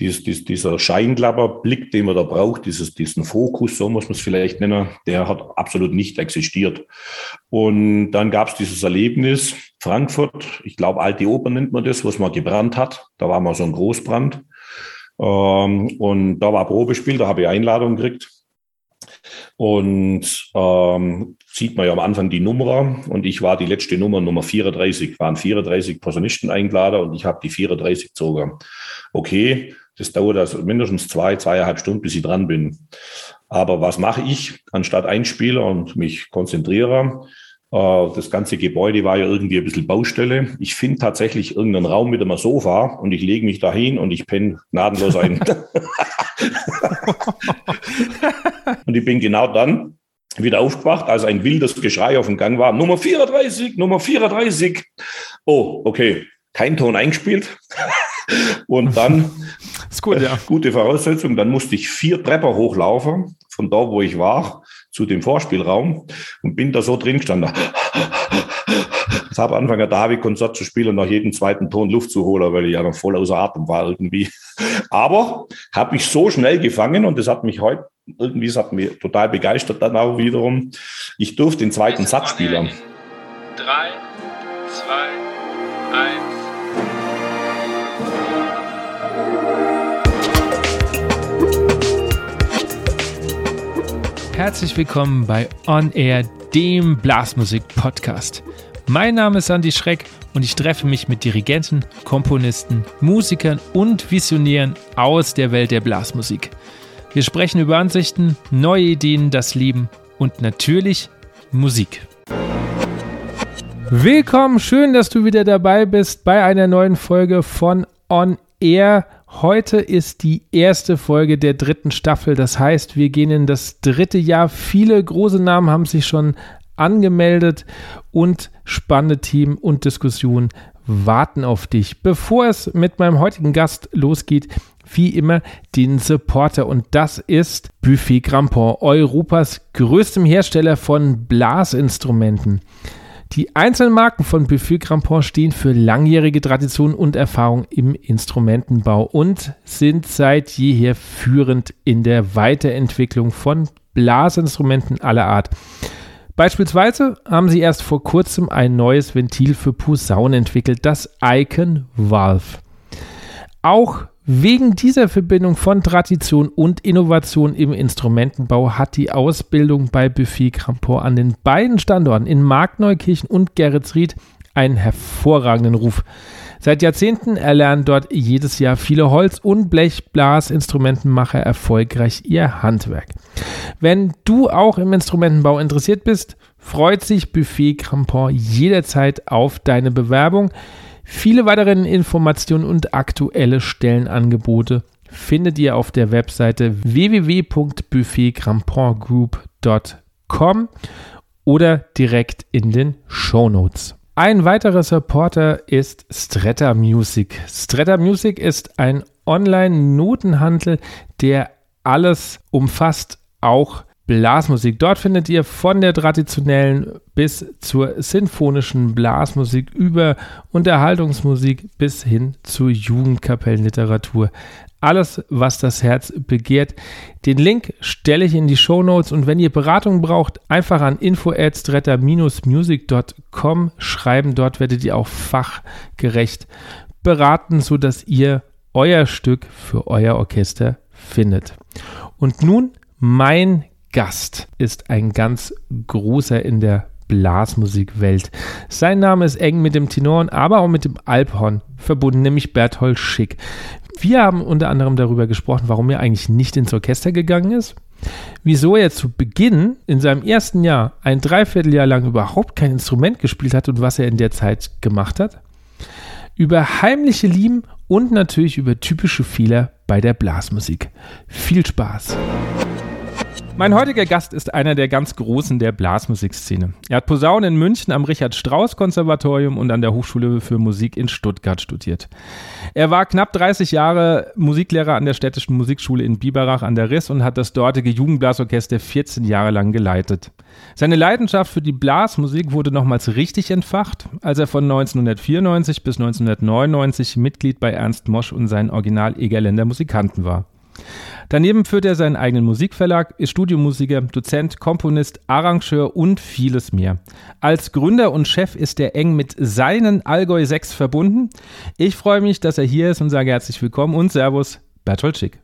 dies, dies, dieser Scheinklapperblick, den man da braucht, dieses, diesen Fokus, so muss man es vielleicht nennen, der hat absolut nicht existiert. Und dann gab es dieses Erlebnis, Frankfurt, ich glaube, alte Oper nennt man das, was man gebrannt hat. Da war mal so ein Großbrand. Ähm, und da war Probespiel, da habe ich Einladung gekriegt. Und ähm, sieht man ja am Anfang die Nummer und ich war die letzte Nummer, Nummer 34, waren 34 Posaunisten eingeladen und ich habe die 34 gezogen. Okay, das dauert also mindestens zwei, zweieinhalb Stunden, bis ich dran bin. Aber was mache ich, anstatt einspielen und mich konzentriere? Äh, das ganze Gebäude war ja irgendwie ein bisschen Baustelle. Ich finde tatsächlich irgendeinen Raum mit einem Sofa und ich lege mich dahin und ich penne gnadenlos ein. und ich bin genau dann wieder aufgewacht, als ein wildes Geschrei auf dem Gang war. Nummer 34, Nummer 34. Oh, okay. Kein Ton eingespielt. und dann, ist gut, ja. gute Voraussetzung, dann musste ich vier Trepper hochlaufen, von da, wo ich war, zu dem Vorspielraum und bin da so drin gestanden. Ich habe angefangen, David Konzert zu spielen und nach jedem zweiten Ton Luft zu holen, weil ich ja noch voll außer Atem war irgendwie. Aber habe ich so schnell gefangen und das hat mich heute irgendwie, das hat mich total begeistert dann auch wiederum. Ich durfte den zweiten Satz spielen. Drei, Herzlich willkommen bei On Air, dem Blasmusik-Podcast. Mein Name ist Andy Schreck und ich treffe mich mit Dirigenten, Komponisten, Musikern und Visionären aus der Welt der Blasmusik. Wir sprechen über Ansichten, neue Ideen, das Leben und natürlich Musik. Willkommen, schön, dass du wieder dabei bist bei einer neuen Folge von On Air. Heute ist die erste Folge der dritten Staffel. Das heißt, wir gehen in das dritte Jahr. Viele große Namen haben sich schon angemeldet und spannende Themen und Diskussionen warten auf dich. Bevor es mit meinem heutigen Gast losgeht, wie immer den Supporter und das ist Buffet Grampon, Europas größtem Hersteller von Blasinstrumenten. Die einzelnen Marken von Buffet Grampon stehen für langjährige Tradition und Erfahrung im Instrumentenbau und sind seit jeher führend in der Weiterentwicklung von Blasinstrumenten aller Art. Beispielsweise haben sie erst vor kurzem ein neues Ventil für Posaunen entwickelt, das Icon Valve. Auch Wegen dieser Verbindung von Tradition und Innovation im Instrumentenbau hat die Ausbildung bei Buffet Crampon an den beiden Standorten in Markneukirchen und Geretsried einen hervorragenden Ruf. Seit Jahrzehnten erlernen dort jedes Jahr viele Holz- und Blechblasinstrumentenmacher erfolgreich ihr Handwerk. Wenn du auch im Instrumentenbau interessiert bist, freut sich Buffet Crampon jederzeit auf deine Bewerbung. Viele weitere Informationen und aktuelle Stellenangebote findet ihr auf der Webseite www.buffetgrandpointgroup.com oder direkt in den Show Notes. Ein weiterer Supporter ist Stretta Music. Stretta Music ist ein Online-Notenhandel, der alles umfasst, auch Blasmusik. Dort findet ihr von der traditionellen bis zur sinfonischen Blasmusik über Unterhaltungsmusik bis hin zur Jugendkapellenliteratur. Alles, was das Herz begehrt. Den Link stelle ich in die Show Notes und wenn ihr Beratung braucht, einfach an info@stretta-music.com schreiben. Dort werdet ihr auch fachgerecht beraten, sodass ihr euer Stück für euer Orchester findet. Und nun mein Gast ist ein ganz großer in der Blasmusikwelt. Sein Name ist eng mit dem Tenoren, aber auch mit dem Alphorn verbunden, nämlich Berthold Schick. Wir haben unter anderem darüber gesprochen, warum er eigentlich nicht ins Orchester gegangen ist, wieso er zu Beginn in seinem ersten Jahr ein Dreivierteljahr lang überhaupt kein Instrument gespielt hat und was er in der Zeit gemacht hat, über heimliche Lieben und natürlich über typische Fehler bei der Blasmusik. Viel Spaß! Mein heutiger Gast ist einer der ganz Großen der Blasmusikszene. Er hat Posaune in München am Richard-Strauss-Konservatorium und an der Hochschule für Musik in Stuttgart studiert. Er war knapp 30 Jahre Musiklehrer an der Städtischen Musikschule in Biberach an der Riss und hat das dortige Jugendblasorchester 14 Jahre lang geleitet. Seine Leidenschaft für die Blasmusik wurde nochmals richtig entfacht, als er von 1994 bis 1999 Mitglied bei Ernst Mosch und seinen Original Egerländer Musikanten war. Daneben führt er seinen eigenen Musikverlag, ist Studiomusiker, Dozent, Komponist, Arrangeur und vieles mehr. Als Gründer und Chef ist er eng mit seinen Allgäu 6 verbunden. Ich freue mich, dass er hier ist und sage herzlich willkommen und Servus, Bertolt Schick.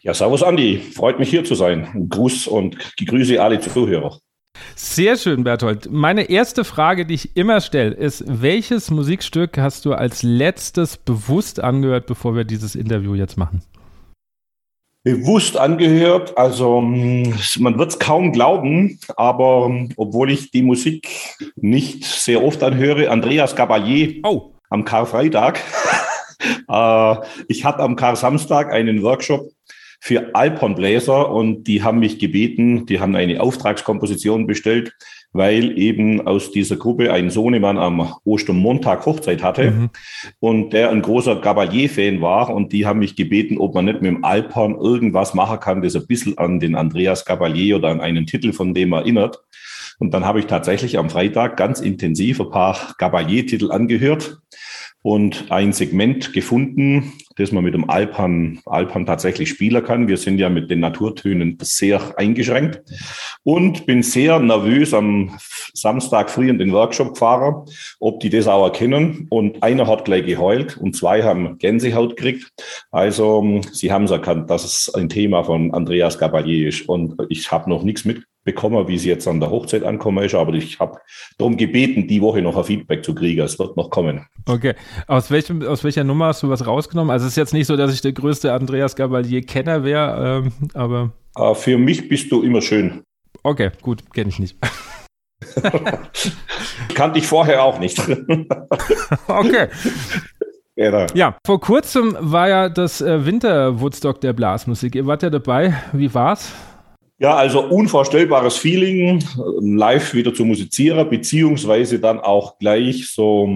Ja, Servus Andi, freut mich hier zu sein. Gruß und Grüße alle Zuhörer. Sehr schön, Berthold. Meine erste Frage, die ich immer stelle, ist, welches Musikstück hast du als letztes bewusst angehört, bevor wir dieses Interview jetzt machen? Bewusst angehört. Also hm, man wird es kaum glauben, aber hm, obwohl ich die Musik nicht sehr oft anhöre, Andreas Gabalier oh. am Karfreitag. äh, ich hatte am Kar-Samstag einen Workshop für Alphornbläser und die haben mich gebeten, die haben eine Auftragskomposition bestellt weil eben aus dieser Gruppe ein Sohnemann am Ostermontag Hochzeit hatte mhm. und der ein großer Gabalier-Fan war und die haben mich gebeten, ob man nicht mit dem Alphorn irgendwas machen kann, das ein bisschen an den Andreas Gabalier oder an einen Titel von dem erinnert. Und dann habe ich tatsächlich am Freitag ganz intensiv ein paar Gabalier-Titel angehört und ein Segment gefunden, das man mit dem Alpan, Alpan tatsächlich spielen kann. Wir sind ja mit den Naturtönen sehr eingeschränkt und bin sehr nervös am Samstag früh in den Workshop gefahren, ob die das auch erkennen. Und einer hat gleich geheult und zwei haben Gänsehaut gekriegt. Also sie haben es erkannt, dass es ein Thema von Andreas Gabalier ist. Und ich habe noch nichts mit bekommen, wie sie jetzt an der Hochzeit ankommen ist, aber ich habe darum gebeten, die Woche noch ein Feedback zu kriegen. Es wird noch kommen. Okay. Aus, welchem, aus welcher Nummer hast du was rausgenommen? Also es ist jetzt nicht so, dass ich der größte Andreas Gabalier-Kenner wäre, ähm, aber. Äh, für mich bist du immer schön. Okay, gut, kenne ich nicht. Kannte ich vorher auch nicht. okay. Genau. Ja, vor kurzem war ja das äh, Winter-Woodstock der Blasmusik. Ihr wart ja dabei. Wie war's? Ja, also unvorstellbares Feeling, live wieder zu musizieren, beziehungsweise dann auch gleich so,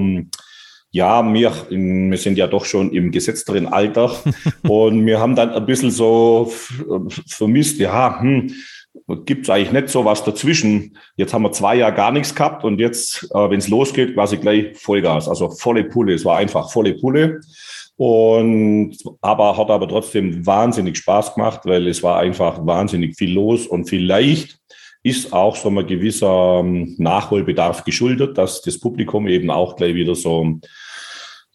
ja, wir, wir sind ja doch schon im gesetzteren Alter und wir haben dann ein bisschen so vermisst, ja, hm, gibt es eigentlich nicht so was dazwischen. Jetzt haben wir zwei Jahre gar nichts gehabt und jetzt, äh, wenn es losgeht, quasi gleich Vollgas, also volle Pulle. Es war einfach volle Pulle. Und aber hat aber trotzdem wahnsinnig Spaß gemacht, weil es war einfach wahnsinnig viel los und vielleicht ist auch so ein gewisser ähm, Nachholbedarf geschuldet, dass das Publikum eben auch gleich wieder so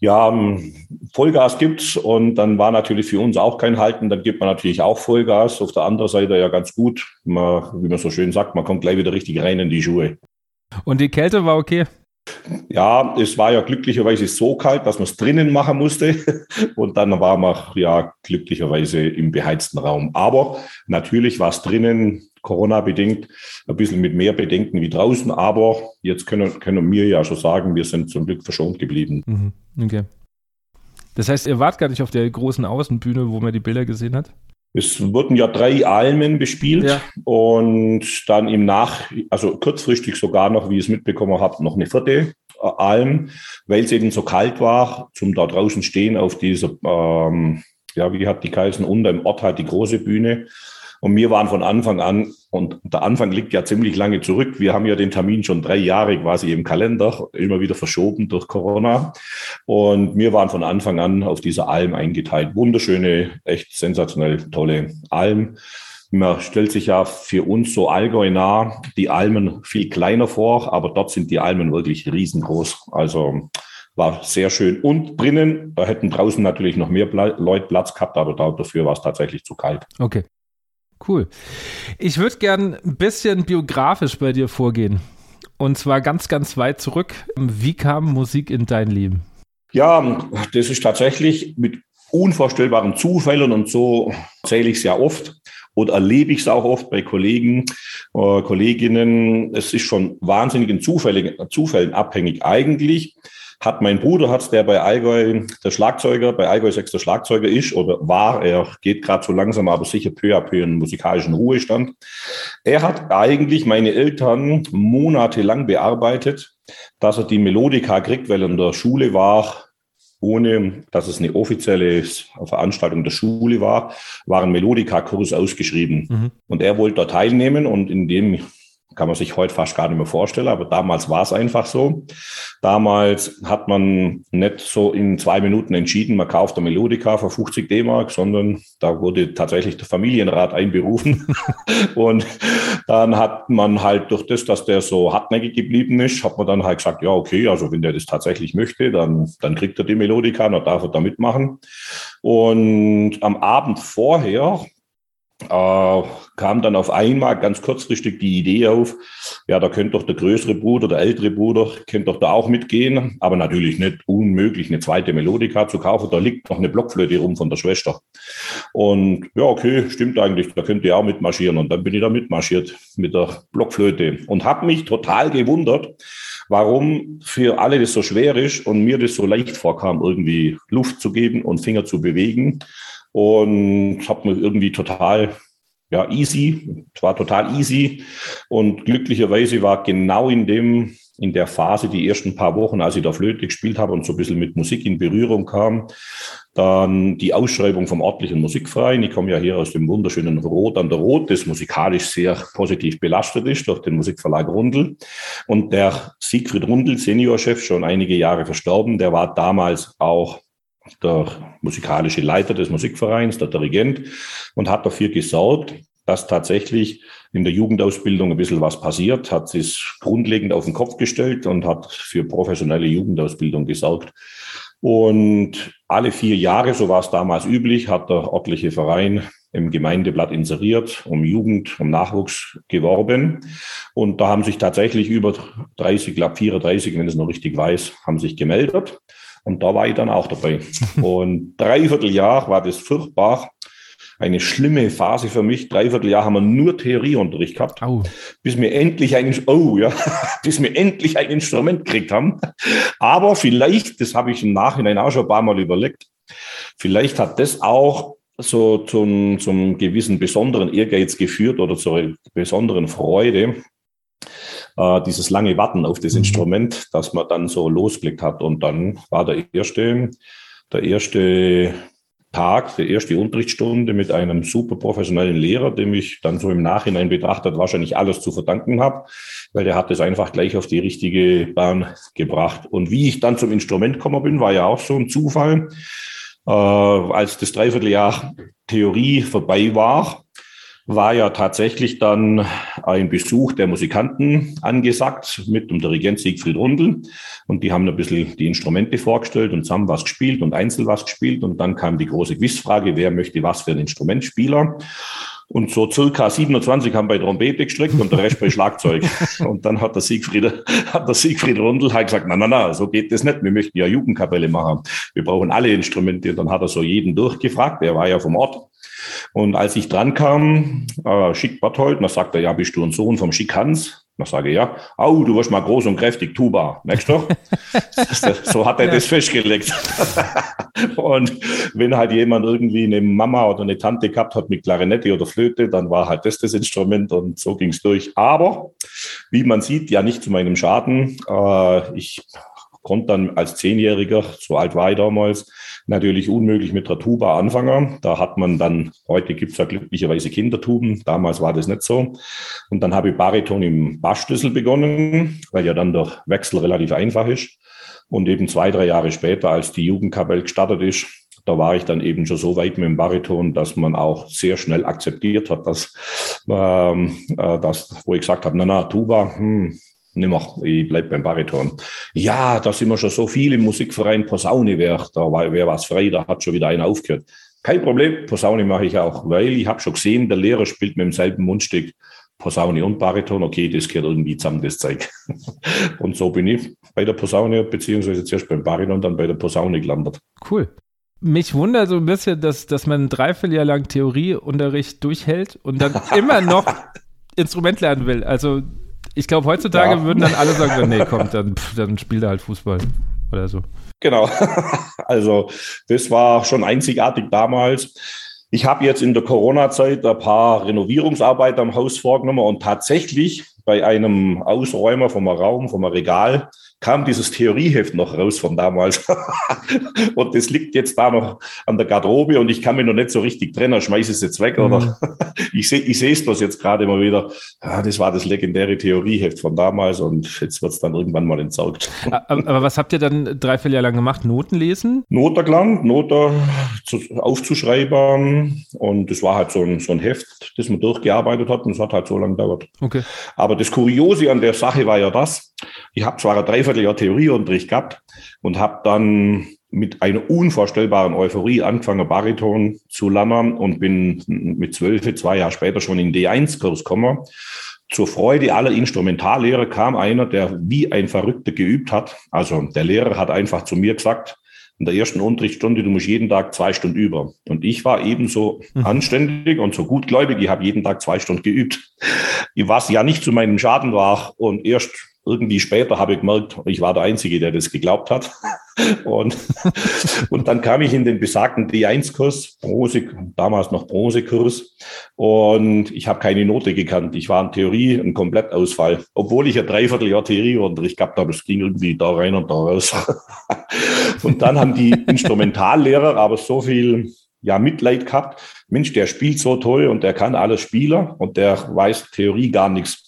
ja, ähm, Vollgas gibt und dann war natürlich für uns auch kein Halten, dann gibt man natürlich auch Vollgas. Auf der anderen Seite ja ganz gut, man, wie man so schön sagt, man kommt gleich wieder richtig rein in die Schuhe. Und die Kälte war okay? Ja, es war ja glücklicherweise so kalt, dass man es drinnen machen musste. Und dann war man ja glücklicherweise im beheizten Raum. Aber natürlich war es drinnen, Corona-bedingt, ein bisschen mit mehr Bedenken wie draußen. Aber jetzt können, können wir ja schon sagen, wir sind zum Glück verschont geblieben. Mhm. Okay. Das heißt, ihr wart gar nicht auf der großen Außenbühne, wo man die Bilder gesehen hat? Es wurden ja drei Almen bespielt ja. und dann im Nach, also kurzfristig sogar noch, wie ich es mitbekommen habe, noch eine vierte äh, Alm, weil es eben so kalt war, zum da draußen stehen auf dieser, ähm, ja, wie hat die geheißen, unter im Ort halt die große Bühne. Und wir waren von Anfang an, und der Anfang liegt ja ziemlich lange zurück. Wir haben ja den Termin schon drei Jahre quasi im Kalender, immer wieder verschoben durch Corona. Und wir waren von Anfang an auf dieser Alm eingeteilt. Wunderschöne, echt sensationell tolle Alm. Man stellt sich ja für uns so Allgäu nah die Almen viel kleiner vor, aber dort sind die Almen wirklich riesengroß. Also war sehr schön. Und drinnen, da hätten draußen natürlich noch mehr Leute Platz gehabt, aber dafür war es tatsächlich zu kalt. Okay. Cool. Ich würde gern ein bisschen biografisch bei dir vorgehen. Und zwar ganz, ganz weit zurück. Wie kam Musik in dein Leben? Ja, das ist tatsächlich mit unvorstellbaren Zufällen und so zähle ich es ja oft oder erlebe ich es auch oft bei Kollegen, äh, Kolleginnen. Es ist schon wahnsinnigen Zufällen, Zufällen abhängig. Eigentlich hat mein Bruder, hat's, der bei Allgäu der Schlagzeuger, bei Allgäu 6 der Schlagzeuger ist oder war, er geht gerade so langsam, aber sicher peu à peu in musikalischen Ruhestand. Er hat eigentlich meine Eltern monatelang bearbeitet, dass er die Melodika kriegt, weil er in der Schule war, ohne dass es eine offizielle Veranstaltung der Schule war, war ein Melodika-Kurs ausgeschrieben. Mhm. Und er wollte da teilnehmen und in dem kann man sich heute fast gar nicht mehr vorstellen, aber damals war es einfach so. Damals hat man nicht so in zwei Minuten entschieden, man kauft eine Melodika für 50 D-Mark, sondern da wurde tatsächlich der Familienrat einberufen. und dann hat man halt durch das, dass der so hartnäckig geblieben ist, hat man dann halt gesagt, ja, okay, also wenn der das tatsächlich möchte, dann, dann kriegt er die Melodika, dann darf er da mitmachen. Und am Abend vorher äh, kam dann auf einmal ganz kurzfristig die Idee auf, ja, da könnte doch der größere Bruder, der ältere Bruder, könnte doch da auch mitgehen, aber natürlich nicht unmöglich, eine zweite Melodika zu kaufen, da liegt noch eine Blockflöte rum von der Schwester. Und ja, okay, stimmt eigentlich, da könnt ihr auch mitmarschieren. Und dann bin ich da mitmarschiert mit der Blockflöte. Und habe mich total gewundert, warum für alle das so schwer ist und mir das so leicht vorkam, irgendwie Luft zu geben und Finger zu bewegen und habe mir irgendwie total ja, easy. Es war total easy. Und glücklicherweise war genau in dem, in der Phase, die ersten paar Wochen, als ich da Flöte gespielt habe und so ein bisschen mit Musik in Berührung kam, dann die Ausschreibung vom örtlichen Musikverein. Ich komme ja hier aus dem wunderschönen Rot an der Rot, das musikalisch sehr positiv belastet ist durch den Musikverlag Rundel. Und der Siegfried Rundel, Seniorchef, schon einige Jahre verstorben, der war damals auch der musikalische Leiter des Musikvereins, der Dirigent, und hat dafür gesorgt, dass tatsächlich in der Jugendausbildung ein bisschen was passiert, hat es grundlegend auf den Kopf gestellt und hat für professionelle Jugendausbildung gesorgt. Und alle vier Jahre, so war es damals üblich, hat der örtliche Verein im Gemeindeblatt inseriert, um Jugend, um Nachwuchs geworben. Und da haben sich tatsächlich über 30, ich glaube 34, wenn ich es noch richtig weiß, haben sich gemeldet. Und da war ich dann auch dabei. Und dreiviertel Jahr war das furchtbar. Eine schlimme Phase für mich. Dreiviertel Jahr haben wir nur Theorieunterricht gehabt, oh. bis wir endlich ein, oh ja, bis wir endlich ein Instrument gekriegt haben. Aber vielleicht, das habe ich im Nachhinein auch schon ein paar Mal überlegt, vielleicht hat das auch so zum, zum gewissen besonderen Ehrgeiz geführt oder zur besonderen Freude, äh, dieses lange Warten auf das mhm. Instrument, dass man dann so losblickt hat. Und dann war der erste, der erste Tag, die erste Unterrichtsstunde mit einem super professionellen Lehrer, dem ich dann so im Nachhinein betrachtet wahrscheinlich alles zu verdanken habe, weil der hat es einfach gleich auf die richtige Bahn gebracht. Und wie ich dann zum Instrument gekommen bin, war ja auch so ein Zufall. Äh, als das Dreivierteljahr Theorie vorbei war, war ja tatsächlich dann ein Besuch der Musikanten angesagt mit dem Dirigent Siegfried Rundel. Und die haben ein bisschen die Instrumente vorgestellt und zusammen was gespielt und einzeln was gespielt. Und dann kam die große Quizfrage, wer möchte was für ein Instrumentspieler? Und so circa 27 haben bei Trompete gestrickt und der Rest bei Schlagzeug. Und dann hat der Siegfried, hat der Siegfried Rundel halt gesagt, na, na, na, so geht das nicht. Wir möchten ja Jugendkapelle machen. Wir brauchen alle Instrumente. Und dann hat er so jeden durchgefragt. Der war ja vom Ort. Und als ich dran kam, äh, Schick Berthold, dann sagt er, ja, bist du ein Sohn vom Schick Hans? Dann sage ich, ja, au, du wirst mal groß und kräftig, Tuba, merkst du? so hat er ja. das festgelegt. und wenn halt jemand irgendwie eine Mama oder eine Tante gehabt hat mit Klarinette oder Flöte, dann war halt das das Instrument und so ging es durch. Aber, wie man sieht, ja nicht zu meinem Schaden. Äh, ich konnte dann als Zehnjähriger, so alt war ich damals, natürlich unmöglich mit der Tuba anfangen. Da hat man dann, heute gibt es ja glücklicherweise Kindertuben, damals war das nicht so. Und dann habe ich Bariton im Bassschlüssel begonnen, weil ja dann der Wechsel relativ einfach ist. Und eben zwei, drei Jahre später, als die Jugendkapelle gestartet ist, da war ich dann eben schon so weit mit dem Bariton, dass man auch sehr schnell akzeptiert hat, dass, ähm, äh, das, wo ich gesagt habe, na na, Tuba, hm, nimmer, ich bleib beim Bariton. Ja, da sind wir schon so viel im Musikverein Posaune wär, da wäre was frei, da hat schon wieder einer aufgehört. Kein Problem, Posaune mache ich auch, weil ich habe schon gesehen, der Lehrer spielt mit demselben Mundstück Posaune und Bariton, okay, das gehört irgendwie zusammen, das Zeug. und so bin ich bei der Posaune, beziehungsweise zuerst beim Bariton, dann bei der Posaune gelandet. Cool. Mich wundert so ein bisschen, dass, dass man ein Dreivierteljahr lang Theorieunterricht durchhält und dann immer noch Instrument lernen will. Also ich glaube, heutzutage ja. würden dann alle sagen, nee, komm, dann, dann spielt er halt Fußball. oder so. Genau. Also das war schon einzigartig damals. Ich habe jetzt in der Corona-Zeit ein paar Renovierungsarbeiten am Haus vorgenommen und tatsächlich bei einem Ausräumer vom Raum, vom Regal, kam dieses Theorieheft noch raus von damals. und das liegt jetzt da noch an der Garderobe und ich kann mir noch nicht so richtig trennen, schmeiße es jetzt weg oder mhm. ich sehe ich es bloß jetzt gerade immer wieder. Ja, das war das legendäre Theorieheft von damals und jetzt wird es dann irgendwann mal entsorgt. Aber, aber, was habt ihr dann dreiviertel Jahr lang gemacht? Noten lesen? Noten gelernt, Noten aufzuschreiben und das war halt so ein, so ein Heft, das man durchgearbeitet hat und es hat halt so lange gedauert. Okay. Aber das Kuriose an der Sache war ja das, ich habe zwar ein Dreivierteljahr Theorieunterricht gehabt und habe dann mit einer unvorstellbaren Euphorie angefangen, Bariton zu lernen und bin mit zwölf, zwei Jahre später schon in D1-Kurs gekommen. Zur Freude aller Instrumentallehrer kam einer, der wie ein Verrückter geübt hat. Also der Lehrer hat einfach zu mir gesagt, in der ersten Unterrichtsstunde, du musst jeden Tag zwei Stunden über. Und ich war ebenso mhm. anständig und so gutgläubig, ich habe jeden Tag zwei Stunden geübt. Was ja nicht zu meinem Schaden war. Und erst irgendwie später habe ich gemerkt, ich war der Einzige, der das geglaubt hat. Und, und dann kam ich in den besagten D1-Kurs, Bronze, damals noch Bronzekurs. Und ich habe keine Note gekannt. Ich war in Theorie ein Komplettausfall. Obwohl ich ein Dreivierteljahr Theorieunterricht gehabt habe. Es ging irgendwie da rein und da raus. Und dann haben die Instrumentallehrer aber so viel ja, Mitleid gehabt. Mensch, der spielt so toll und der kann alles spielen und der weiß Theorie gar nichts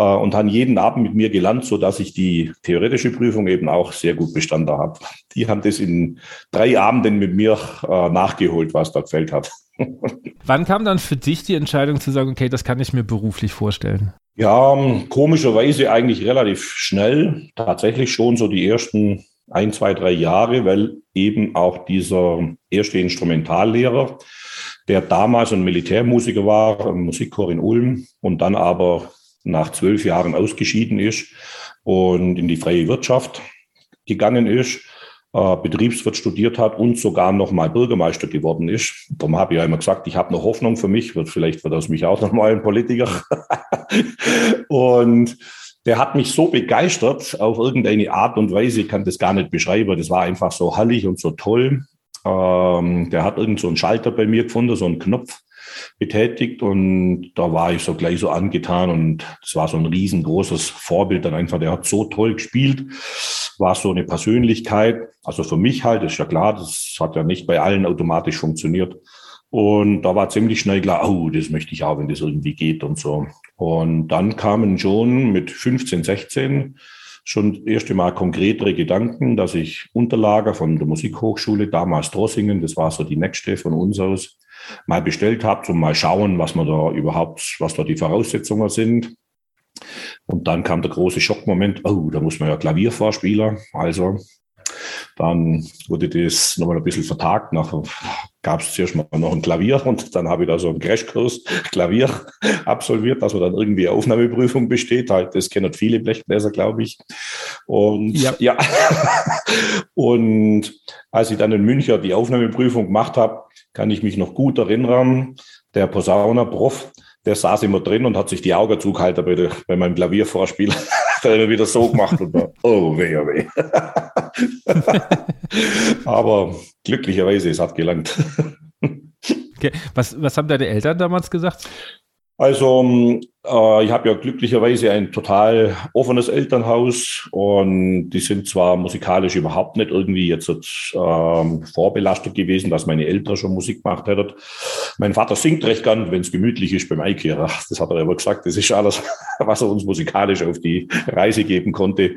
und haben jeden Abend mit mir gelernt, so dass ich die theoretische Prüfung eben auch sehr gut bestanden habe. Die haben das in drei Abenden mit mir äh, nachgeholt, was da gefällt hat. Wann kam dann für dich die Entscheidung zu sagen, okay, das kann ich mir beruflich vorstellen? Ja, komischerweise eigentlich relativ schnell. Tatsächlich schon so die ersten ein, zwei, drei Jahre, weil eben auch dieser erste Instrumentallehrer, der damals ein Militärmusiker war, ein Musikchor in Ulm und dann aber nach zwölf Jahren ausgeschieden ist und in die freie Wirtschaft gegangen ist, äh, Betriebswirt studiert hat und sogar noch mal Bürgermeister geworden ist. Darum habe ich ja immer gesagt, ich habe noch Hoffnung für mich, wird, vielleicht wird aus mich auch noch mal ein Politiker. und der hat mich so begeistert auf irgendeine Art und Weise, ich kann das gar nicht beschreiben. Das war einfach so hallig und so toll. Ähm, der hat irgend so einen Schalter bei mir gefunden, so einen Knopf betätigt und da war ich so gleich so angetan und es war so ein riesengroßes Vorbild dann einfach. Der hat so toll gespielt, war so eine Persönlichkeit. Also für mich halt, ist ja klar, das hat ja nicht bei allen automatisch funktioniert. Und da war ziemlich schnell klar, oh, das möchte ich auch, wenn das irgendwie geht und so. Und dann kamen schon mit 15, 16 schon das erste Mal konkretere Gedanken, dass ich Unterlager von der Musikhochschule, damals Drossingen, das war so die nächste von uns aus, mal bestellt habe, um mal schauen, was man da überhaupt, was da die Voraussetzungen sind. Und dann kam der große Schockmoment, oh, da muss man ja Klavier vorspielen. Also dann wurde das nochmal ein bisschen vertagt. Nachher gab es zuerst mal noch ein Klavier und dann habe ich da so einen Crashkurs Klavier absolviert, dass man dann irgendwie Aufnahmeprüfung besteht. Halt, das kennen viele Blechbläser, glaube ich. Und ja. ja. und als ich dann in München die Aufnahmeprüfung gemacht habe, kann ich mich noch gut erinnern. Der Posauner Prof, der saß immer drin und hat sich die Augen zugehalten bei, der, bei meinem Klaviervorspiel. Hat er wieder so gemacht und da, oh weh, oh weh. Aber glücklicherweise, es hat gelangt. Okay. Was, was haben deine Eltern damals gesagt? Also ähm, äh, ich habe ja glücklicherweise ein total offenes Elternhaus und die sind zwar musikalisch überhaupt nicht irgendwie jetzt ähm, vorbelastet gewesen, dass meine Eltern schon Musik gemacht hätten. Mein Vater singt recht gern, wenn es gemütlich ist beim Eikehrer. Das hat er immer gesagt. Das ist alles, was er uns musikalisch auf die Reise geben konnte.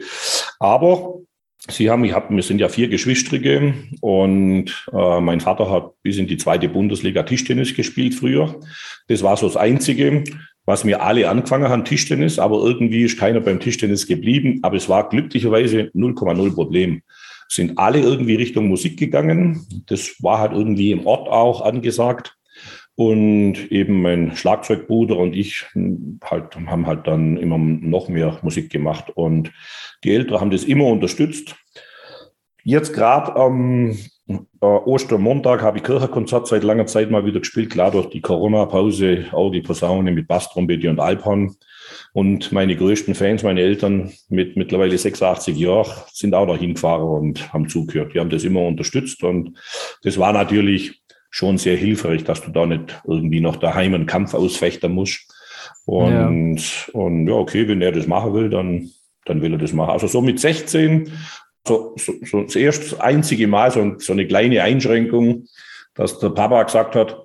Aber Sie haben, ich hab, wir sind ja vier Geschwistrige und äh, mein Vater hat bis in die zweite Bundesliga Tischtennis gespielt früher. Das war so das Einzige, was wir alle angefangen haben, Tischtennis, aber irgendwie ist keiner beim Tischtennis geblieben. Aber es war glücklicherweise 0,0 Problem. Sind alle irgendwie Richtung Musik gegangen. Das war halt irgendwie im Ort auch angesagt. Und eben mein Schlagzeugbruder und ich hm, halt, haben halt dann immer noch mehr Musik gemacht. Und die Eltern haben das immer unterstützt. Jetzt gerade ähm, äh, Ostermontag habe ich Kirchenkonzert seit langer Zeit mal wieder gespielt. Klar, durch die Corona-Pause auch die Posaune mit Basstrompete und Alphorn. Und meine größten Fans, meine Eltern mit mittlerweile 86 Jahren, sind auch noch hingefahren und haben zugehört. Die haben das immer unterstützt und das war natürlich schon sehr hilfreich, dass du da nicht irgendwie noch daheim einen Kampf ausfechten musst. Und ja, und ja okay, wenn er das machen will, dann, dann will er das machen. Also so mit 16 so, so, so das erste einzige Mal so, so eine kleine Einschränkung, dass der Papa gesagt hat,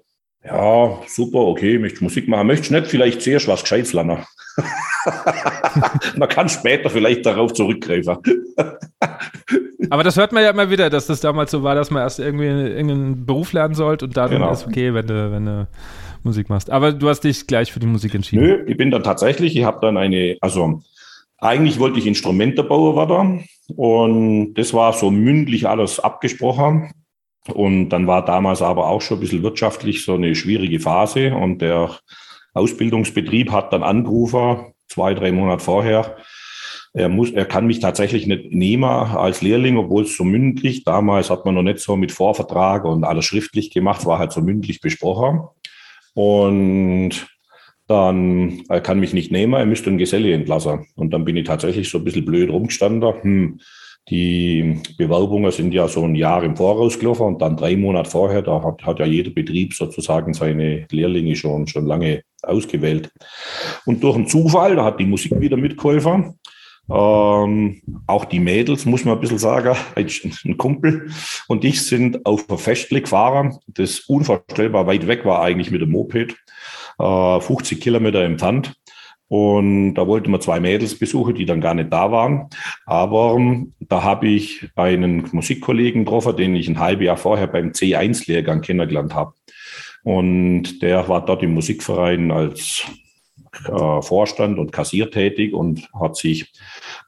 ja, super, okay, möchtest Musik machen, möchtest nicht vielleicht zuerst was Gescheites lernen. man kann später vielleicht darauf zurückgreifen. Aber das hört man ja immer wieder, dass das damals so war, dass man erst irgendwie irgendeinen Beruf lernen sollte und dann genau. ist okay, wenn du, wenn du Musik machst. Aber du hast dich gleich für die Musik entschieden. Nö, ich bin dann tatsächlich, ich habe dann eine, also eigentlich wollte ich Instrumentenbauer werden und das war so mündlich alles abgesprochen. Und dann war damals aber auch schon ein bisschen wirtschaftlich so eine schwierige Phase und der Ausbildungsbetrieb hat dann angerufen, zwei, drei Monate vorher. Er muss, er kann mich tatsächlich nicht nehmen als Lehrling, obwohl es so mündlich, damals hat man noch nicht so mit Vorvertrag und alles schriftlich gemacht, war halt so mündlich besprochen. Und dann er kann mich nicht nehmen, er müsste einen Geselle entlassen. Und dann bin ich tatsächlich so ein bisschen blöd rumgestanden. Hm, die Bewerbungen sind ja so ein Jahr im Voraus gelaufen und dann drei Monate vorher, da hat, hat ja jeder Betrieb sozusagen seine Lehrlinge schon, schon lange ausgewählt. Und durch einen Zufall, da hat die Musik wieder mitgeholfen. Ähm, auch die Mädels, muss man ein bisschen sagen, ein Kumpel und ich sind auf ein Festle gefahren, das unvorstellbar weit weg war eigentlich mit dem Moped. 50 äh, Kilometer entfernt. Und da wollten wir zwei Mädels besuchen, die dann gar nicht da waren. Aber ähm, da habe ich einen Musikkollegen getroffen, den ich ein halbes Jahr vorher beim C1-Lehrgang kennengelernt habe. Und der war dort im Musikverein als äh, Vorstand und Kassier tätig und hat sich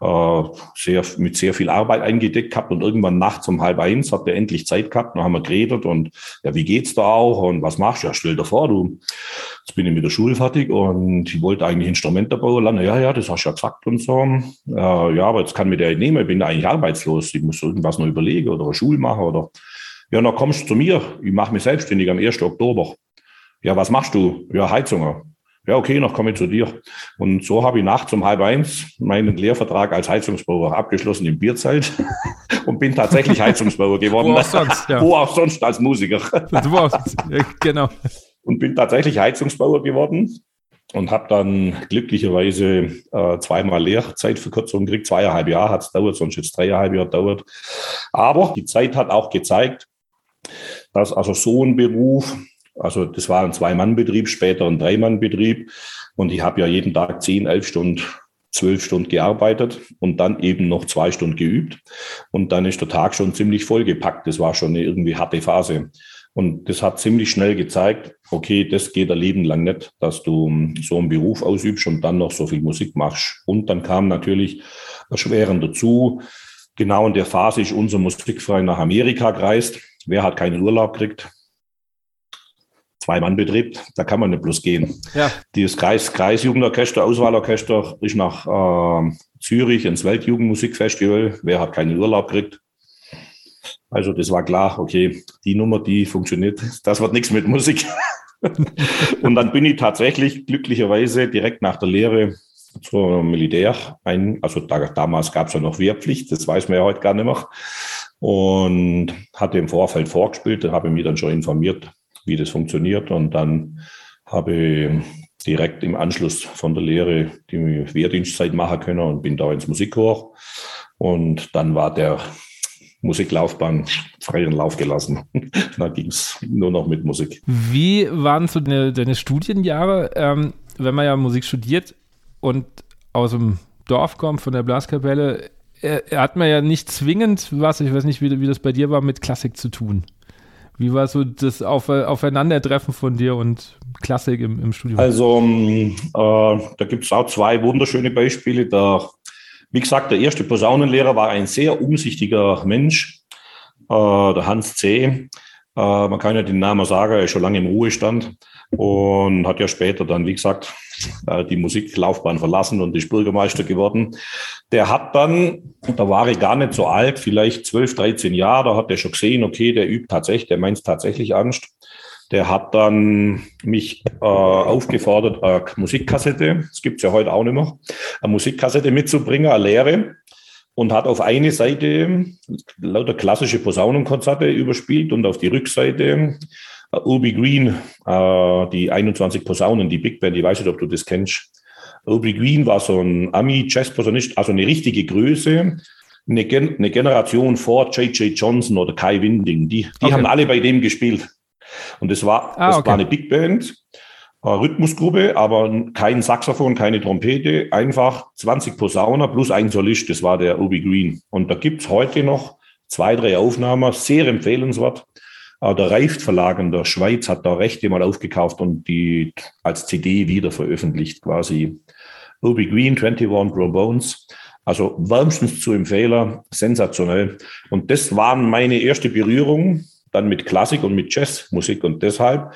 äh, sehr, mit sehr viel Arbeit eingedeckt gehabt und irgendwann nachts um halb eins hat er endlich Zeit gehabt, dann haben wir geredet und ja, wie geht's da auch und was machst du? Ja, stell dir vor, du, jetzt bin ich mit der Schule fertig und ich wollte eigentlich Instrumente bauen lernen. Ja, ja, das hast du ja gesagt und so. Äh, ja, aber jetzt kann mir der nehmen, ich bin eigentlich arbeitslos, ich muss irgendwas noch überlegen oder eine Schule machen oder ja, dann kommst du zu mir, ich mache mich selbstständig am 1. Oktober. Ja, was machst du? Ja, Heizungen ja, okay, noch komme ich zu dir. Und so habe ich nachts um halb eins meinen Lehrvertrag als Heizungsbauer abgeschlossen im Bierzelt und bin tatsächlich Heizungsbauer geworden. Wo auch sonst, ja. Wo auch sonst als Musiker. genau. Und bin tatsächlich Heizungsbauer geworden und habe dann glücklicherweise äh, zweimal Lehrzeitverkürzung gekriegt. Zweieinhalb Jahre hat es dauert, sonst jetzt dreieinhalb Jahre dauert. Aber die Zeit hat auch gezeigt, dass also so ein Beruf also das war ein Zwei-Mann-Betrieb, später ein Drei-Mann-Betrieb. Und ich habe ja jeden Tag zehn, elf Stunden, zwölf Stunden gearbeitet und dann eben noch zwei Stunden geübt. Und dann ist der Tag schon ziemlich vollgepackt. Das war schon eine irgendwie harte Phase. Und das hat ziemlich schnell gezeigt, okay, das geht ein Leben lang nicht, dass du so einen Beruf ausübst und dann noch so viel Musik machst. Und dann kam natürlich erschwerend dazu. Genau in der Phase ist unser Musikverein nach Amerika gereist. Wer hat keinen Urlaub gekriegt? Zwei-Mann-Betrieb, da kann man nicht bloß gehen. Ja. Das Kreis, Kreisjugendorchester, Auswahlorchester ist nach äh, Zürich ins Weltjugendmusikfestival. Wer hat keinen Urlaub gekriegt? Also das war klar, okay, die Nummer, die funktioniert, das wird nichts mit Musik. und dann bin ich tatsächlich glücklicherweise direkt nach der Lehre zur Militär ein, also da, damals gab es ja noch Wehrpflicht, das weiß man ja heute gar nicht mehr. Und hatte im Vorfeld vorgespielt, da habe ich mich dann schon informiert, wie das funktioniert. Und dann habe ich direkt im Anschluss von der Lehre die Wehrdienstzeit machen können und bin da ins Musikchor. Und dann war der Musiklaufbahn freien Lauf gelassen. da ging es nur noch mit Musik. Wie waren so deine, deine Studienjahre, ähm, wenn man ja Musik studiert und aus dem Dorf kommt, von der Blaskapelle, äh, hat man ja nicht zwingend was, ich weiß nicht, wie, wie das bei dir war, mit Klassik zu tun. Wie war so das Auf Aufeinandertreffen von dir und Klassik im, im Studium? Also, ähm, äh, da gibt es auch zwei wunderschöne Beispiele. Der, wie gesagt, der erste Posaunenlehrer war ein sehr umsichtiger Mensch, äh, der Hans C. Äh, man kann ja den Namen sagen, er ist schon lange im Ruhestand und hat ja später dann, wie gesagt, äh, die Musiklaufbahn verlassen und ist Bürgermeister geworden. Der hat dann, da war er gar nicht so alt, vielleicht 12, 13 Jahre, da hat er schon gesehen, okay, der übt tatsächlich, der meint tatsächlich ernst. Der hat dann mich äh, aufgefordert, eine Musikkassette, das gibt's ja heute auch nicht mehr, eine Musikkassette mitzubringen, eine Lehre und hat auf eine Seite lauter klassische Posaunenkonzerte überspielt und auf die Rückseite uh, Ubi Green, uh, die 21 Posaunen, die Big Band, ich weiß nicht, ob du das kennst. Ubi Green war so ein Ami-Jazz-Posaunist, also eine richtige Größe, eine, Gen eine Generation vor J.J. Johnson oder Kai Winding. Die, die okay. haben alle bei dem gespielt. Und das war, ah, das okay. war eine Big Band Rhythmusgruppe, aber kein Saxophon, keine Trompete, einfach 20 Posauner plus ein Solist, das war der Ubi Green. Und da gibt's heute noch zwei, drei Aufnahmen, sehr empfehlenswert. Der Reift Verlag in der Schweiz hat da Rechte mal aufgekauft und die als CD wieder veröffentlicht, quasi. Ubi Green, 21 Bones. Also wärmstens zu empfehlen, sensationell. Und das waren meine erste Berührung dann mit Klassik und mit Jazzmusik und deshalb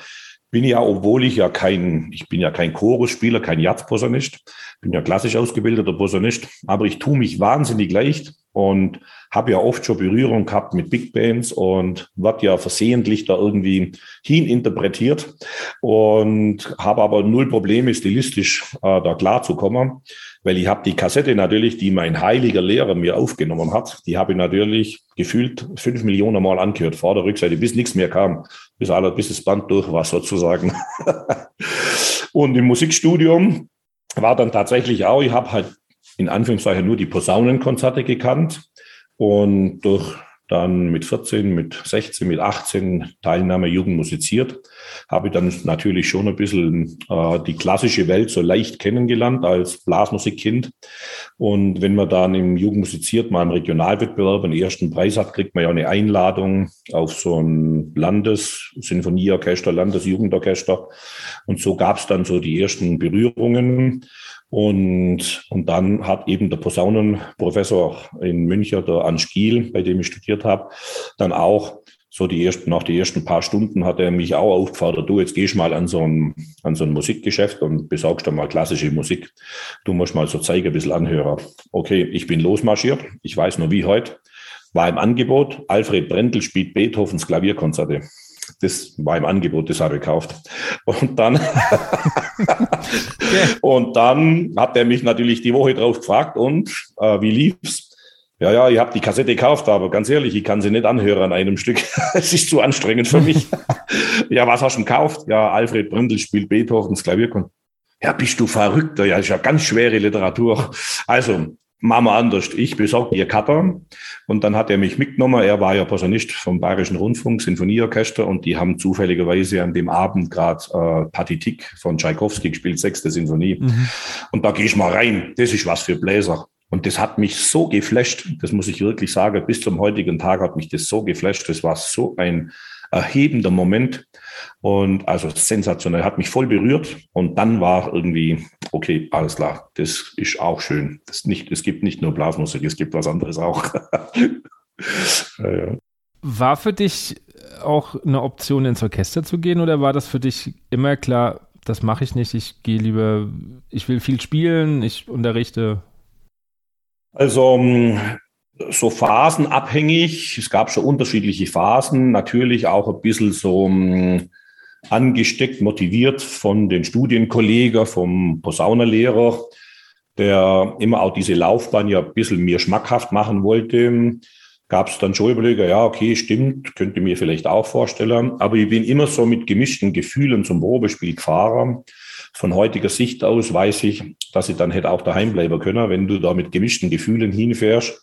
bin ja, obwohl ich ja kein, ich bin ja kein Chorusspieler, kein Jazzposaunist, bin ja klassisch ausgebildeter Posaunist, aber ich tue mich wahnsinnig leicht und habe ja oft schon Berührung gehabt mit Big Bands und wird ja versehentlich da irgendwie hininterpretiert und habe aber null Probleme, stilistisch äh, da klar zu kommen, weil ich habe die Kassette natürlich, die mein heiliger Lehrer mir aufgenommen hat, die habe ich natürlich gefühlt fünf Millionen Mal angehört, vor der Rückseite, bis nichts mehr kam, bis, alle, bis das Band durch war sozusagen. und im Musikstudium war dann tatsächlich auch, ich habe halt in Anführungszeichen nur die Posaunenkonzerte gekannt. Und durch dann mit 14, mit 16, mit 18 Teilnahme Jugend musiziert, habe dann natürlich schon ein bisschen äh, die klassische Welt so leicht kennengelernt als Blasmusikkind. Und wenn man dann im Jugend musiziert mal im Regionalwettbewerb einen ersten Preis hat, kriegt man ja eine Einladung auf so ein Landessinfonieorchester, Landesjugendorchester. Und so gab es dann so die ersten Berührungen. Und, und dann hat eben der Posaunenprofessor in München, der Ansch Giel, bei dem ich studiert habe, dann auch so die ersten, nach den ersten paar Stunden hat er mich auch aufgefordert, du, jetzt gehst mal an so ein, an so ein Musikgeschäft und besorgst dann mal klassische Musik. Du musst mal so zeigen, ein bisschen anhören. Okay, ich bin losmarschiert. Ich weiß nur wie heute. War im Angebot. Alfred Brendel spielt Beethovens Klavierkonzerte. Das war im Angebot, das habe ich gekauft. Und dann, und dann hat er mich natürlich die Woche drauf gefragt, und äh, wie lief's? Ja, ja, ich habe die Kassette gekauft, aber ganz ehrlich, ich kann sie nicht anhören an einem Stück. es ist zu anstrengend für mich. ja, was hast du gekauft? Ja, Alfred Brindel spielt Beethovens Klavierkonzert. Ja, bist du verrückter? Ja, ist ja ganz schwere Literatur. Also, machen wir anders. Ich besorge ihr Cutter und dann hat er mich mitgenommen. Er war ja Posaunist vom Bayerischen Rundfunk, Sinfonieorchester und die haben zufälligerweise an dem Abend gerade äh, Patitik von Tchaikovsky gespielt, sechste Sinfonie. Mhm. Und da gehe ich mal rein. Das ist was für Bläser. Und das hat mich so geflasht, das muss ich wirklich sagen, bis zum heutigen Tag hat mich das so geflasht. Das war so ein erhebender Moment. Und also sensationell, hat mich voll berührt. Und dann war irgendwie, okay, alles klar, das ist auch schön. Das nicht, es gibt nicht nur Blasmusik, es gibt was anderes auch. ja, ja. War für dich auch eine Option, ins Orchester zu gehen oder war das für dich immer klar, das mache ich nicht, ich gehe lieber, ich will viel spielen, ich unterrichte? Also ähm, so phasenabhängig. Es gab schon unterschiedliche Phasen. Natürlich auch ein bisschen so um, angesteckt, motiviert von den Studienkollegen, vom Posaunerlehrer, der immer auch diese Laufbahn ja ein bisschen mir schmackhaft machen wollte. Gab es dann schon Überleger, ja, okay, stimmt, könnte mir vielleicht auch vorstellen. Aber ich bin immer so mit gemischten Gefühlen zum Probespiel gefahren. Von heutiger Sicht aus weiß ich, dass ich dann hätte auch daheim bleiben können, wenn du da mit gemischten Gefühlen hinfährst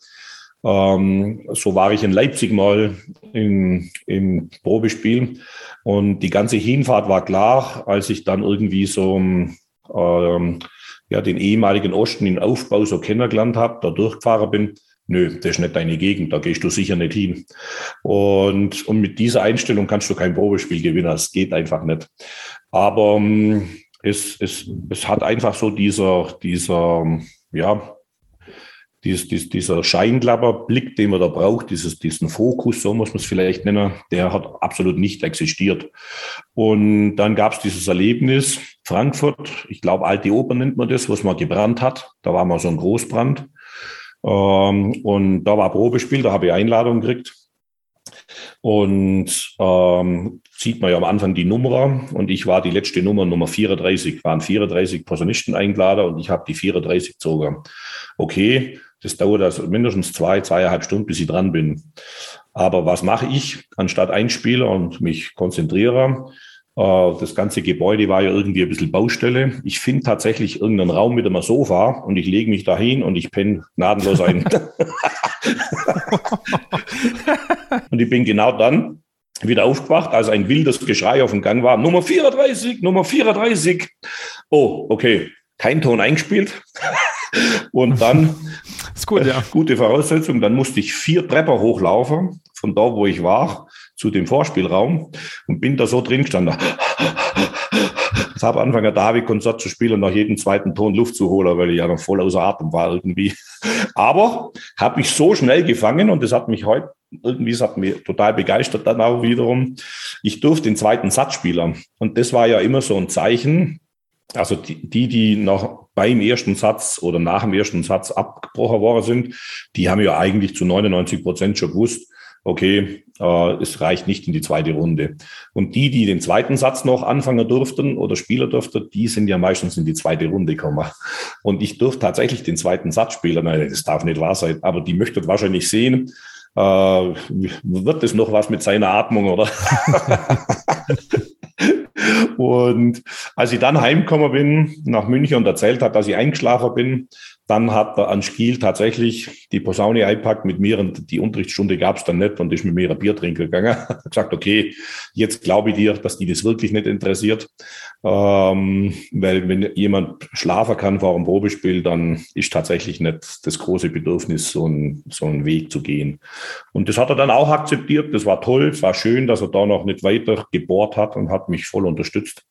ähm, so war ich in Leipzig mal im, im Probespiel und die ganze Hinfahrt war klar, als ich dann irgendwie so ähm, ja, den ehemaligen Osten in Aufbau so kennengelernt habe, da durchgefahren bin. Nö, das ist nicht deine Gegend, da gehst du sicher nicht hin. Und, und mit dieser Einstellung kannst du kein Probespiel gewinnen, das geht einfach nicht. Aber ähm, es, es, es hat einfach so dieser, dieser, ja, dies, dies, dieser Scheinklapperblick, den man da braucht, dieses, diesen Fokus, so muss man es vielleicht nennen, der hat absolut nicht existiert. Und dann gab es dieses Erlebnis, Frankfurt, ich glaube, Alte Oper nennt man das, was man gebrannt hat. Da war mal so ein Großbrand. Ähm, und da war Probespiel, da habe ich Einladung gekriegt. Und ähm, sieht man ja am Anfang die Nummer und ich war die letzte Nummer, Nummer 34, waren 34 Posaunisten eingeladen und ich habe die 34 gezogen. Okay, das dauert also mindestens zwei, zweieinhalb Stunden, bis ich dran bin. Aber was mache ich, anstatt einspiele und mich konzentriere? Äh, das ganze Gebäude war ja irgendwie ein bisschen Baustelle. Ich finde tatsächlich irgendeinen Raum mit einem Sofa und ich lege mich dahin und ich penne gnadenlos ein. und ich bin genau dann wieder aufgewacht, als ein wildes Geschrei auf dem Gang war. Nummer 34, Nummer 34. Oh, okay. Kein Ton eingespielt. Und dann, ist gut, ja. gute Voraussetzung, dann musste ich vier Trepper hochlaufen, von da, wo ich war, zu dem Vorspielraum und bin da so drin gestanden. Ich habe angefangen, David-Konzert zu spielen und nach jedem zweiten Ton Luft zu holen, weil ich ja noch voll außer Atem war irgendwie. Aber habe mich so schnell gefangen und das hat mich heute irgendwie, das hat mich total begeistert dann auch wiederum. Ich durfte den zweiten Satz spielen und das war ja immer so ein Zeichen. Also die, die, die noch beim ersten Satz oder nach dem ersten Satz abgebrochen worden sind, die haben ja eigentlich zu 99 Prozent schon gewusst, okay, äh, es reicht nicht in die zweite Runde. Und die, die den zweiten Satz noch anfangen durften oder Spieler durften, die sind ja meistens in die zweite Runde gekommen. Und ich durfte tatsächlich den zweiten Satz spielen. Nein, das darf nicht wahr sein, aber die möchtet wahrscheinlich sehen, äh, wird es noch was mit seiner Atmung oder? und als ich dann heimgekommen bin nach München und erzählt hat, dass ich eingeschlafen bin, dann hat der Anschkiel tatsächlich die Posaune eingepackt mit mir und die Unterrichtsstunde gab es dann nicht und ist mit mir ein Bier trinken gegangen. Hat gesagt, okay, jetzt glaube ich dir, dass die das wirklich nicht interessiert. Ähm, weil wenn jemand schlafen kann vor einem Probespiel, dann ist tatsächlich nicht das große Bedürfnis, so, ein, so einen Weg zu gehen. Und das hat er dann auch akzeptiert. Das war toll. Es war schön, dass er da noch nicht weiter gebohrt hat und hat mich voll unterstützt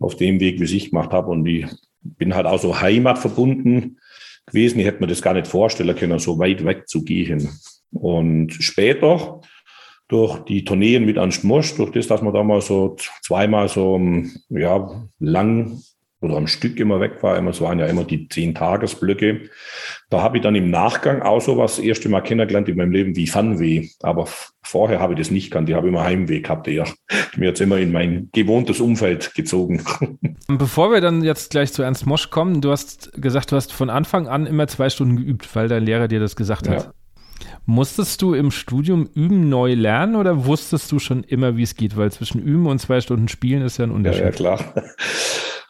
auf dem Weg, wie ich gemacht habe. Und ich bin halt auch so heimatverbunden gewesen. Ich hätte mir das gar nicht vorstellen können, so weit weg zu gehen. Und später, durch die Tourneen mit Ernst Mosch, durch das, dass man da mal so zweimal so ja, lang oder am Stück immer weg war, immer, es waren ja immer die zehn Tagesblöcke. Da habe ich dann im Nachgang auch so was das erste Mal kennengelernt in meinem Leben wie Funweh. Aber vorher habe ich das nicht gekannt. Ich habe immer Heimweh gehabt. Ich mir jetzt immer in mein gewohntes Umfeld gezogen. Bevor wir dann jetzt gleich zu Ernst Mosch kommen, du hast gesagt, du hast von Anfang an immer zwei Stunden geübt, weil dein Lehrer dir das gesagt hat. Ja. Musstest du im Studium üben neu lernen oder wusstest du schon immer, wie es geht? Weil zwischen üben und zwei Stunden spielen ist ja ein Unterschied. Ja, ja klar.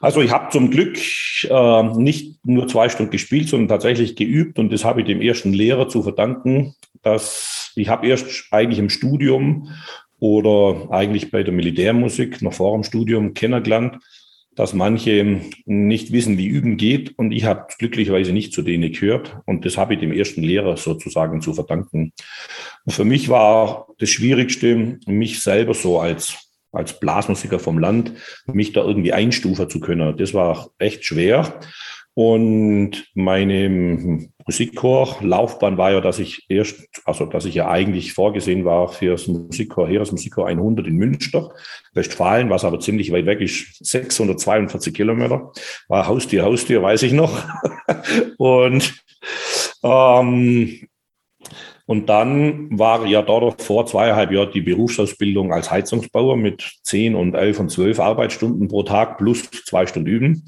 Also ich habe zum Glück äh, nicht nur zwei Stunden gespielt, sondern tatsächlich geübt und das habe ich dem ersten Lehrer zu verdanken, dass ich habe erst eigentlich im Studium oder eigentlich bei der Militärmusik noch vor dem Studium kennengelernt, dass manche nicht wissen, wie üben geht. Und ich habe glücklicherweise nicht zu denen gehört. Und das habe ich dem ersten Lehrer sozusagen zu verdanken. Und für mich war das Schwierigste, mich selber so als als Blasmusiker vom Land, mich da irgendwie einstufen zu können. Das war echt schwer. Und meine Musikchor-Laufbahn war ja, dass ich erst, also dass ich ja eigentlich vorgesehen war für das Musikchor, Heeresmusikchor 100 in Münster, Westfalen, was aber ziemlich weit weg ist, 642 Kilometer, war Haustier, Haustier, weiß ich noch. Und ähm, und dann war ja dort vor zweieinhalb Jahren die Berufsausbildung als Heizungsbauer mit zehn und elf und zwölf Arbeitsstunden pro Tag plus zwei Stunden üben.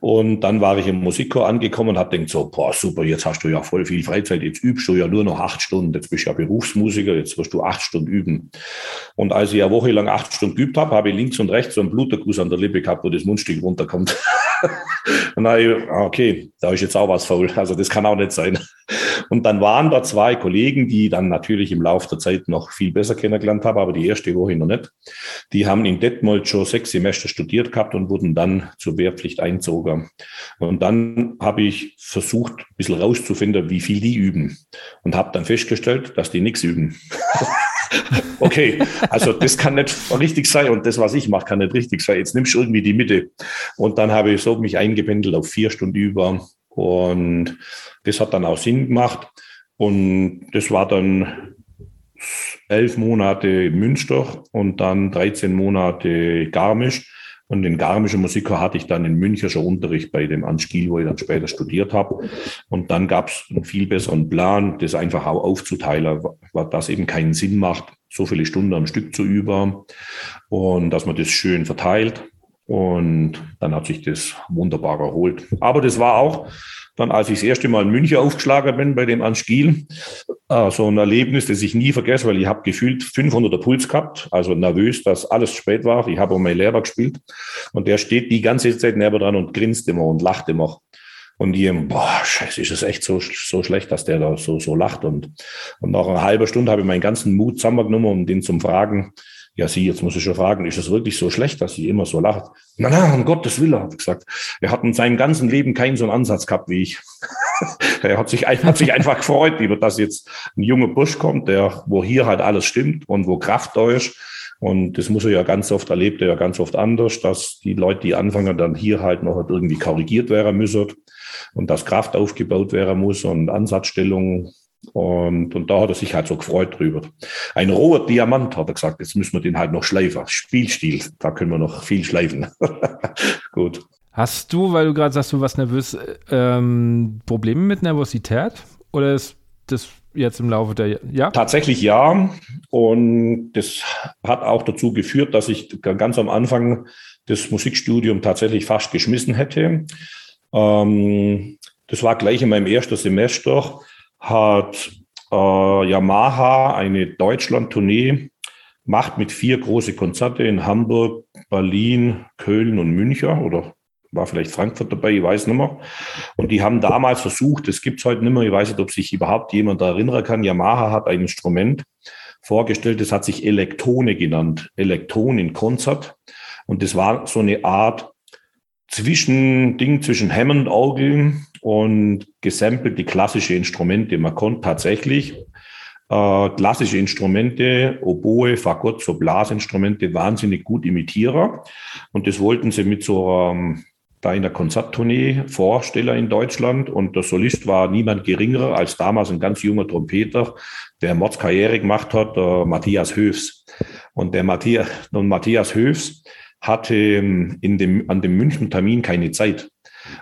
Und dann war ich im Musikchor angekommen und habe gedacht so, boah, super, jetzt hast du ja voll viel Freizeit, jetzt übst du ja nur noch acht Stunden, jetzt bist du ja Berufsmusiker, jetzt wirst du acht Stunden üben. Und als ich ja wochenlang acht Stunden geübt habe, habe ich links und rechts so einen Bluterguss an der Lippe gehabt, wo das Mundstück runterkommt. und dann ich, ah, okay, da ist jetzt auch was faul, also das kann auch nicht sein. Und dann waren da zwei Kollegen, die dann natürlich im Laufe der Zeit noch viel besser kennengelernt habe, aber die erste Woche noch nicht. Die haben in Detmold schon sechs Semester studiert gehabt und wurden dann zur Wehrpflicht einzogen. Und dann habe ich versucht, ein bisschen rauszufinden, wie viel die üben. Und habe dann festgestellt, dass die nichts üben. okay, also das kann nicht richtig sein und das, was ich mache, kann nicht richtig sein. Jetzt nimmst du irgendwie die Mitte. Und dann habe ich so mich eingependelt auf vier Stunden über Und das hat dann auch Sinn gemacht. Und das war dann elf Monate Münster und dann 13 Monate Garmisch. Und den garmischen Musiker hatte ich dann in München schon Unterricht bei dem Anspiel, wo ich dann später studiert habe. Und dann gab es einen viel besseren Plan, das einfach auch aufzuteilen, was das eben keinen Sinn macht, so viele Stunden am Stück zu über und dass man das schön verteilt. Und dann hat sich das wunderbar erholt. Aber das war auch dann, als ich das erste Mal in München aufgeschlagen bin bei dem Anspiel, äh, so ein Erlebnis, das ich nie vergesse, weil ich habe gefühlt 500er Puls gehabt, also nervös, dass alles spät war. Ich habe auch meinen Lehrer gespielt und der steht die ganze Zeit neben dran und grinst immer und lacht immer. Und die, boah, scheiße, ist es echt so, so schlecht, dass der da so, so lacht. Und, und nach einer halben Stunde habe ich meinen ganzen Mut zusammengenommen, um den zum Fragen, ja, Sie, jetzt muss ich schon fragen, ist es wirklich so schlecht, dass sie immer so lacht? Na, na, um Gottes Willen, hat gesagt. Er hat in seinem ganzen Leben keinen so einen Ansatz gehabt wie ich. er hat sich, hat sich einfach gefreut, über dass jetzt ein junger Busch kommt, der, wo hier halt alles stimmt und wo Kraft da ist. Und das muss er ja ganz oft, erlebt er ja ganz oft anders, dass die Leute, die anfangen, dann hier halt noch irgendwie korrigiert werden müssen und dass Kraft aufgebaut werden muss und Ansatzstellung und, und da hat er sich halt so gefreut drüber. Ein roher Diamant, hat er gesagt, jetzt müssen wir den halt noch schleifen. Spielstil, da können wir noch viel schleifen. Gut. Hast du, weil du gerade sagst, du warst nervös, ähm, Probleme mit Nervosität? Oder ist das jetzt im Laufe der ja? Tatsächlich ja. Und das hat auch dazu geführt, dass ich ganz am Anfang das Musikstudium tatsächlich fast geschmissen hätte. Ähm, das war gleich in meinem ersten Semester hat äh, Yamaha eine Deutschland-Tournee macht mit vier große Konzerte in Hamburg, Berlin, Köln und München oder war vielleicht Frankfurt dabei, ich weiß nicht mehr. Und die haben damals versucht, das gibt's heute nicht mehr, ich weiß nicht, ob sich überhaupt jemand erinnern kann, Yamaha hat ein Instrument vorgestellt, das hat sich Elektone genannt, Elektron in Konzert. Und das war so eine Art Zwischending zwischen Hammond-Orgel und gesampelt die klassische Instrumente. Man konnte tatsächlich äh, klassische Instrumente, Oboe, Fagott, so Blasinstrumente wahnsinnig gut imitieren. Und das wollten sie mit so ähm, da in der Konzerttournee Vorsteller in Deutschland und der Solist war niemand geringerer als damals ein ganz junger Trompeter, der Mordskarriere gemacht hat, der Matthias Höfs. Und der Matthias, und Matthias Höfs hatte ähm, in dem, an dem München Termin keine Zeit.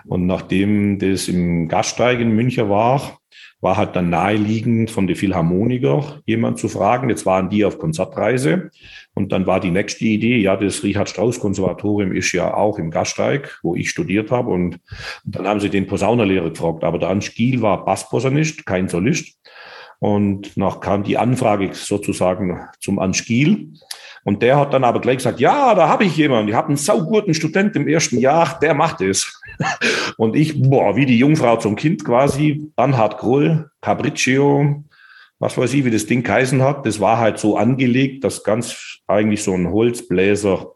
Und nachdem das im Gaststeig in München war, war halt dann naheliegend von den Philharmoniker jemand zu fragen. Jetzt waren die auf Konzertreise. Und dann war die nächste Idee, ja, das Richard Strauss Konservatorium ist ja auch im Gaststeig, wo ich studiert habe. Und dann haben sie den Posaunerlehrer gefragt. Aber der Anstiel war Bassposaunist, kein Solist. Und nach kam die Anfrage sozusagen zum Anstiel. Und der hat dann aber gleich gesagt, ja, da habe ich jemanden, ich habe einen sauguten Student im ersten Jahr, der macht es. Und ich, boah, wie die Jungfrau zum Kind quasi, Bernhard Groll, Capriccio, was weiß ich, wie das Ding geheißen hat, das war halt so angelegt, dass ganz eigentlich so ein Holzbläser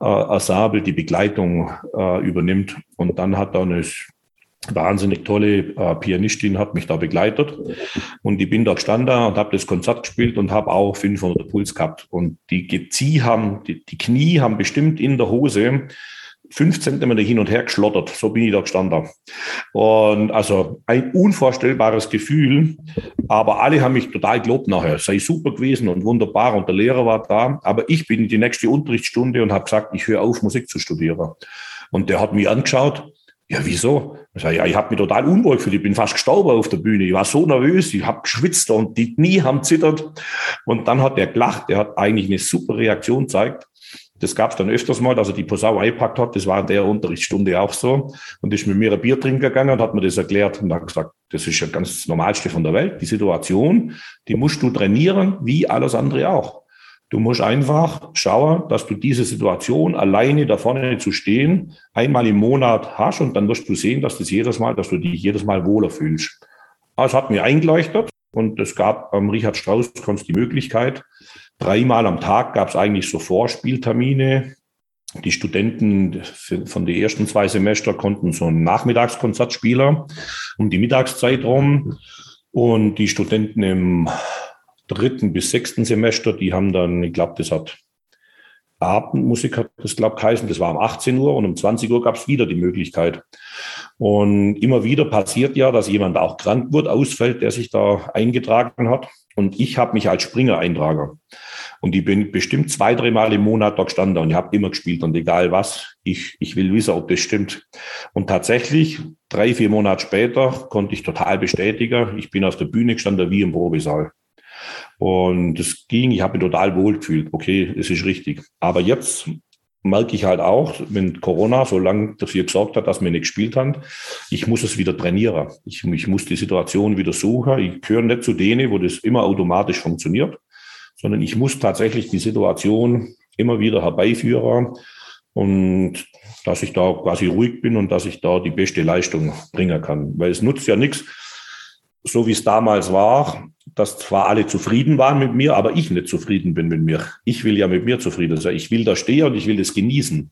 äh, Sabel die Begleitung äh, übernimmt. Und dann hat er eine wahnsinnig tolle äh, Pianistin hat mich da begleitet und ich bin da gestanden und habe das Konzert gespielt und habe auch 500 Puls gehabt und die Gezieh haben, die, die Knie haben bestimmt in der Hose fünf Zentimeter hin und her geschlottert. So bin ich da gestanden. Und also ein unvorstellbares Gefühl. Aber alle haben mich total gelobt nachher. Sei super gewesen und wunderbar und der Lehrer war da. Aber ich bin in die nächste Unterrichtsstunde und habe gesagt, ich höre auf, Musik zu studieren. Und der hat mich angeschaut ja, wieso? Ich sage, ja, ich habe mich total unwohl gefühlt. Ich bin fast gestorben auf der Bühne. Ich war so nervös, ich habe geschwitzt und die Knie haben zittert. Und dann hat der gelacht. Der hat eigentlich eine super Reaktion gezeigt. Das gab es dann öfters mal, dass er die Posau eingepackt hat. Das war in der Unterrichtsstunde auch so. Und ist mit mir ein Bier trinken gegangen und hat mir das erklärt und hat gesagt, das ist ja ganz Normalste von der Welt. Die Situation, die musst du trainieren, wie alles andere auch. Du musst einfach schauen, dass du diese Situation alleine da vorne zu stehen einmal im Monat hast und dann wirst du sehen, dass das jedes Mal, dass du dich jedes Mal wohler fühlst. Das hat mir eingeleuchtet und es gab am Richard Strauss die Möglichkeit, dreimal am Tag gab es eigentlich so Vorspieltermine. Die Studenten von den ersten zwei Semester konnten so ein Nachmittagskonzert spielen um die Mittagszeit rum. Und die Studenten im dritten bis sechsten Semester, die haben dann, ich glaube, das hat Abendmusik hat das, glaube ich, geheißen. Das war um 18 Uhr und um 20 Uhr gab es wieder die Möglichkeit. Und immer wieder passiert ja, dass jemand auch krank wird, ausfällt, der sich da eingetragen hat. Und ich habe mich als Springer-Eintrager. Und ich bin bestimmt zwei, drei Mal im Monat da gestanden und ich habe immer gespielt und egal was, ich, ich will wissen, ob das stimmt. Und tatsächlich, drei, vier Monate später, konnte ich total bestätigen, ich bin auf der Bühne gestanden wie im Probesaal. Und es ging, ich habe mich total wohl gefühlt. Okay, es ist richtig. Aber jetzt merke ich halt auch, wenn Corona so lange dafür gesorgt hat, dass wir nicht gespielt haben, ich muss es wieder trainieren. Ich, ich muss die Situation wieder suchen. Ich gehöre nicht zu denen, wo das immer automatisch funktioniert, sondern ich muss tatsächlich die Situation immer wieder herbeiführen und dass ich da quasi ruhig bin und dass ich da die beste Leistung bringen kann. Weil es nutzt ja nichts, so wie es damals war, dass zwar alle zufrieden waren mit mir, aber ich nicht zufrieden bin mit mir. Ich will ja mit mir zufrieden sein. Ich will da stehen und ich will das genießen.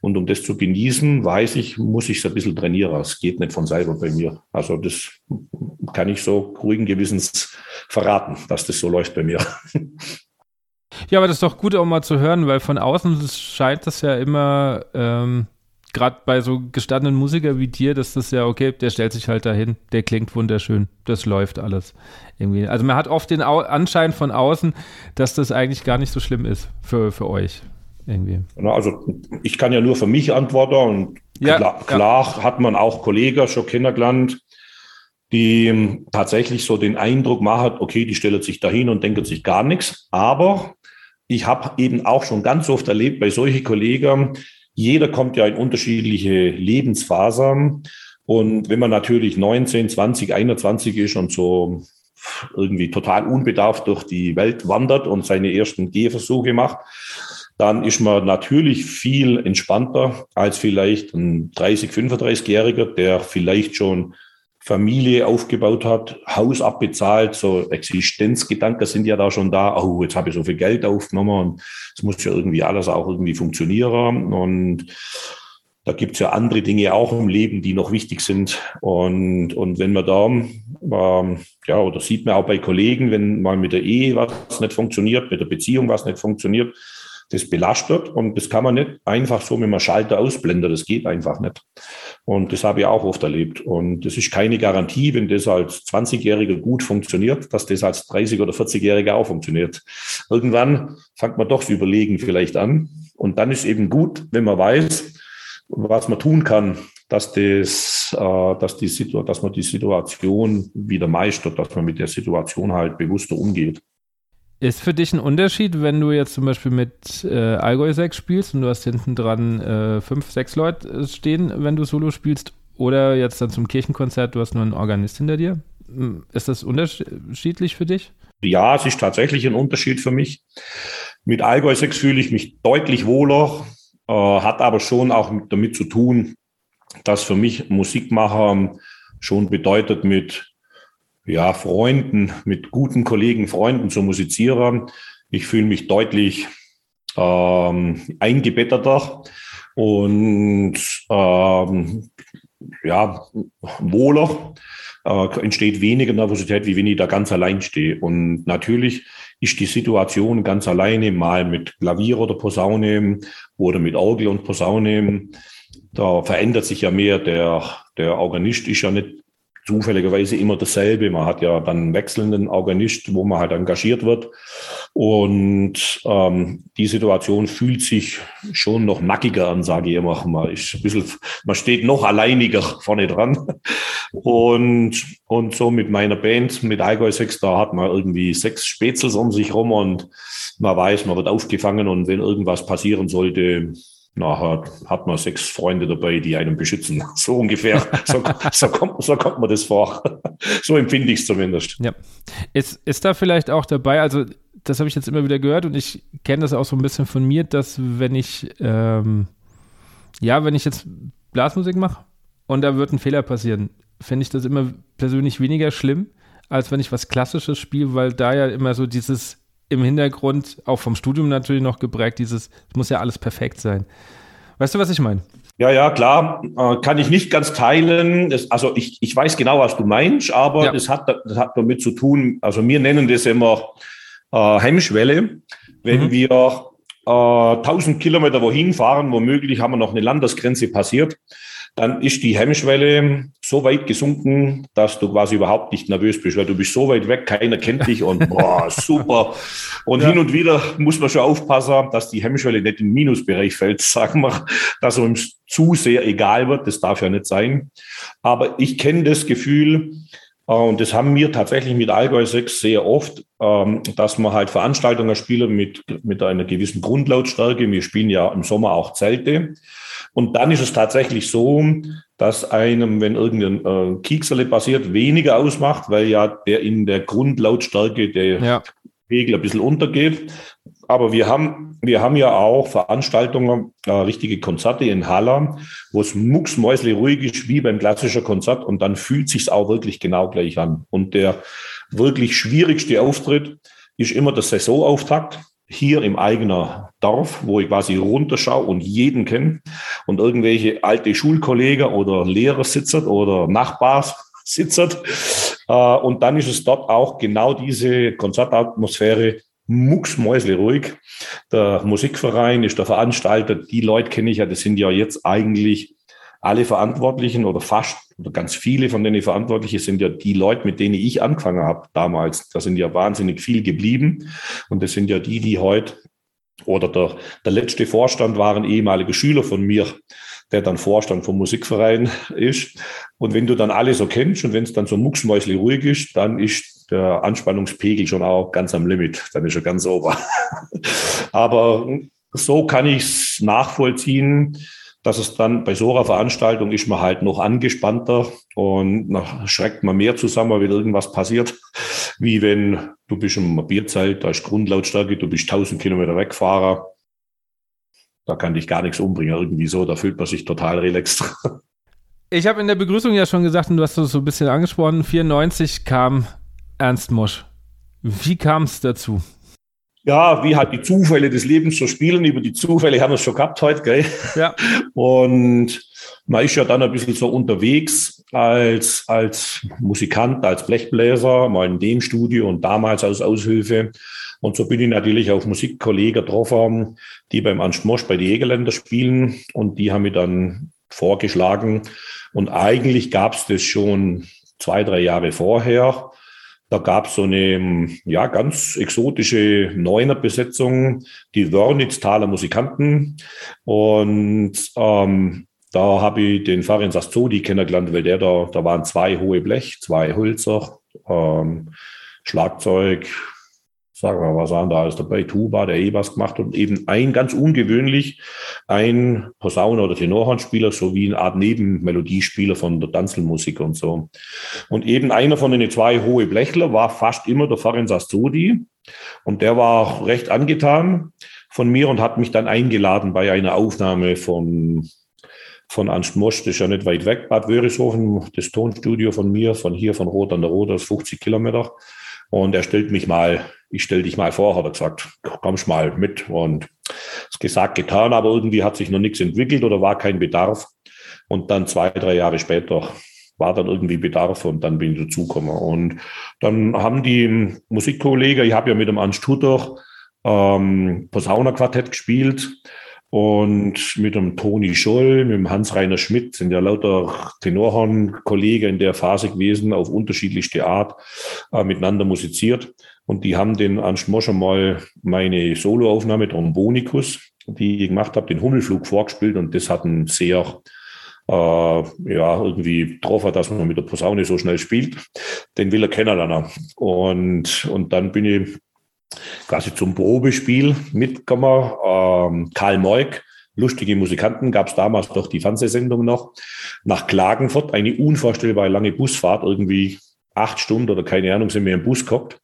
Und um das zu genießen, weiß ich, muss ich es ein bisschen trainieren. Es geht nicht von selber bei mir. Also das kann ich so ruhigen Gewissens verraten, dass das so läuft bei mir. Ja, aber das ist doch gut auch mal zu hören, weil von außen scheint das ja immer ähm, gerade bei so gestandenen Musikern wie dir, dass das ja, okay, der stellt sich halt dahin, der klingt wunderschön, das läuft alles irgendwie. Also man hat oft den Au Anschein von außen, dass das eigentlich gar nicht so schlimm ist für, für euch irgendwie. Also ich kann ja nur für mich antworten und ja, klar, klar ja. hat man auch Kollegen schon kennengelernt, die tatsächlich so den Eindruck machen, okay, die stellen sich dahin und denken sich gar nichts. Aber ich habe eben auch schon ganz oft erlebt bei solchen Kollegen, jeder kommt ja in unterschiedliche Lebensphasen. Und wenn man natürlich 19, 20, 21 ist und so irgendwie total unbedarft durch die Welt wandert und seine ersten Gehversuche macht, dann ist man natürlich viel entspannter als vielleicht ein 30, 35-Jähriger, der vielleicht schon Familie aufgebaut hat, Haus abbezahlt, so Existenzgedanken sind ja da schon da. Oh, jetzt habe ich so viel Geld aufgenommen und es muss ja irgendwie alles auch irgendwie funktionieren. Und da gibt es ja andere Dinge auch im Leben, die noch wichtig sind. Und, und wenn man da, ähm, ja, oder sieht man auch bei Kollegen, wenn mal mit der Ehe was nicht funktioniert, mit der Beziehung was nicht funktioniert, das belastet und das kann man nicht einfach so mit einem Schalter ausblenden. Das geht einfach nicht. Und das habe ich auch oft erlebt. Und das ist keine Garantie, wenn das als 20-Jähriger gut funktioniert, dass das als 30- oder 40-Jähriger auch funktioniert. Irgendwann fängt man doch zu überlegen vielleicht an. Und dann ist eben gut, wenn man weiß, was man tun kann, dass, das, äh, dass, die, dass man die Situation wieder meistert, dass man mit der Situation halt bewusster umgeht. Ist für dich ein Unterschied, wenn du jetzt zum Beispiel mit äh, Allgäu 6 spielst und du hast hinten dran äh, fünf, sechs Leute äh, stehen, wenn du Solo spielst, oder jetzt dann zum Kirchenkonzert, du hast nur einen Organist hinter dir? Hm, ist das unterschiedlich für dich? Ja, es ist tatsächlich ein Unterschied für mich. Mit Allgäu 6 fühle ich mich deutlich wohler, äh, hat aber schon auch damit zu tun, dass für mich Musikmacher schon bedeutet, mit ja, Freunden, mit guten Kollegen, Freunden zu musizieren. Ich fühle mich deutlich ähm, eingebetteter und ähm, ja, wohler. Äh, entsteht weniger Nervosität, wie wenn ich da ganz allein stehe. Und natürlich ist die Situation ganz alleine, mal mit Klavier oder Posaune oder mit Orgel und Posaune. Da verändert sich ja mehr. Der, der Organist ist ja nicht zufälligerweise immer dasselbe. Man hat ja dann wechselnden Organist, wo man halt engagiert wird. Und ähm, die Situation fühlt sich schon noch nackiger an, sage ich immer. Man, ist ein bisschen, man steht noch alleiniger vorne dran. Und, und so mit meiner Band, mit Allgäu 6, da hat man irgendwie sechs Spätzels um sich rum und man weiß, man wird aufgefangen und wenn irgendwas passieren sollte, nachher hat man sechs Freunde dabei, die einen beschützen. So ungefähr. So, so, kommt, so kommt man das vor. So empfinde ich es zumindest. Ja. Ist, ist da vielleicht auch dabei, also das habe ich jetzt immer wieder gehört und ich kenne das auch so ein bisschen von mir, dass wenn ich, ähm, ja, wenn ich jetzt Blasmusik mache und da wird ein Fehler passieren, finde ich das immer persönlich weniger schlimm, als wenn ich was Klassisches spiele, weil da ja immer so dieses im Hintergrund, auch vom Studium natürlich noch geprägt, dieses, es muss ja alles perfekt sein. Weißt du, was ich meine? Ja, ja, klar, äh, kann ich nicht ganz teilen. Das, also ich, ich weiß genau, was du meinst, aber ja. das, hat, das hat damit zu tun, also wir nennen das immer äh, Hemmschwelle, wenn mhm. wir äh, 1000 Kilometer wohin fahren, womöglich haben wir noch eine Landesgrenze passiert, dann ist die Hemmschwelle so weit gesunken, dass du quasi überhaupt nicht nervös bist, weil du bist so weit weg, keiner kennt dich und boah, super. Und ja. hin und wieder muss man schon aufpassen, dass die Hemmschwelle nicht im Minusbereich fällt, sagen wir, dass uns zu sehr egal wird. Das darf ja nicht sein. Aber ich kenne das Gefühl, äh, und das haben wir tatsächlich mit Allgäu 6 sehr oft, ähm, dass man halt Veranstaltungen spielen mit, mit einer gewissen Grundlautstärke. Wir spielen ja im Sommer auch Zelte. Und dann ist es tatsächlich so, dass einem, wenn irgendein äh, Kiekserle passiert, weniger ausmacht, weil ja der in der Grundlautstärke der ja. Pegel ein bisschen untergeht. Aber wir haben, wir haben ja auch Veranstaltungen, äh, richtige Konzerte in Haller, wo es mucksmäusle ruhig ist, wie beim klassischen Konzert. Und dann fühlt sich's auch wirklich genau gleich an. Und der wirklich schwierigste Auftritt ist immer der Saisonauftakt hier im eigenen Dorf, wo ich quasi runterschaue und jeden kenne und irgendwelche alte Schulkollegen oder Lehrer sitzen oder Nachbars sitzen. Äh, und dann ist es dort auch genau diese Konzertatmosphäre mucksmäusle ruhig. Der Musikverein ist der Veranstalter. Die Leute kenne ich ja, das sind ja jetzt eigentlich alle Verantwortlichen oder fast oder ganz viele von denen Verantwortlichen sind ja die Leute, mit denen ich angefangen habe damals. Da sind ja wahnsinnig viel geblieben. Und das sind ja die, die heute oder der, der letzte Vorstand waren ehemalige Schüler von mir, der dann Vorstand vom Musikverein ist. Und wenn du dann alle so kennst und wenn es dann so mucksmäusli ruhig ist, dann ist der Anspannungspegel schon auch ganz am Limit. Dann ist er ganz ober. Aber so kann ich es nachvollziehen, dass es dann bei so einer Veranstaltung ist man halt noch angespannter und schreckt man mehr zusammen, wenn irgendwas passiert, wie wenn du bist im Bierzelt, da ist Grundlautstärke, du bist 1000 Kilometer wegfahrer. Da kann dich gar nichts umbringen, irgendwie so, da fühlt man sich total relaxed. Ich habe in der Begrüßung ja schon gesagt, und du hast das so ein bisschen angesprochen, 94 kam Ernst Mosch. Wie kam es dazu? Ja, wie halt die Zufälle des Lebens so spielen. Über die Zufälle haben wir es schon gehabt heute, gell? Ja. Und man ist ja dann ein bisschen so unterwegs als, als Musikant, als Blechbläser, mal in dem Studio und damals als Aushilfe. Und so bin ich natürlich auf Musikkollegen getroffen, die beim Ernst Mosch bei den Jägerländer spielen. Und die haben mir dann vorgeschlagen. Und eigentlich gab es das schon zwei, drei Jahre vorher. Da gab es so eine ja, ganz exotische Neuner-Besetzung, die Wörnitztaler Musikanten. Und ähm, da habe ich den Farin Sastodi kennengelernt, weil der da, da waren zwei hohe Blech, zwei Hölzer, ähm, Schlagzeug, sagen wir, was waren da alles dabei? Tuba, der E-Bass gemacht und eben ein ganz ungewöhnlich, ein Posaune- oder Tenorhornspieler sowie eine Art Nebenmelodiespieler von der Tanzelmusik und so. Und eben einer von den zwei hohe Blechler war fast immer der Farin Sastodi und der war recht angetan von mir und hat mich dann eingeladen bei einer Aufnahme von von Mosch, das ist ja nicht weit weg, Bad Wörishofen, das Tonstudio von mir, von hier, von Rot an der Rot, das ist 50 Kilometer. Und er stellt mich mal, ich stell dich mal vor, hat er gesagt, kommst mal mit. Und gesagt, getan, aber irgendwie hat sich noch nichts entwickelt oder war kein Bedarf. Und dann zwei, drei Jahre später war dann irgendwie Bedarf und dann bin ich dazugekommen. Und dann haben die Musikkollegen, ich habe ja mit dem Tudor ähm, Posaunerquartett gespielt und mit dem Toni Scholl, mit dem Hans-Rainer Schmidt sind ja lauter Tenorhorn-Kollegen in der Phase gewesen, auf unterschiedlichste Art äh, miteinander musiziert. Und die haben den Ernst Moscher mal meine Soloaufnahme Trombonikus, die ich gemacht habe, den Hummelflug vorgespielt und das hat einen sehr äh, ja, irgendwie getroffen, dass man mit der Posaune so schnell spielt. Den will er kennenlernen. Und, und dann bin ich quasi zum Probespiel mitgekommen. Ähm, Karl Moik, lustige Musikanten, gab es damals doch die Fernsehsendung noch, nach Klagenfurt, eine unvorstellbare lange Busfahrt, irgendwie acht Stunden oder keine Ahnung, sind wir im Bus gehabt.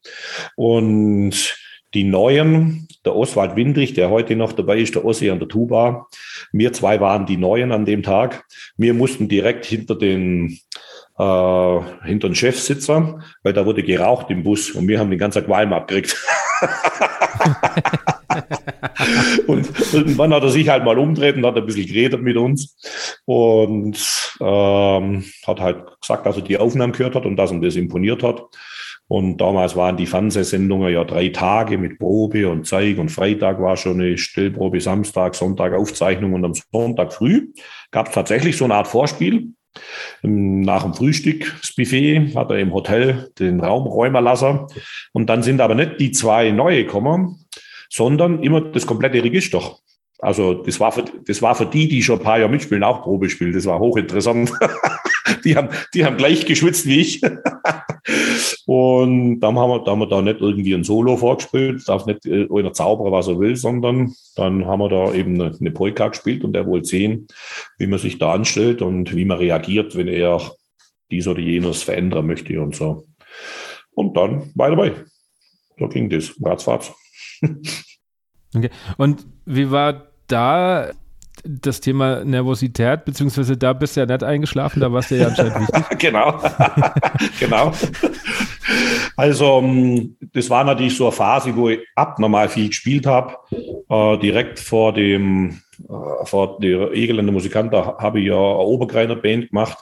Und die Neuen, der Oswald Windrich, der heute noch dabei ist, der Ossi an der Tuba. Wir zwei waren die Neuen an dem Tag. Wir mussten direkt hinter den äh, hinter den Chefsitzer, weil da wurde geraucht im Bus und wir haben den ganzen Qualm abgekriegt. und irgendwann hat er sich halt mal umdreht und hat ein bisschen geredet mit uns und ähm, hat halt gesagt, dass er die Aufnahmen gehört hat und dass ihm das imponiert hat. Und damals waren die Fernsehsendungen ja drei Tage mit Probe und Zeig und Freitag war schon eine Stillprobe, Samstag, Sonntag Aufzeichnung und am Sonntag früh gab es tatsächlich so eine Art Vorspiel. Nach dem Frühstück, das Buffet, hat er im Hotel den Raum räumen lassen. Und dann sind aber nicht die zwei neue gekommen, sondern immer das komplette Register. Also das war, für, das war für die, die schon ein paar Jahre mitspielen, auch Probespiel. Das war hochinteressant. die, haben, die haben gleich geschwitzt wie ich. Und dann haben wir, da haben wir da nicht irgendwie ein Solo vorgespielt, darf nicht äh, einer zaubern, was er will, sondern dann haben wir da eben eine, Polka gespielt und der wollte sehen, wie man sich da anstellt und wie man reagiert, wenn er dies oder jenes verändern möchte und so. Und dann war dabei. So ging das. Ratzfatz. Okay. Und wie war da das Thema Nervosität, beziehungsweise da bist du ja nicht eingeschlafen, da warst du ja anscheinend wichtig. genau, genau. Also ähm, das war natürlich so eine Phase, wo ich abnormal viel gespielt habe. Äh, direkt vor dem, äh, vor der Egeländer Musikant, habe ich ja eine Obergreiner Band gemacht.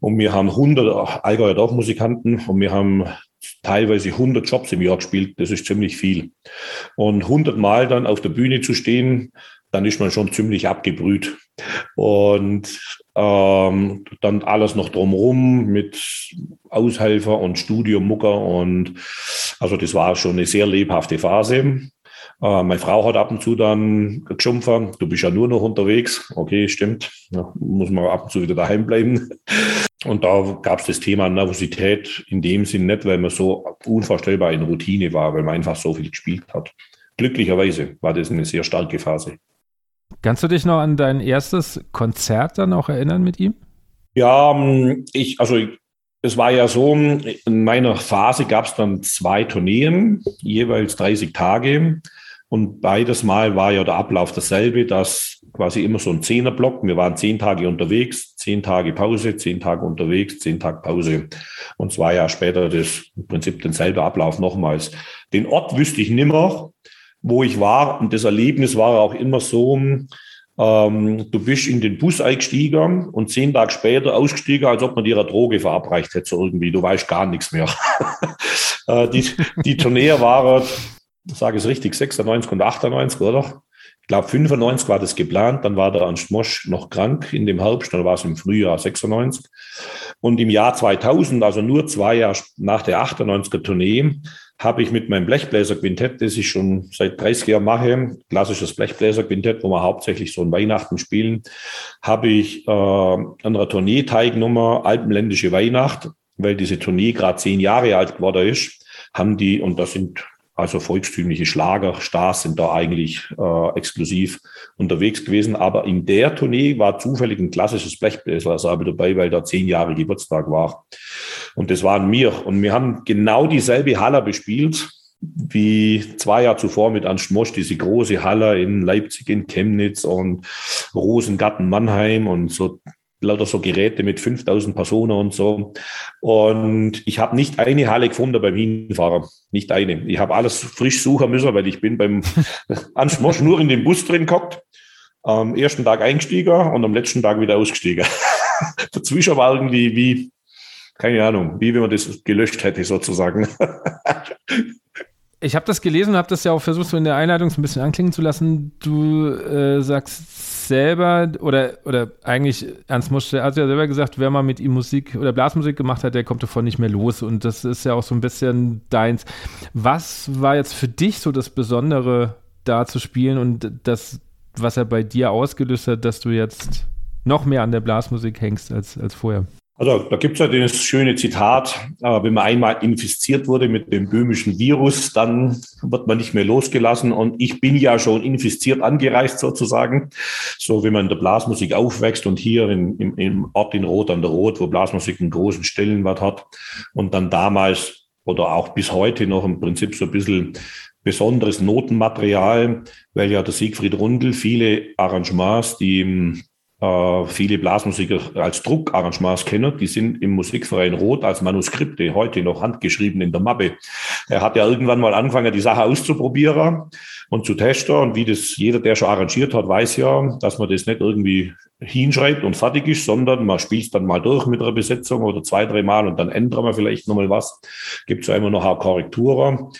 Und wir haben 100 Allgäuer Dorfmusikanten und wir haben teilweise 100 Jobs im Jahr gespielt. Das ist ziemlich viel. Und 100 Mal dann auf der Bühne zu stehen, dann ist man schon ziemlich abgebrüht. Und ähm, dann alles noch drumherum mit Aushelfer und Studiomucker und also das war schon eine sehr lebhafte Phase. Äh, meine Frau hat ab und zu dann geschumpfen, du bist ja nur noch unterwegs. Okay, stimmt. Ja, muss man ab und zu wieder daheim bleiben. Und da gab es das Thema Nervosität in dem Sinn nicht, weil man so unvorstellbar in Routine war, weil man einfach so viel gespielt hat. Glücklicherweise war das eine sehr starke Phase. Kannst du dich noch an dein erstes Konzert dann auch erinnern mit ihm? Ja, ähm, ich, also es war ja so, in meiner Phase gab es dann zwei Tourneen, jeweils 30 Tage. Und beides Mal war ja der Ablauf dasselbe, dass quasi immer so ein Zehnerblock. Wir waren zehn Tage unterwegs, zehn Tage Pause, zehn Tage unterwegs, zehn Tage Pause. Und zwei Jahre später das im Prinzip denselben Ablauf nochmals. Den Ort wüsste ich nimmer wo ich war. Und das Erlebnis war auch immer so, ähm, du bist in den Bus eingestiegen und zehn Tage später ausgestiegen, als ob man dir eine Droge verabreicht hätte, so irgendwie. Du weißt gar nichts mehr. äh, die, die Tournee war, sage ich es richtig, 96 und 98, oder? Ich glaube, 95 war das geplant, dann war der Ernst Mosch noch krank in dem Herbst, dann war es im Frühjahr 96. Und im Jahr 2000, also nur zwei Jahre nach der 98er Tournee, habe ich mit meinem Blechbläser-Quintett, das ich schon seit 30 Jahren mache, klassisches Blechbläser-Quintett, wo wir hauptsächlich so ein Weihnachten spielen, habe ich äh, an einer Tournee teilgenommen, Alpenländische Weihnacht, weil diese Tournee gerade zehn Jahre alt geworden ist, haben die, und das sind also volkstümliche Schlagerstars sind da eigentlich äh, exklusiv unterwegs gewesen. Aber in der Tournee war zufällig ein klassisches Blechbläser-Ensemble dabei, weil da zehn Jahre Geburtstag war. Und das waren wir. Und wir haben genau dieselbe Halle bespielt wie zwei Jahre zuvor mit Ernst Mosch, diese große Halle in Leipzig, in Chemnitz und Rosengarten Mannheim und so lauter so Geräte mit 5000 Personen und so. Und ich habe nicht eine Halle gefunden beim Hinfahren. Nicht eine. Ich habe alles frisch suchen müssen, weil ich bin beim Anschmosch nur in den Bus drin gehockt. Am ersten Tag eingestiegen und am letzten Tag wieder ausgestiegen. Dazwischen war irgendwie wie, keine Ahnung, wie wenn man das gelöscht hätte sozusagen. Ich habe das gelesen und habe das ja auch versucht, so in der Einleitung so ein bisschen anklingen zu lassen. Du äh, sagst selber oder, oder eigentlich Ernst Musch, der hat ja selber gesagt, wer mal mit ihm Musik oder Blasmusik gemacht hat, der kommt davon nicht mehr los. Und das ist ja auch so ein bisschen deins. Was war jetzt für dich so das Besondere, da zu spielen und das, was er bei dir ausgelöst hat, dass du jetzt noch mehr an der Blasmusik hängst als, als vorher? Also da gibt es ja das schöne Zitat, äh, wenn man einmal infiziert wurde mit dem böhmischen Virus, dann wird man nicht mehr losgelassen. Und ich bin ja schon infiziert angereist sozusagen. So wie man in der Blasmusik aufwächst und hier in, im, im Ort in Rot an der Rot, wo Blasmusik einen großen Stellenwert hat. Und dann damals oder auch bis heute noch im Prinzip so ein bisschen besonderes Notenmaterial, weil ja der Siegfried Rundel viele Arrangements, die viele Blasmusiker als Druckarrangements kennen. Die sind im Musikverein Rot als Manuskripte heute noch handgeschrieben in der Mappe. Er hat ja irgendwann mal angefangen, die Sache auszuprobieren und zu testen. Und wie das jeder, der schon arrangiert hat, weiß ja, dass man das nicht irgendwie hinschreibt und fertig ist, sondern man spielt dann mal durch mit einer Besetzung oder zwei, drei Mal und dann ändern wir vielleicht nochmal was. Gibt es ja immer noch eine Korrektur.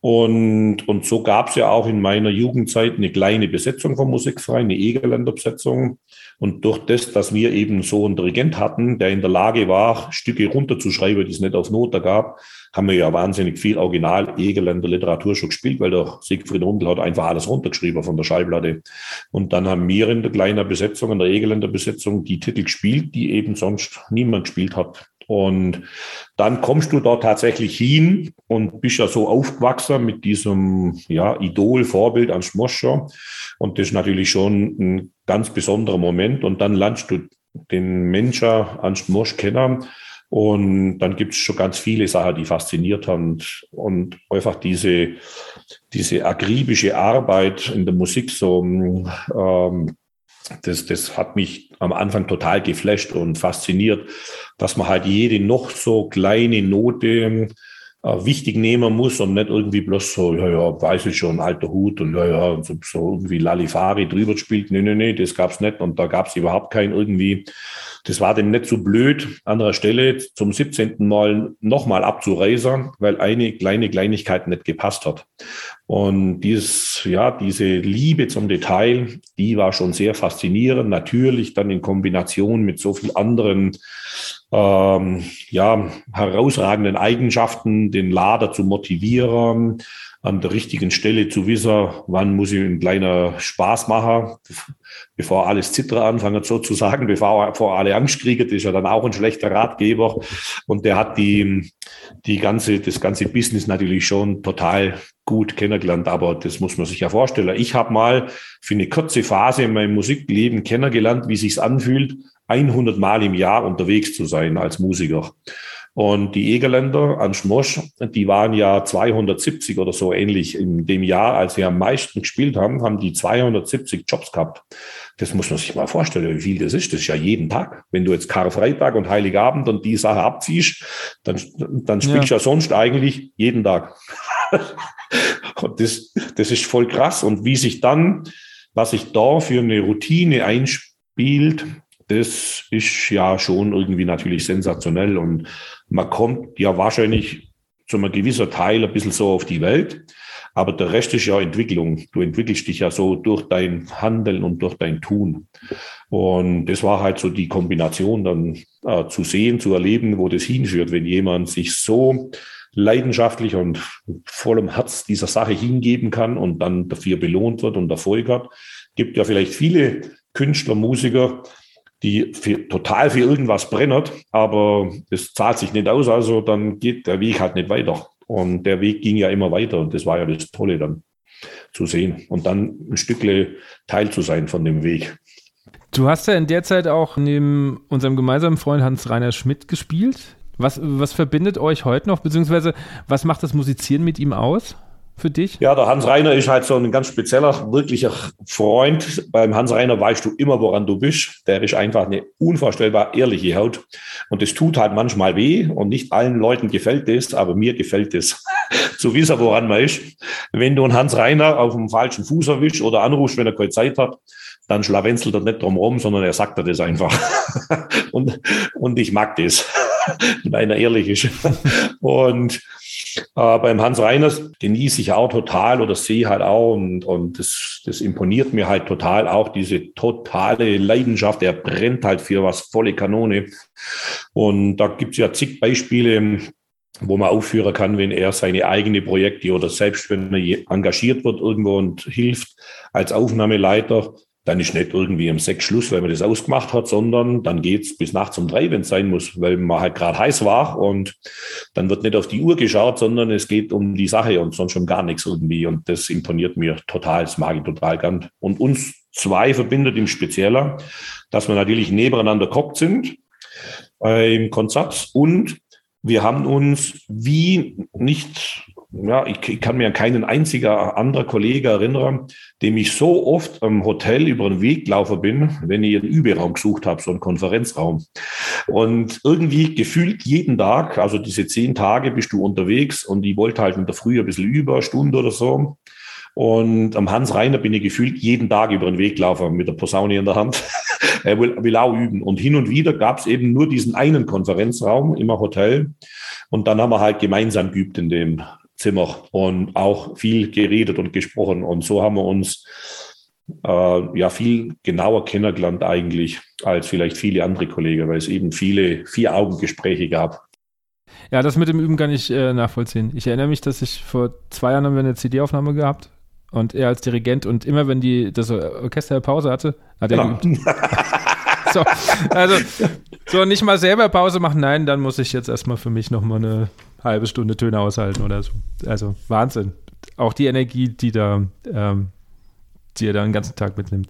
Und, und so gab es ja auch in meiner Jugendzeit eine kleine Besetzung vom Musikverein, eine Egerländer Besetzung. Und durch das, dass wir eben so einen Dirigent hatten, der in der Lage war, Stücke runterzuschreiben, die es nicht auf Note gab, haben wir ja wahnsinnig viel Original Egerländer Literatur schon gespielt, weil der Siegfried Rundl hat einfach alles runtergeschrieben von der Schallplatte. Und dann haben wir in der kleinen Besetzung, in der Egerländer Besetzung, die Titel gespielt, die eben sonst niemand gespielt hat. Und dann kommst du dort tatsächlich hin und bist ja so aufgewachsen mit diesem ja, Idol, Vorbild an Schmoscher. Und das ist natürlich schon ein ganz besonderer Moment. Und dann lernst du den Menschen an Schmosch kennen. Und dann gibt es schon ganz viele Sachen, die fasziniert haben. Und einfach diese, diese akribische Arbeit in der Musik so ähm, das, das hat mich am Anfang total geflasht und fasziniert, dass man halt jede noch so kleine Note äh, wichtig nehmen muss und nicht irgendwie bloß so, ja, ja, weiß ich schon, alter Hut und ja, ja, so, so irgendwie Lalifari drüber spielt. Nee, nee, nee, das gab's nicht und da gab's überhaupt kein irgendwie das war dem nicht so blöd, an der Stelle zum 17. Mal nochmal abzureisen, weil eine kleine Kleinigkeit nicht gepasst hat. Und dieses, ja, diese Liebe zum Detail, die war schon sehr faszinierend. Natürlich dann in Kombination mit so viel anderen, ähm, ja, herausragenden Eigenschaften, den Lader zu motivieren, an der richtigen Stelle zu wissen, wann muss ich ein kleiner Spaß machen, bevor alles Zitter anfangen sozusagen, bevor, bevor alle Angst kriegen, das ist ja dann auch ein schlechter Ratgeber. Und der hat die, die ganze, das ganze Business natürlich schon total gut kennengelernt, aber das muss man sich ja vorstellen. Ich habe mal für eine kurze Phase in meinem Musikleben kennengelernt, wie sich's anfühlt, 100 Mal im Jahr unterwegs zu sein als Musiker. Und die Egerländer an Schmosch, die waren ja 270 oder so ähnlich in dem Jahr, als sie am meisten gespielt haben, haben die 270 Jobs gehabt. Das muss man sich mal vorstellen, wie viel das ist. Das ist ja jeden Tag. Wenn du jetzt Karfreitag und Heiligabend und die Sache abziehst, dann, dann spielst du ja. ja sonst eigentlich jeden Tag. und das, das ist voll krass. Und wie sich dann, was sich da für eine Routine einspielt, das ist ja schon irgendwie natürlich sensationell und man kommt ja wahrscheinlich zu einem gewissen Teil ein bisschen so auf die Welt, aber der Rest ist ja Entwicklung. Du entwickelst dich ja so durch dein Handeln und durch dein Tun. Und das war halt so die Kombination dann äh, zu sehen, zu erleben, wo das hinführt, wenn jemand sich so leidenschaftlich und vollem Herz dieser Sache hingeben kann und dann dafür belohnt wird und Erfolg hat. Gibt ja vielleicht viele Künstler, Musiker, die für, total für irgendwas brennt, aber es zahlt sich nicht aus, also dann geht der Weg halt nicht weiter. Und der Weg ging ja immer weiter und das war ja das Tolle dann zu sehen und dann ein Stückle Teil zu sein von dem Weg. Du hast ja in der Zeit auch neben unserem gemeinsamen Freund Hans-Rainer Schmidt gespielt. Was, was verbindet euch heute noch, beziehungsweise was macht das Musizieren mit ihm aus? Für dich? Ja, der Hans Reiner ist halt so ein ganz spezieller, wirklicher Freund. Beim Hans Reiner weißt du immer, woran du bist. Der ist einfach eine unvorstellbar ehrliche Haut. Und das tut halt manchmal weh und nicht allen Leuten gefällt das, aber mir gefällt es. zu wissen, woran man ist. Wenn du einen Hans Reiner auf dem falschen Fuß erwischst oder anrufst, wenn er keine Zeit hat, dann schlawenzelt er nicht drum rum, sondern er sagt dir das einfach. und, und ich mag das, wenn er ehrlich ist. und äh, beim Hans Reiners genieße ich auch total oder sehe halt auch und, und das, das imponiert mir halt total auch diese totale Leidenschaft. Er brennt halt für was volle Kanone. Und da gibt es ja zig Beispiele, wo man aufführen kann, wenn er seine eigene Projekte oder selbst wenn er engagiert wird irgendwo und hilft als Aufnahmeleiter, dann ist nicht irgendwie am Sechs Schluss, weil man das ausgemacht hat, sondern dann geht's bis nachts um drei, wenn es sein muss, weil man halt gerade heiß war und dann wird nicht auf die Uhr geschaut, sondern es geht um die Sache und sonst um gar nichts irgendwie. Und das imponiert mir total, das mag ich total gern. Und uns zwei verbindet im Spezieller, dass wir natürlich nebeneinander gekocht sind beim Konzert und wir haben uns wie nicht ja, ich, ich, kann mir an keinen einzigen anderen Kollege erinnern, dem ich so oft am Hotel über den Weg gelaufen bin, wenn ich einen Überraum gesucht habe, so einen Konferenzraum. Und irgendwie gefühlt jeden Tag, also diese zehn Tage bist du unterwegs und ich wollte halt in der Früh ein bisschen über, Stunde oder so. Und am Hans Reiner bin ich gefühlt jeden Tag über den Weg gelaufen mit der Posaune in der Hand. er will, will auch üben. Und hin und wieder gab es eben nur diesen einen Konferenzraum im Hotel. Und dann haben wir halt gemeinsam geübt in dem Zimmer und auch viel geredet und gesprochen. Und so haben wir uns äh, ja viel genauer kennengelernt eigentlich als vielleicht viele andere Kollegen, weil es eben viele Vier-Augen-Gespräche gab. Ja, das mit dem Üben kann ich äh, nachvollziehen. Ich erinnere mich, dass ich vor zwei Jahren haben wir eine CD-Aufnahme gehabt und er als Dirigent und immer wenn die das Orchester Pause hatte, hat er genau. geübt. so, also so nicht mal selber Pause machen, nein, dann muss ich jetzt erstmal für mich nochmal eine halbe Stunde Töne aushalten oder so. Also Wahnsinn. Auch die Energie, die da, ähm, die er da den ganzen Tag mitnimmt.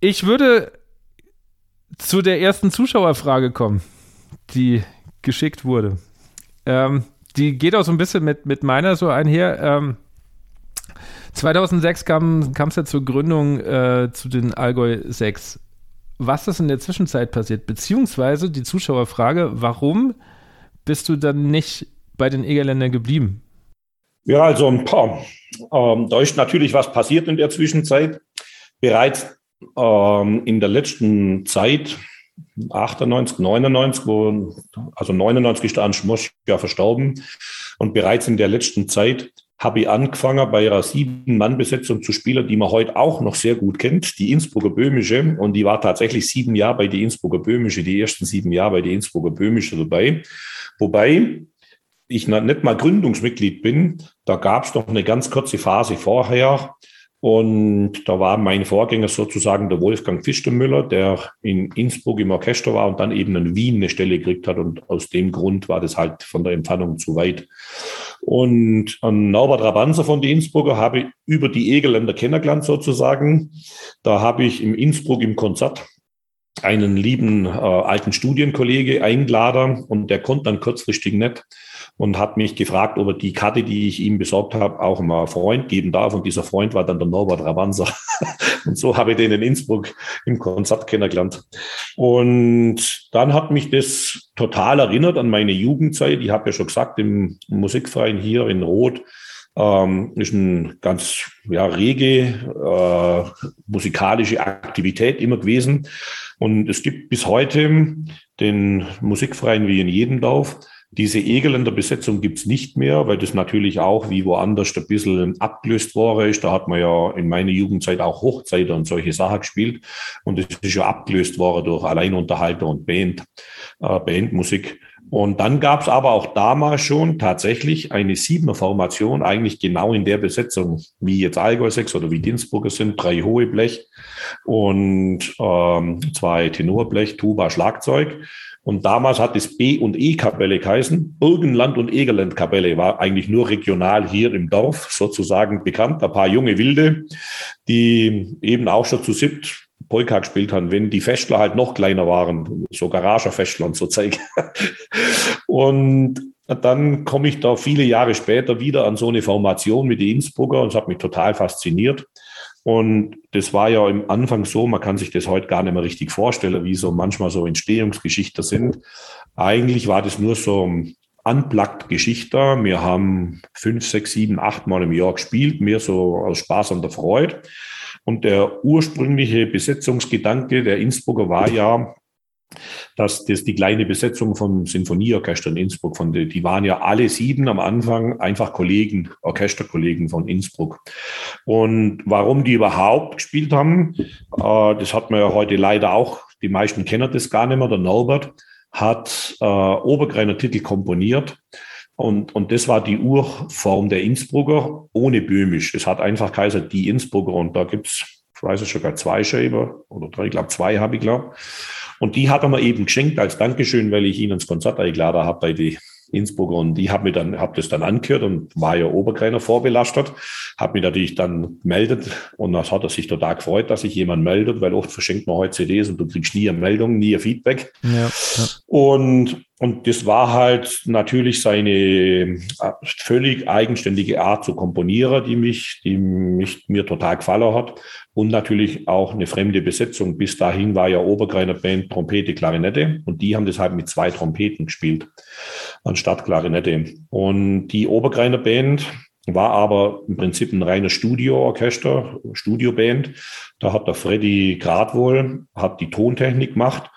Ich würde zu der ersten Zuschauerfrage kommen, die geschickt wurde. Ähm, die geht auch so ein bisschen mit, mit meiner so einher. Ähm, 2006 kam es ja zur Gründung äh, zu den Allgäu 6. Was ist in der Zwischenzeit passiert? Beziehungsweise die Zuschauerfrage, warum bist du dann nicht bei den Egerländern geblieben? Ja, also ein paar. Ähm, da ist natürlich was passiert in der Zwischenzeit. Bereits ähm, in der letzten Zeit, 98, 99, wo, also 99 ist der Anschmosch ja verstorben. Und bereits in der letzten Zeit habe ich angefangen, bei ihrer Sieben-Mann-Besetzung zu spielen, die man heute auch noch sehr gut kennt, die Innsbrucker Böhmische. Und die war tatsächlich sieben Jahre bei die Innsbrucker Böhmische, die ersten sieben Jahre bei die Innsbrucker Böhmische dabei. Wobei ich nicht mal Gründungsmitglied bin, da gab es noch eine ganz kurze Phase vorher, und da war mein Vorgänger sozusagen der Wolfgang Fichtemüller, der in Innsbruck im Orchester war und dann eben in Wien eine Stelle gekriegt hat. Und aus dem Grund war das halt von der Entfernung zu weit. Und an Norbert Rabanzer von die Innsbrucker habe ich über die Egerländer kennengelernt sozusagen. Da habe ich im Innsbruck im Konzert einen lieben äh, alten Studienkollege eingeladen und der konnte dann kurzfristig nicht und hat mich gefragt, ob er die Karte, die ich ihm besorgt habe, auch mal Freund geben darf. Und dieser Freund war dann der Norbert Ravanza. und so habe ich den in Innsbruck im Konzert kennengelernt. Und dann hat mich das total erinnert an meine Jugendzeit. Ich habe ja schon gesagt, im Musikverein hier in Rot ähm, ist eine ganz ja, rege äh, musikalische Aktivität immer gewesen. Und es gibt bis heute den Musikverein wie in jedem Dorf diese Egerländer Besetzung gibt's nicht mehr, weil das natürlich auch wie woanders ein bisschen abgelöst worden ist. Da hat man ja in meiner Jugendzeit auch Hochzeiten und solche Sachen gespielt. Und das ist ja abgelöst worden durch Alleinunterhalter und Band, äh, Bandmusik. Und dann gab's aber auch damals schon tatsächlich eine Siebener Formation, eigentlich genau in der Besetzung, wie jetzt Allgäu 6 oder wie Dinsburger sind, drei hohe Blech und ähm, zwei Tenorblech, Tuba, Schlagzeug. Und damals hat es B- und E-Kapelle geheißen. Burgenland und Egerland-Kapelle war eigentlich nur regional hier im Dorf sozusagen bekannt. Ein paar junge Wilde, die eben auch schon zu siebt Polka gespielt haben, wenn die Festler halt noch kleiner waren, so Garagerfestler und so Zeug. und dann komme ich da viele Jahre später wieder an so eine Formation mit den Innsbrucker und es hat mich total fasziniert. Und das war ja im Anfang so, man kann sich das heute gar nicht mehr richtig vorstellen, wie so manchmal so Entstehungsgeschichten sind. Eigentlich war das nur so unplugged Geschichte. Wir haben fünf, sechs, sieben, acht Mal im Jahr gespielt, mehr so aus Spaß und der Freude. Und der ursprüngliche Besetzungsgedanke der Innsbrucker war ja, dass das die kleine Besetzung vom Sinfonieorchester in Innsbruck, von die, waren ja alle sieben am Anfang einfach Kollegen, Orchesterkollegen von Innsbruck. Und warum die überhaupt gespielt haben, äh, das hat man ja heute leider auch, die meisten kennen das gar nicht mehr, der Norbert hat äh, Obergreiner Titel komponiert. Und, und das war die Urform der Innsbrucker ohne Böhmisch. Es hat einfach Kaiser die Innsbrucker und da gibt's, ich weiß es sogar zwei Scheiber oder drei, ich glaube zwei habe ich glaube. Und die hat er mir eben geschenkt als Dankeschön, weil ich ihn ins Konzert eingeladen habe bei die Innsbrucker und ich habe mir dann, habe das dann angehört und war ja Oberkreiner vorbelastet, habe mich natürlich dann gemeldet und das hat er sich total gefreut, dass sich jemand meldet, weil oft verschenkt man heute CDs und du kriegst nie eine Meldung, nie ein Feedback. Ja, ja. Und und das war halt natürlich seine äh, völlig eigenständige Art zu komponieren, die mich, die mich mir total gefallen hat. Und natürlich auch eine fremde Besetzung. Bis dahin war ja Obergreiner Band Trompete, Klarinette. Und die haben das halt mit zwei Trompeten gespielt, anstatt Klarinette. Und die Obergreiner Band war aber im Prinzip ein reines Studioorchester, Studioband. Da hat der Freddy Gradwohl, hat die Tontechnik gemacht.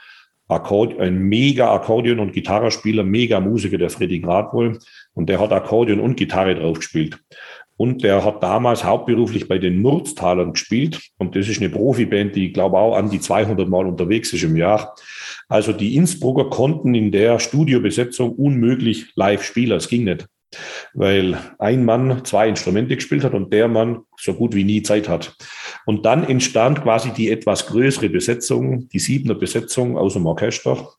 Akkord ein mega Akkordeon- und Gitarrespieler, mega Musiker, der Freddy Gradwohl. Und der hat Akkordeon und Gitarre drauf gespielt. Und der hat damals hauptberuflich bei den Nurztalern gespielt. Und das ist eine Profiband, die, glaube auch an die 200 Mal unterwegs ist im Jahr. Also die Innsbrucker konnten in der Studiobesetzung unmöglich live spielen. Es ging nicht weil ein Mann zwei Instrumente gespielt hat und der Mann so gut wie nie Zeit hat. Und dann entstand quasi die etwas größere Besetzung, die siebener Besetzung aus dem Orchester.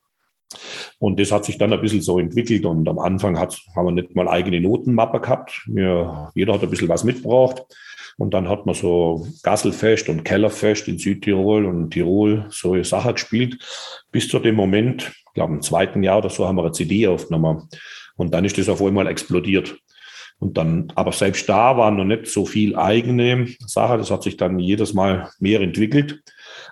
Und das hat sich dann ein bisschen so entwickelt. Und am Anfang hat, haben wir nicht mal eigene Notenmappe gehabt. Wir, jeder hat ein bisschen was mitgebracht. Und dann hat man so Gasselfest und Kellerfest in Südtirol und Tirol so Sachen gespielt. Bis zu dem Moment, ich glaube im zweiten Jahr oder so, haben wir eine CD aufgenommen. Und dann ist das auf einmal explodiert. Und dann, aber selbst da waren noch nicht so viel eigene Sache. Das hat sich dann jedes Mal mehr entwickelt.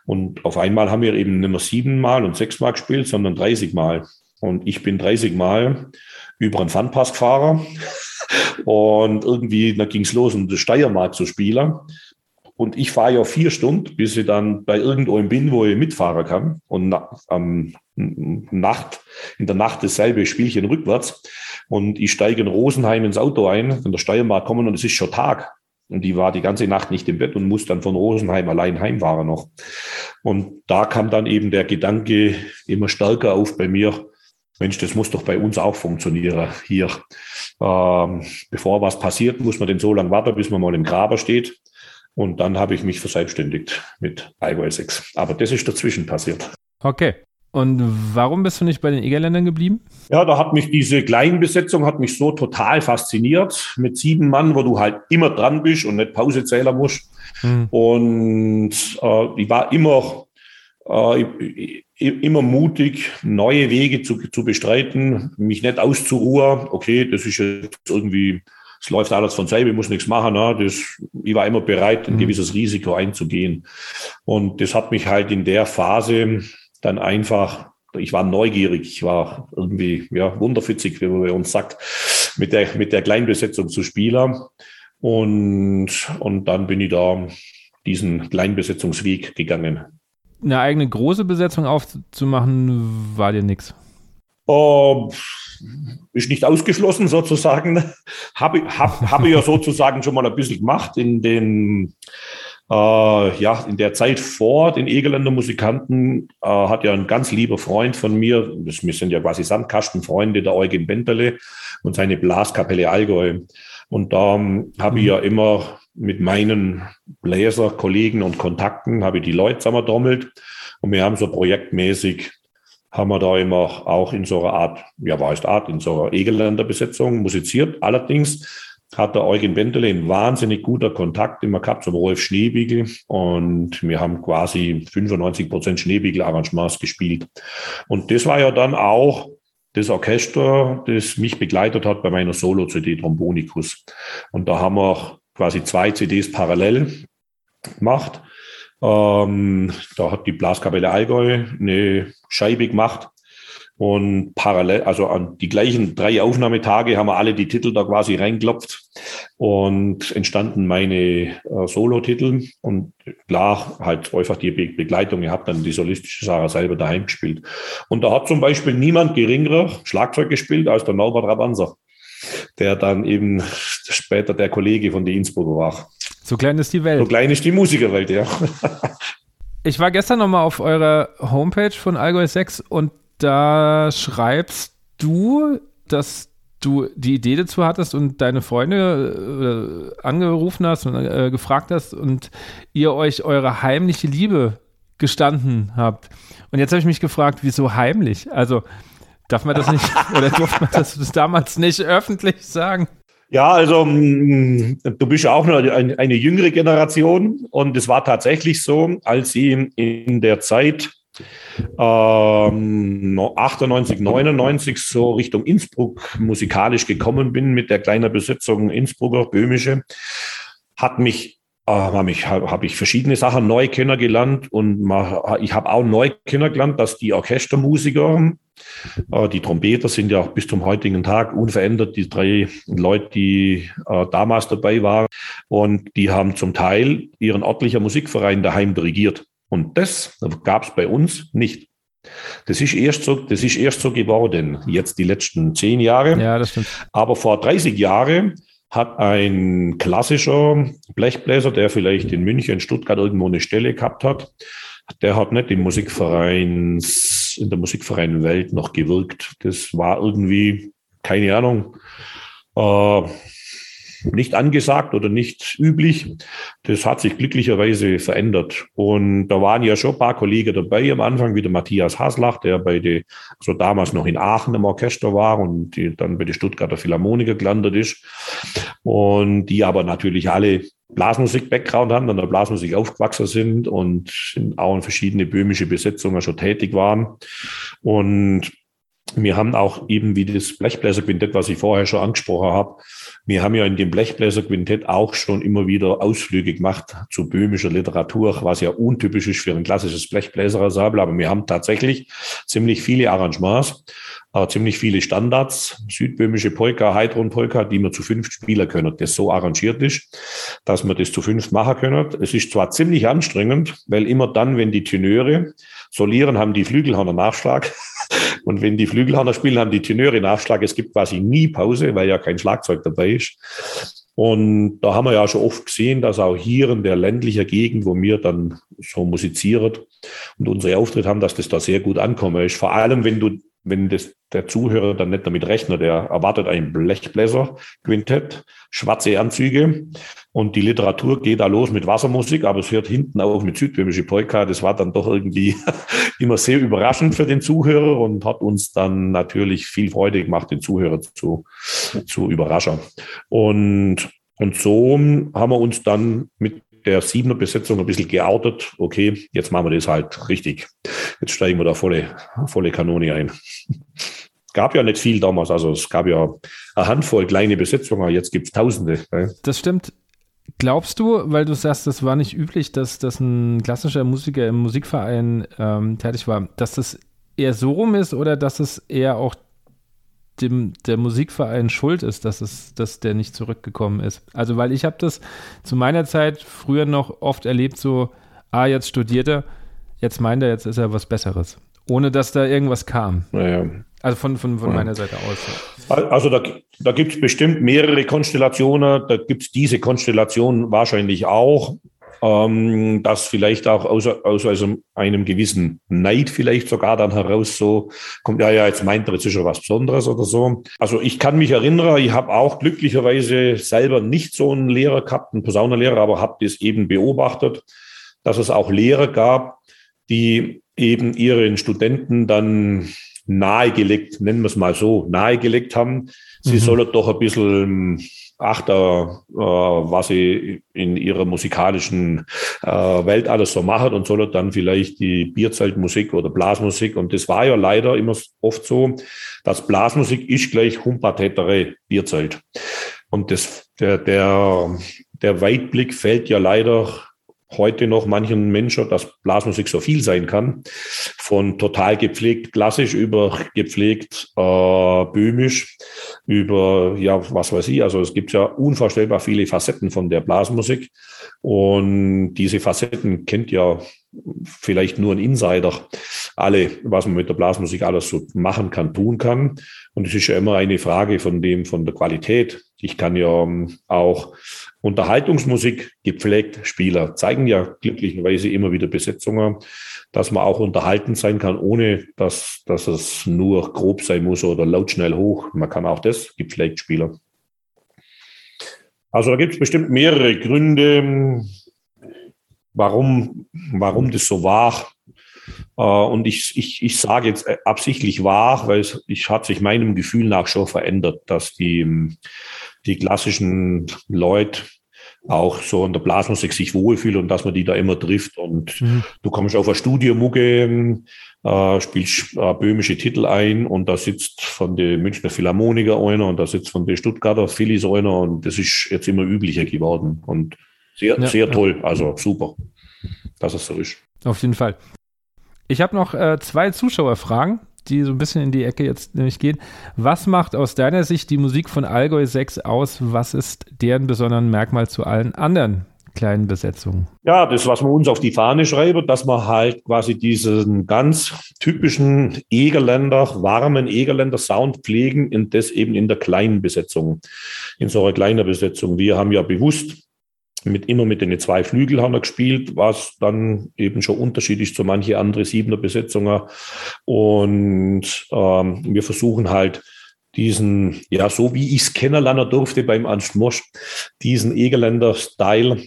Und auf einmal haben wir eben nicht mehr siebenmal und sechsmal gespielt, sondern 30 Mal. Und ich bin 30 Mal über einen Funpass gefahren. Und irgendwie, da ging es los, um das Steiermark zu spielen. Und ich fahre ja vier Stunden, bis ich dann bei irgendwo bin, wo ich mitfahren kann. Und am Nacht, in der Nacht dasselbe Spielchen rückwärts. Und ich steige in Rosenheim ins Auto ein, von der Steiermark kommen und es ist schon Tag. Und die war die ganze Nacht nicht im Bett und muss dann von Rosenheim allein heimfahren noch. Und da kam dann eben der Gedanke immer stärker auf bei mir, Mensch, das muss doch bei uns auch funktionieren hier. Ähm, bevor was passiert, muss man denn so lange warten, bis man mal im Graber steht. Und dann habe ich mich verselbstständigt mit Allgäu 6. Aber das ist dazwischen passiert. Okay. Und warum bist du nicht bei den Egerländern geblieben? Ja, da hat mich diese Kleinbesetzung hat mich so total fasziniert. Mit sieben Mann, wo du halt immer dran bist und nicht Pausezähler musst. Hm. Und äh, ich war immer, äh, immer mutig, neue Wege zu, zu bestreiten, mich nicht auszuruhen. Okay, das ist jetzt irgendwie es läuft alles von selber, ich muss nichts machen. Ne? Das, ich war immer bereit, ein mhm. gewisses Risiko einzugehen. Und das hat mich halt in der Phase dann einfach, ich war neugierig, ich war irgendwie ja, wunderfitzig, wie man bei uns sagt, mit der, mit der Kleinbesetzung zu spielen. Und, und dann bin ich da diesen Kleinbesetzungsweg gegangen. Eine eigene große Besetzung aufzumachen, war dir nichts? Oh, ist nicht ausgeschlossen sozusagen. Habe hab, hab ich ja sozusagen schon mal ein bisschen gemacht in den äh, ja, in der Zeit vor den Egerländer Musikanten äh, hat ja ein ganz lieber Freund von mir, das, wir sind ja quasi Sandkastenfreunde, der Eugen Benterle und seine Blaskapelle Allgäu. Und da ähm, habe ich mhm. ja immer mit meinen Bläserkollegen und Kontakten, habe ich die Leute zusammentrommelt und wir haben so projektmäßig haben wir da immer auch in so einer Art, ja, war es Art, in so einer Egeländer Besetzung musiziert. Allerdings hat der Eugen Bentele ein wahnsinnig guter Kontakt immer gehabt zum Rolf Schneebiegel und wir haben quasi 95 Prozent Schneebiegel-Arrangements gespielt. Und das war ja dann auch das Orchester, das mich begleitet hat bei meiner Solo-CD Trombonicus. Und da haben wir quasi zwei CDs parallel gemacht. Ähm, da hat die Blaskapelle Allgäu eine Scheibe gemacht und parallel, also an die gleichen drei Aufnahmetage haben wir alle die Titel da quasi reinklopft und entstanden meine äh, Solo-Titel. Und klar, halt einfach die Be Begleitung. Ich habe dann die solistische Sache selber daheim gespielt. Und da hat zum Beispiel niemand geringerer Schlagzeug gespielt als der Norbert Rabanser, der dann eben später der Kollege von die Innsbrucker war. So klein ist die Welt. So klein ist die Musikerwelt, ja. ich war gestern nochmal auf eurer Homepage von Allgäu 6 und da schreibst du, dass du die Idee dazu hattest und deine Freunde äh, angerufen hast und äh, gefragt hast und ihr euch eure heimliche Liebe gestanden habt. Und jetzt habe ich mich gefragt, wieso heimlich? Also darf man das nicht oder durfte man das, damals nicht öffentlich sagen? Ja, also mm, du bist ja auch nur eine, eine jüngere Generation und es war tatsächlich so, als sie in der Zeit ähm, 98, 99 so Richtung Innsbruck musikalisch gekommen bin mit der kleinen Besetzung Innsbrucker, Böhmische, hat mich äh, habe ich, hab ich verschiedene Sachen neu kennengelernt und ich habe auch neu kennengelernt, dass die Orchestermusiker die Trompeter sind ja auch bis zum heutigen Tag unverändert, die drei Leute, die äh, damals dabei waren. Und die haben zum Teil ihren örtlichen Musikverein daheim dirigiert. Und das gab es bei uns nicht. Das ist erst so, das ist erst so geworden, jetzt die letzten zehn Jahre. Ja, das stimmt. Aber vor 30 Jahren hat ein klassischer Blechbläser, der vielleicht in München, Stuttgart irgendwo eine Stelle gehabt hat, der hat nicht im Musikvereins, in der Musikvereinwelt noch gewirkt. Das war irgendwie, keine Ahnung, äh, nicht angesagt oder nicht üblich. Das hat sich glücklicherweise verändert. Und da waren ja schon ein paar Kollegen dabei am Anfang, wie der Matthias Haslach, der bei der, so damals noch in Aachen im Orchester war und die dann bei der Stuttgarter Philharmoniker gelandet ist. Und die aber natürlich alle Blasmusik-Background haben, an der Blasmusik aufgewachsen sind und auch in verschiedene böhmische Besetzungen schon tätig waren. Und wir haben auch eben wie das Blechbläserquintett, was ich vorher schon angesprochen habe, wir haben ja in dem Blechbläserquintett auch schon immer wieder Ausflüge gemacht zu böhmischer Literatur, was ja untypisch ist für ein klassisches Blechbläserensemble, aber wir haben tatsächlich ziemlich viele Arrangements, äh, ziemlich viele Standards, südböhmische Polka, Heidrun Polka, die wir zu fünf spielen können, das so arrangiert ist, dass wir das zu fünf machen können. Es ist zwar ziemlich anstrengend, weil immer dann, wenn die Tenöre solieren, haben die Flügelhörner Nachschlag. Und wenn die Flügelhörner spielen, haben die Tenöre Nachschlag. Es gibt quasi nie Pause, weil ja kein Schlagzeug dabei ist. Und da haben wir ja schon oft gesehen, dass auch hier in der ländlichen Gegend, wo wir dann so musiziert und unsere Auftritte haben, dass das da sehr gut ankommen ist. Vor allem, wenn du wenn das, der Zuhörer dann nicht damit rechnet, der erwartet ein Blechbläser-Quintett, schwarze Anzüge und die Literatur geht da los mit Wassermusik, aber es hört hinten auf mit südböhmische Polka. Das war dann doch irgendwie immer sehr überraschend für den Zuhörer und hat uns dann natürlich viel Freude gemacht, den Zuhörer zu, zu überraschen. Und und so haben wir uns dann mit der Siebener Besetzung ein bisschen geoutet. Okay, jetzt machen wir das halt richtig. Jetzt steigen wir da volle, volle Kanone ein. Gab ja nicht viel damals, also es gab ja eine Handvoll kleine Besetzungen, jetzt gibt es Tausende. Das stimmt. Glaubst du, weil du sagst, das war nicht üblich, dass, dass ein klassischer Musiker im Musikverein ähm, tätig war, dass das eher so rum ist oder dass es eher auch dem der Musikverein schuld ist, dass es, dass der nicht zurückgekommen ist. Also weil ich habe das zu meiner Zeit früher noch oft erlebt, so, ah, jetzt studiert er, jetzt meint er, jetzt ist er was Besseres. Ohne dass da irgendwas kam. Naja. Also von, von, von ja. meiner Seite aus. Also da, da gibt es bestimmt mehrere Konstellationen. Da gibt es diese Konstellation wahrscheinlich auch ähm, dass vielleicht auch aus, aus, aus einem gewissen Neid vielleicht sogar dann heraus so kommt, ja, ja, jetzt meint er, jetzt ist schon was Besonderes oder so. Also ich kann mich erinnern, ich habe auch glücklicherweise selber nicht so einen Lehrer gehabt, einen Posaunenlehrer, aber habe das eben beobachtet, dass es auch Lehrer gab, die eben ihren Studenten dann nahegelegt, nennen wir es mal so, nahegelegt haben, sie mhm. sollen doch ein bisschen achter, äh, was sie in ihrer musikalischen äh, Welt alles so machen und soll dann vielleicht die Bierzeltmusik oder Blasmusik. Und das war ja leider immer oft so, dass Blasmusik ist gleich Humpatäterei, Bierzelt. Und das, der, der, der Weitblick fällt ja leider heute noch manchen Menschen, dass Blasmusik so viel sein kann. Von total gepflegt klassisch über gepflegt äh, böhmisch, über, ja, was weiß ich. Also es gibt ja unvorstellbar viele Facetten von der Blasmusik. Und diese Facetten kennt ja vielleicht nur ein Insider alle, was man mit der Blasmusik alles so machen kann, tun kann. Und es ist ja immer eine Frage von dem, von der Qualität. Ich kann ja ähm, auch Unterhaltungsmusik gepflegt Spieler zeigen ja glücklicherweise immer wieder Besetzungen, dass man auch unterhalten sein kann, ohne dass, dass es nur grob sein muss oder laut schnell hoch. Man kann auch das gepflegt Spieler. Also da gibt es bestimmt mehrere Gründe, warum, warum das so war. Äh, und ich, ich, ich sage jetzt absichtlich wahr, weil es ich, hat sich meinem Gefühl nach schon verändert, dass die, die klassischen Leute auch so in der Blasmusik sich wohlfühlen und dass man die da immer trifft. Und mhm. du kommst auf eine Studiomucke, äh, spielst äh, böhmische Titel ein und da sitzt von der Münchner Philharmoniker einer und da sitzt von der Stuttgarter Phillies einer und das ist jetzt immer üblicher geworden und sehr, ja, sehr toll. Also super, dass es so ist. Auf jeden Fall. Ich habe noch äh, zwei Zuschauerfragen die so ein bisschen in die Ecke jetzt nämlich gehen. Was macht aus deiner Sicht die Musik von Allgäu 6 aus? Was ist deren besonderen Merkmal zu allen anderen kleinen Besetzungen? Ja, das, was man uns auf die Fahne schreibt, dass man halt quasi diesen ganz typischen Egerländer, warmen Egerländer Sound pflegen und das eben in der kleinen Besetzung, in so einer kleinen Besetzung. Wir haben ja bewusst mit, immer mit den zwei Flügel haben wir gespielt, was dann eben schon unterschiedlich zu manche andere Siebener Besetzungen. Und ähm, wir versuchen halt diesen, ja, so wie ich es kennenlernen durfte beim Ernst Mosch, diesen Egerländer Style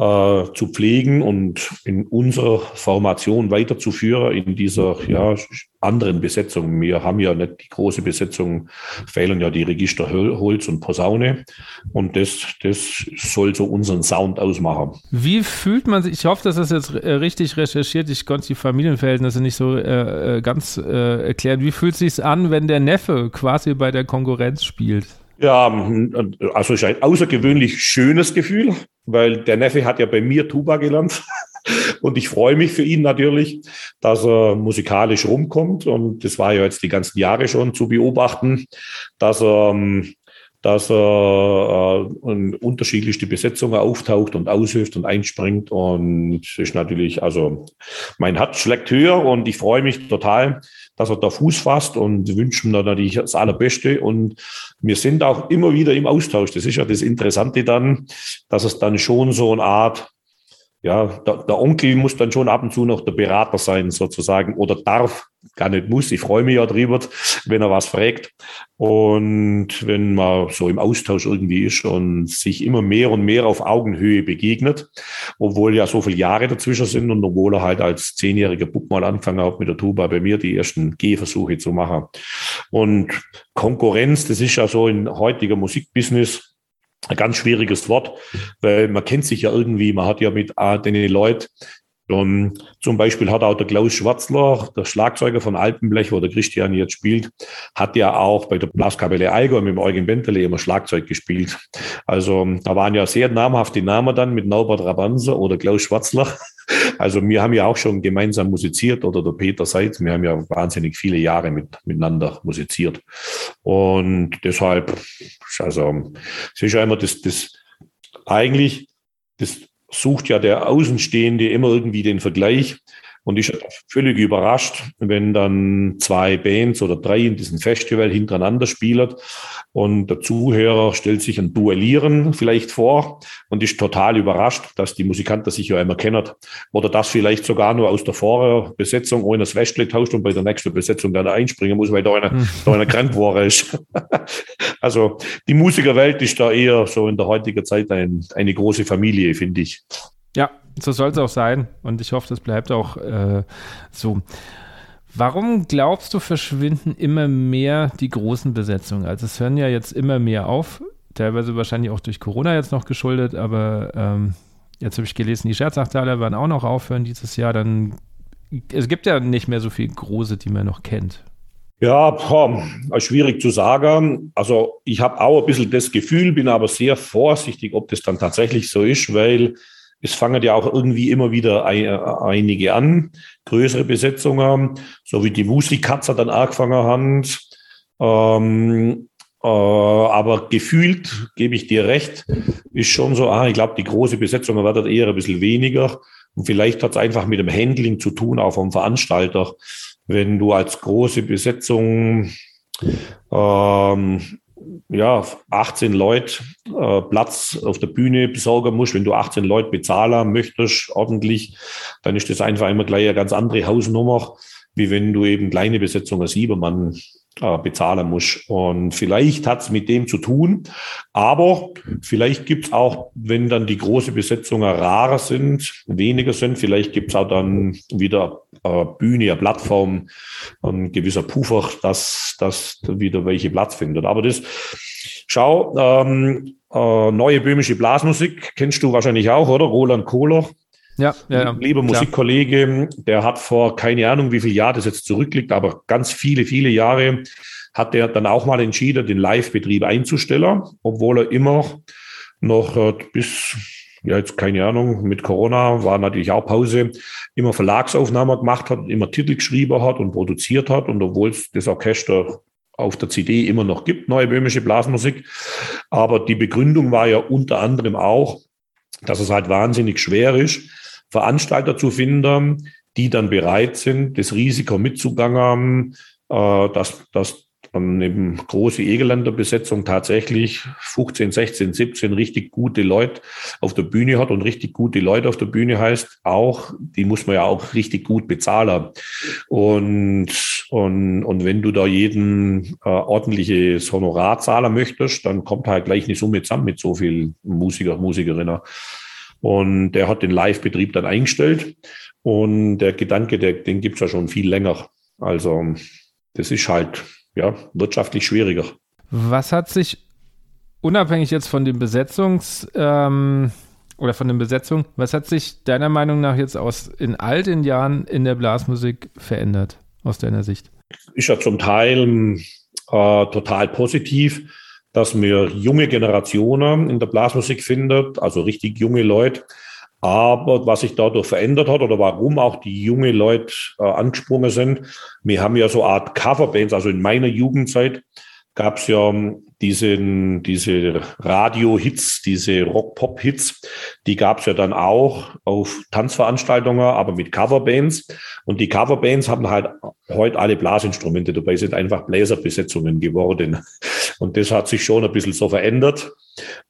äh, zu pflegen und in unserer Formation weiterzuführen in dieser ja, anderen Besetzung. Wir haben ja nicht die große Besetzung, fehlen ja die Register Holz und Posaune und das, das soll so unseren Sound ausmachen. Wie fühlt man sich, ich hoffe, dass das jetzt äh, richtig recherchiert, ich konnte die Familienverhältnisse nicht so äh, äh ganz äh, erklären. Wie fühlt es sich an, wenn der Neffe quasi bei der Konkurrenz spielt? Ja, also es ist ein außergewöhnlich schönes Gefühl, weil der Neffe hat ja bei mir Tuba gelernt. Und ich freue mich für ihn natürlich, dass er musikalisch rumkommt. Und das war ja jetzt die ganzen Jahre schon zu beobachten, dass er ähm, dass er äh, unterschiedlichste Besetzungen auftaucht und aushilft und einspringt. Und ist natürlich, also mein Herz schlägt höher und ich freue mich total, dass er da Fuß fasst und wünsche ihm natürlich das Allerbeste. Und wir sind auch immer wieder im Austausch. Das ist ja das Interessante dann, dass es dann schon so eine Art ja, der, der, Onkel muss dann schon ab und zu noch der Berater sein, sozusagen, oder darf, gar nicht muss. Ich freue mich ja drüber, wenn er was fragt. Und wenn man so im Austausch irgendwie ist und sich immer mehr und mehr auf Augenhöhe begegnet, obwohl ja so viele Jahre dazwischen sind und obwohl er halt als zehnjähriger Bub mal angefangen hat, mit der Tuba bei mir die ersten Gehversuche zu machen. Und Konkurrenz, das ist ja so in heutiger Musikbusiness, ein ganz schwieriges Wort, weil man kennt sich ja irgendwie, man hat ja mit den Leuten, um, zum Beispiel hat auch der Klaus Schwarzler, der Schlagzeuger von Alpenblech, wo der Christian jetzt spielt, hat ja auch bei der Blaskapelle Allgäu mit dem Eugen Bentley immer Schlagzeug gespielt. Also da waren ja sehr namhafte Namen dann mit Norbert Rabanser oder Klaus Schwarzler. Also wir haben ja auch schon gemeinsam musiziert oder der Peter Seitz. Wir haben ja wahnsinnig viele Jahre mit, miteinander musiziert. Und deshalb, also, es ist ja immer das, das, eigentlich, das sucht ja der Außenstehende immer irgendwie den Vergleich und ist völlig überrascht, wenn dann zwei Bands oder drei in diesem Festival hintereinander spielen und der Zuhörer stellt sich ein Duellieren vielleicht vor und ist total überrascht, dass die Musikanten sich ja immer kennen oder dass vielleicht sogar nur aus der Vorbesetzung ohne das Wäschle tauscht und bei der nächsten Besetzung dann einspringen muss, weil da einer, hm. da einer krank war ist. also die Musikerwelt ist da eher so in der heutigen Zeit ein, eine große Familie, finde ich. Ja, so soll es auch sein. Und ich hoffe, das bleibt auch äh, so. Warum glaubst du, verschwinden immer mehr die großen Besetzungen? Also es hören ja jetzt immer mehr auf, teilweise wahrscheinlich auch durch Corona jetzt noch geschuldet, aber ähm, jetzt habe ich gelesen, die Scherzachtaler werden auch noch aufhören dieses Jahr. Dann es gibt ja nicht mehr so viele große, die man noch kennt. Ja, boah, schwierig zu sagen. Also ich habe auch ein bisschen das Gefühl, bin aber sehr vorsichtig, ob das dann tatsächlich so ist, weil es fangen ja auch irgendwie immer wieder ein, einige an, größere Besetzungen, so wie die Musikatzer dann angefangen haben. Ähm, äh, aber gefühlt, gebe ich dir recht, ist schon so, ah, ich glaube, die große Besetzung wird eher ein bisschen weniger. Und vielleicht hat es einfach mit dem Handling zu tun, auch vom Veranstalter. Wenn du als große Besetzung ähm, ja, 18 Leute äh, Platz auf der Bühne besorgen musst, wenn du 18 Leute bezahlen möchtest, ordentlich, dann ist das einfach immer gleich eine ganz andere Hausnummer, wie wenn du eben kleine Besetzungen, sieben Mann äh, bezahlen muss. Und vielleicht hat es mit dem zu tun, aber vielleicht gibt es auch, wenn dann die große Besetzungen rarer sind, weniger sind, vielleicht gibt es auch dann wieder äh, Bühne, eine Plattform, ein gewisser Puffer, dass das wieder welche Platz findet. Aber das, schau, ähm, äh, neue böhmische Blasmusik kennst du wahrscheinlich auch, oder? Roland Kohler. Ja, ja, ja. Lieber Musikkollege, der hat vor keine Ahnung, wie viel Jahr das jetzt zurückliegt, aber ganz viele, viele Jahre hat der dann auch mal entschieden, den Live-Betrieb einzustellen, obwohl er immer noch äh, bis ja, jetzt keine Ahnung, mit Corona war natürlich auch Pause, immer Verlagsaufnahmen gemacht hat, immer Titel geschrieben hat und produziert hat. Und obwohl es das Orchester auf der CD immer noch gibt, neue böhmische Blasmusik. Aber die Begründung war ja unter anderem auch, dass es halt wahnsinnig schwer ist, Veranstalter zu finden, die dann bereit sind, das Risiko mitzugangen, äh, dass, dass dann eben große Egeländerbesetzung tatsächlich 15, 16, 17 richtig gute Leute auf der Bühne hat und richtig gute Leute auf der Bühne heißt auch, die muss man ja auch richtig gut bezahlen. Und, und, und wenn du da jeden äh, ordentliches Honorar zahlen möchtest, dann kommt halt gleich eine Summe zusammen mit so viel Musiker, Musikerinnen. Und der hat den Live-Betrieb dann eingestellt. Und der Gedanke, der, den gibt's ja schon viel länger. Also das ist halt ja, wirtschaftlich schwieriger. Was hat sich unabhängig jetzt von den Besetzungs- ähm, oder von den Besetzungen, was hat sich deiner Meinung nach jetzt aus in all den Jahren in der Blasmusik verändert, aus deiner Sicht? Ist ja zum Teil äh, total positiv, dass mir junge Generationen in der Blasmusik findet, also richtig junge Leute, aber was sich dadurch verändert hat oder warum auch die junge Leute äh, angesprungen sind, wir haben ja so eine Art Coverbands, also in meiner Jugendzeit gab es ja ähm, diesen, diese Radio-Hits, diese Rock-Pop-Hits, die gab es ja dann auch auf Tanzveranstaltungen, aber mit Coverbands. Und die Coverbands haben halt heute alle Blasinstrumente dabei, sind einfach Bläserbesetzungen geworden. Und das hat sich schon ein bisschen so verändert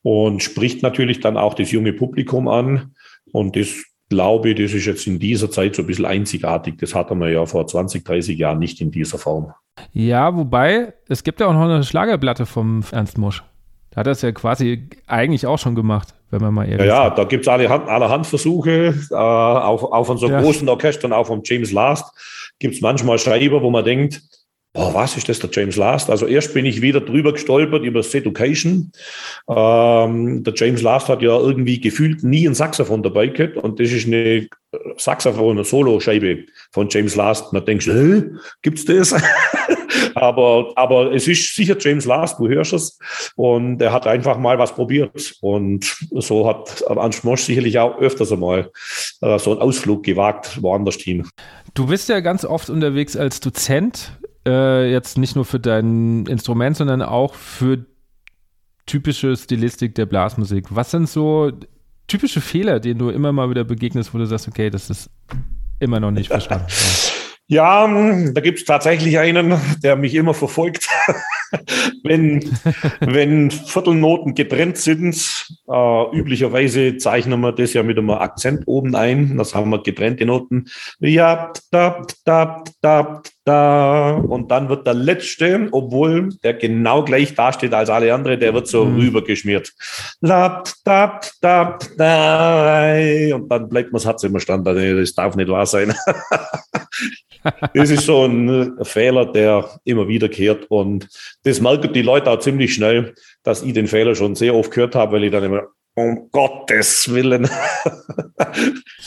und spricht natürlich dann auch das junge Publikum an. Und das glaube das ist jetzt in dieser Zeit so ein bisschen einzigartig. Das hatte man ja vor 20, 30 Jahren nicht in dieser Form. Ja, wobei, es gibt ja auch noch eine Schlagerplatte vom Ernst Musch. Da hat er es ja quasi eigentlich auch schon gemacht, wenn man mal ehrlich Ja, ja da gibt es allerhand, allerhand Versuche, äh, auch, auch von so ja. großen Orchestern, auch von James Last, gibt es manchmal Schreiber, wo man denkt, boah, was ist das, der James Last? Also erst bin ich wieder drüber gestolpert über Education. Ähm, der James Last hat ja irgendwie gefühlt nie ein Saxophon dabei gehabt und das ist eine Saxophon, eine Solo-Scheibe von James Last. Man denkt, hä, gibt's das? aber, aber es ist sicher James Last, du hörst es. Und er hat einfach mal was probiert. Und so hat Anschmosch sicherlich auch öfters einmal äh, so einen Ausflug gewagt, woanders hin. Du bist ja ganz oft unterwegs als Dozent äh, jetzt nicht nur für dein Instrument, sondern auch für typische Stilistik der Blasmusik. Was sind so typische Fehler, denen du immer mal wieder begegnest, wo du sagst, okay, das ist immer noch nicht verstanden? Ja, da gibt es tatsächlich einen, der mich immer verfolgt. wenn, wenn Viertelnoten getrennt sind, äh, üblicherweise zeichnen wir das ja mit einem Akzent oben ein. Das haben wir getrennte Noten. Ja, da, da, da, da. Und dann wird der letzte, obwohl der genau gleich dasteht als alle anderen, der wird so mhm. rübergeschmiert. Da. Und dann bleibt man das Satz immer stand. Das darf nicht wahr sein. das ist so ein Fehler, der immer wiederkehrt. Und das merken die Leute auch ziemlich schnell, dass ich den Fehler schon sehr oft gehört habe, weil ich dann immer, um Gottes Willen.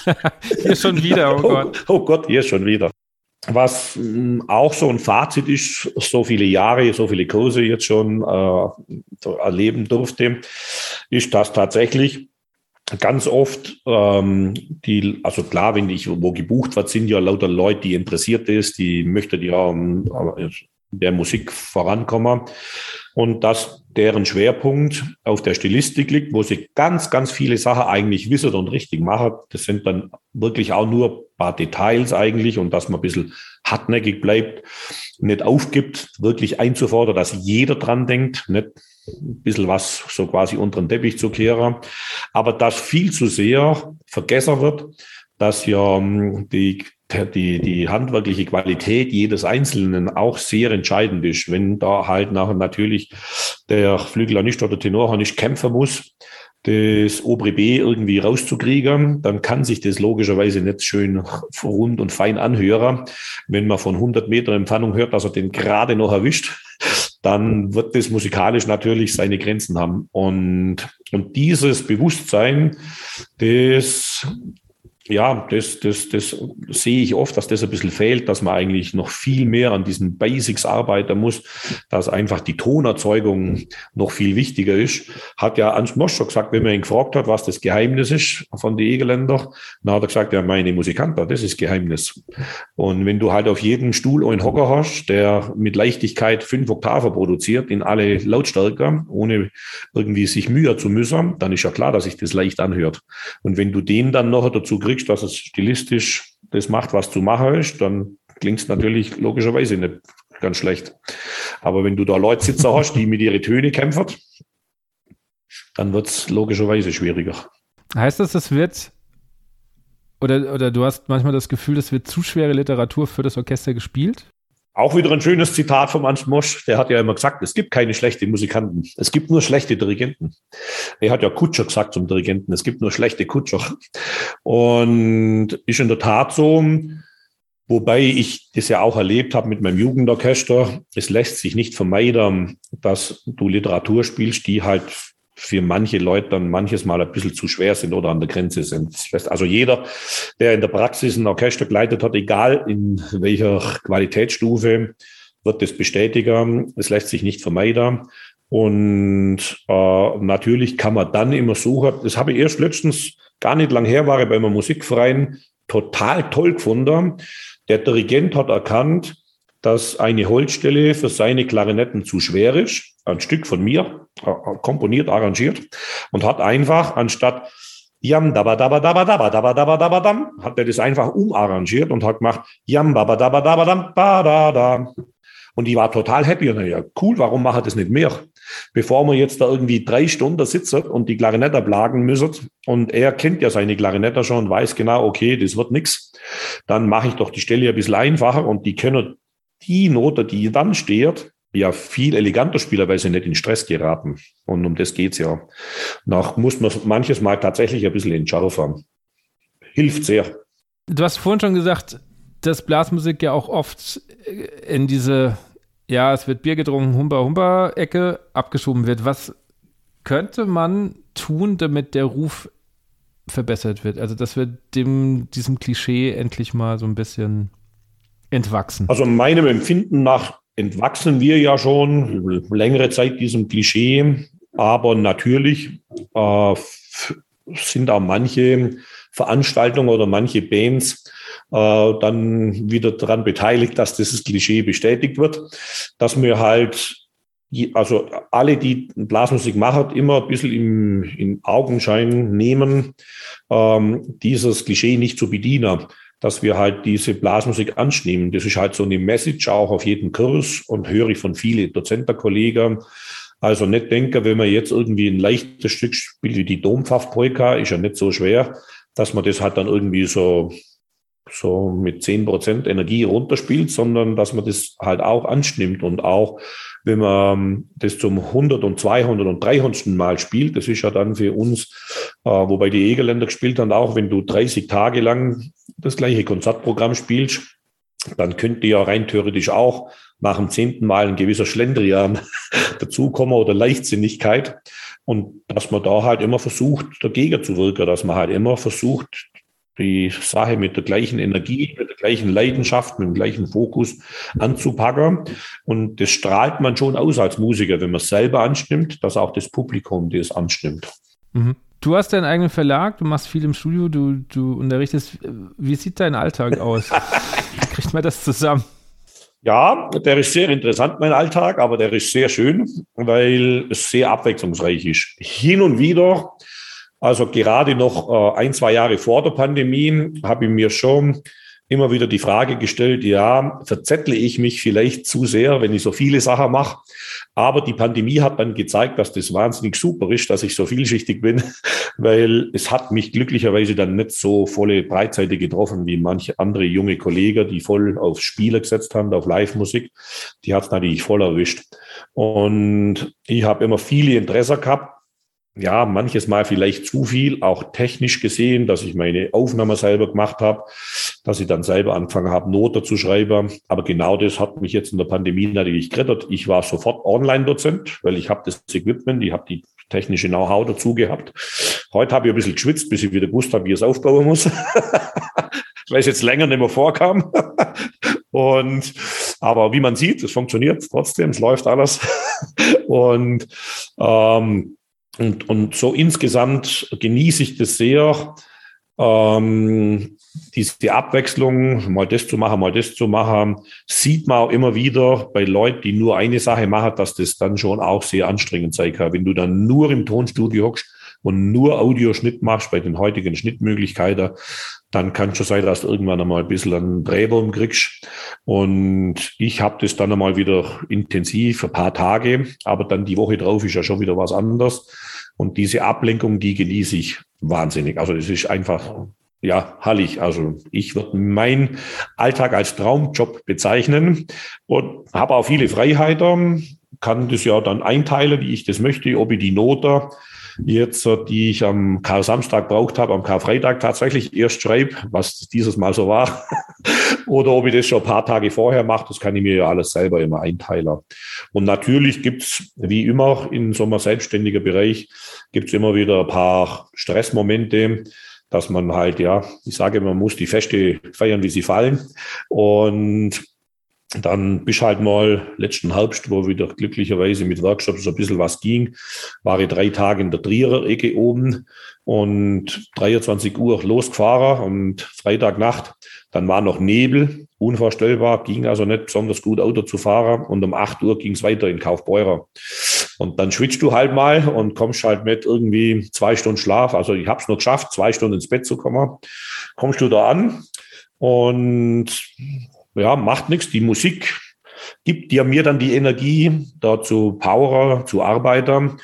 hier schon wieder, oh Gott. Oh, oh Gott, hier schon wieder. Was hm, auch so ein Fazit ist, so viele Jahre, so viele Kurse jetzt schon äh, erleben durfte, ist, dass tatsächlich ganz oft ähm, die, also klar, wenn ich wo gebucht wird, sind ja lauter Leute, die interessiert ist, die möchten ja um, der Musik vorankommen und dass deren Schwerpunkt auf der Stilistik liegt, wo sie ganz, ganz viele Sachen eigentlich wissen und richtig machen. Das sind dann wirklich auch nur paar Details eigentlich und dass man ein bisschen hartnäckig bleibt, nicht aufgibt, wirklich einzufordern, dass jeder dran denkt, nicht ein bisschen was so quasi unter den Teppich zu kehren. Aber dass viel zu sehr vergessen wird, dass ja ähm, die, die, die handwerkliche Qualität jedes Einzelnen auch sehr entscheidend ist. Wenn da halt nachher natürlich der Flügler nicht oder Tenor nicht kämpfen muss, das obere B irgendwie rauszukriegen, dann kann sich das logischerweise nicht schön rund und fein anhören. Wenn man von 100 Meter Entfernung hört, dass er den gerade noch erwischt, dann wird das musikalisch natürlich seine Grenzen haben. Und, und dieses Bewusstsein, das ja, das, das, das sehe ich oft, dass das ein bisschen fehlt, dass man eigentlich noch viel mehr an diesen Basics arbeiten muss, dass einfach die Tonerzeugung noch viel wichtiger ist. Hat ja Ernst Mosch schon gesagt, wenn man ihn gefragt hat, was das Geheimnis ist von den Egeländer, dann hat er gesagt, ja, meine Musikanten, das ist Geheimnis. Und wenn du halt auf jedem Stuhl einen Hocker hast, der mit Leichtigkeit fünf Oktaven produziert in alle Lautstärke, ohne irgendwie sich Mühe zu müssen, dann ist ja klar, dass sich das leicht anhört. Und wenn du den dann noch dazu kriegst, kriegst, dass es stilistisch das macht, was zu machen ist, dann klingt es natürlich logischerweise nicht ganz schlecht. Aber wenn du da Leute sitzen hast, die mit ihren Töne kämpfen, dann wird es logischerweise schwieriger. Heißt das, es wird oder, oder du hast manchmal das Gefühl, es wird zu schwere Literatur für das Orchester gespielt? Auch wieder ein schönes Zitat vom Ernst Mosch. Der hat ja immer gesagt, es gibt keine schlechten Musikanten. Es gibt nur schlechte Dirigenten. Er hat ja Kutscher gesagt zum Dirigenten. Es gibt nur schlechte Kutscher. Und ist in der Tat so. Wobei ich das ja auch erlebt habe mit meinem Jugendorchester. Es lässt sich nicht vermeiden, dass du Literatur spielst, die halt für manche Leute dann manches Mal ein bisschen zu schwer sind oder an der Grenze sind. Also jeder, der in der Praxis ein Orchester geleitet hat, egal in welcher Qualitätsstufe, wird das bestätigen. Es lässt sich nicht vermeiden. Und äh, natürlich kann man dann immer suchen. Das habe ich erst letztens, gar nicht lang her, war ich bei einem Musikverein total toll gefunden. Der Dirigent hat erkannt, dass eine Holzstelle für seine Klarinetten zu schwer ist. Ein Stück von mir, komponiert, arrangiert und hat einfach anstatt Yam daba daba daba daba daba daba daba dam, hat er das einfach umarrangiert und hat gemacht Yam daba daba daba dam ba da da. Und die war total happy. Und ja, cool, warum macht das nicht mehr? Bevor wir jetzt da irgendwie drei Stunden sitzen und die Klarinette blagen müssen und er kennt ja seine Klarinette schon und weiß genau, okay, das wird nichts, dann mache ich doch die Stelle ein bisschen einfacher und die können die Note, die dann steht, ja viel eleganter spielen, weil sie nicht in Stress geraten. Und um das geht's ja. Nach muss man manches Mal tatsächlich ein bisschen entschärfen. Hilft sehr. Du hast vorhin schon gesagt, dass Blasmusik ja auch oft in diese, ja, es wird Bier getrunken, Humba Humba Ecke abgeschoben wird. Was könnte man tun, damit der Ruf verbessert wird? Also, dass wir dem, diesem Klischee endlich mal so ein bisschen entwachsen? Also meinem Empfinden nach entwachsen wir ja schon längere Zeit diesem Klischee, aber natürlich äh, sind auch manche Veranstaltungen oder manche Bands äh, dann wieder daran beteiligt, dass dieses Klischee bestätigt wird, dass wir halt also alle, die Blasmusik machen, immer ein bisschen im, im Augenschein nehmen, ähm, dieses Klischee nicht zu bedienen dass wir halt diese Blasmusik anschneiden. Das ist halt so eine Message auch auf jeden Kurs und höre ich von vielen Dozentenkollegen. Also nicht denken, wenn man jetzt irgendwie ein leichtes Stück spielt wie die Dompfaff-Polka, ist ja nicht so schwer, dass man das halt dann irgendwie so, so mit zehn Prozent Energie runterspielt, sondern dass man das halt auch anschnimmt und auch wenn man das zum 100 und 200 und 300 Mal spielt, das ist ja dann für uns, äh, wobei die Egerländer gespielt haben, auch wenn du 30 Tage lang das gleiche Konzertprogramm spielst, dann könnte ja rein theoretisch auch nach dem zehnten Mal ein gewisser Schlendrian dazukommen oder Leichtsinnigkeit. Und dass man da halt immer versucht, dagegen zu wirken, dass man halt immer versucht, die Sache mit der gleichen Energie, mit der gleichen Leidenschaft, mit dem gleichen Fokus anzupacken. Und das strahlt man schon aus als Musiker, wenn man es selber anstimmt, dass auch das Publikum das anstimmt. Mhm. Du hast deinen eigenen Verlag, du machst viel im Studio, du, du unterrichtest. Wie sieht dein Alltag aus? Wie kriegt man das zusammen? Ja, der ist sehr interessant, mein Alltag, aber der ist sehr schön, weil es sehr abwechslungsreich ist. Hin und wieder also gerade noch äh, ein, zwei Jahre vor der Pandemie habe ich mir schon immer wieder die Frage gestellt, ja, verzettle ich mich vielleicht zu sehr, wenn ich so viele Sachen mache. Aber die Pandemie hat dann gezeigt, dass das wahnsinnig super ist, dass ich so vielschichtig bin, weil es hat mich glücklicherweise dann nicht so volle Breitseite getroffen wie manche andere junge Kollegen, die voll auf Spiele gesetzt haben, auf Live-Musik. Die hat es natürlich voll erwischt. Und ich habe immer viele Interesse gehabt ja, manches Mal vielleicht zu viel, auch technisch gesehen, dass ich meine Aufnahme selber gemacht habe, dass ich dann selber angefangen habe, Noten zu schreiben. Aber genau das hat mich jetzt in der Pandemie natürlich gerettet. Ich war sofort Online-Dozent, weil ich habe das Equipment, ich habe die technische Know-how dazu gehabt. Heute habe ich ein bisschen geschwitzt, bis ich wieder gewusst habe, wie ich es aufbauen muss. Weil es jetzt länger nicht mehr vorkam. Und, aber wie man sieht, es funktioniert trotzdem, es läuft alles. Und, ähm, und, und so insgesamt genieße ich das sehr, ähm, diese Abwechslung, mal das zu machen, mal das zu machen, sieht man auch immer wieder bei Leuten, die nur eine Sache machen, dass das dann schon auch sehr anstrengend sein kann. Wenn du dann nur im Tonstudio hockst und nur Audioschnitt machst bei den heutigen Schnittmöglichkeiten, dann kann schon sein, dass du irgendwann einmal ein bisschen einen Drehbaum kriegst. Und ich habe das dann einmal wieder intensiv, ein paar Tage, aber dann die Woche drauf ist ja schon wieder was anderes. Und diese Ablenkung, die genieße ich wahnsinnig. Also das ist einfach, ja, herrlich. Also ich würde meinen Alltag als Traumjob bezeichnen und habe auch viele Freiheiten, kann das ja dann einteilen, wie ich das möchte, ob ich die Note jetzt, die ich am Kar-Samstag braucht habe, am Kar-Freitag tatsächlich erst schreibe, was dieses Mal so war. Oder ob ich das schon ein paar Tage vorher mache, das kann ich mir ja alles selber immer einteilen. Und natürlich gibt's wie immer in so einem selbstständigen Bereich, gibt's immer wieder ein paar Stressmomente, dass man halt, ja, ich sage, man muss die Feste feiern, wie sie fallen. Und dann bist halt mal letzten Herbst, wo wieder glücklicherweise mit Workshops so ein bisschen was ging, war ich drei Tage in der Trierer Ecke oben und 23 Uhr losgefahren und Freitagnacht, dann war noch Nebel, unvorstellbar, ging also nicht besonders gut Auto zu fahren und um 8 Uhr ging es weiter in Kaufbeurer. Und dann schwitzt du halt mal und kommst halt mit irgendwie zwei Stunden Schlaf. Also ich habe es nur geschafft, zwei Stunden ins Bett zu kommen. Kommst du da an und ja, macht nichts. Die Musik gibt dir mir dann die Energie, da zu Powerer, zu Arbeiter.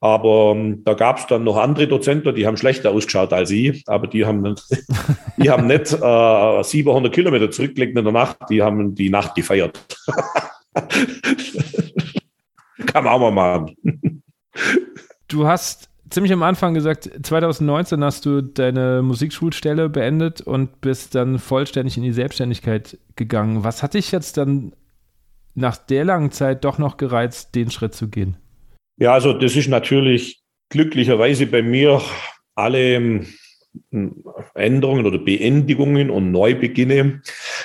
Aber ähm, da gab es dann noch andere Dozenten, die haben schlechter ausgeschaut als ich, aber die haben, die haben nicht äh, 700 Kilometer zurückgelegt in der Nacht, die haben die Nacht gefeiert. Kann man auch mal machen. Du hast ziemlich am Anfang gesagt, 2019 hast du deine Musikschulstelle beendet und bist dann vollständig in die Selbstständigkeit gegangen. Was hat dich jetzt dann nach der langen Zeit doch noch gereizt, den Schritt zu gehen? Ja, also das ist natürlich glücklicherweise bei mir alle hm, Änderungen oder Beendigungen und Neubeginne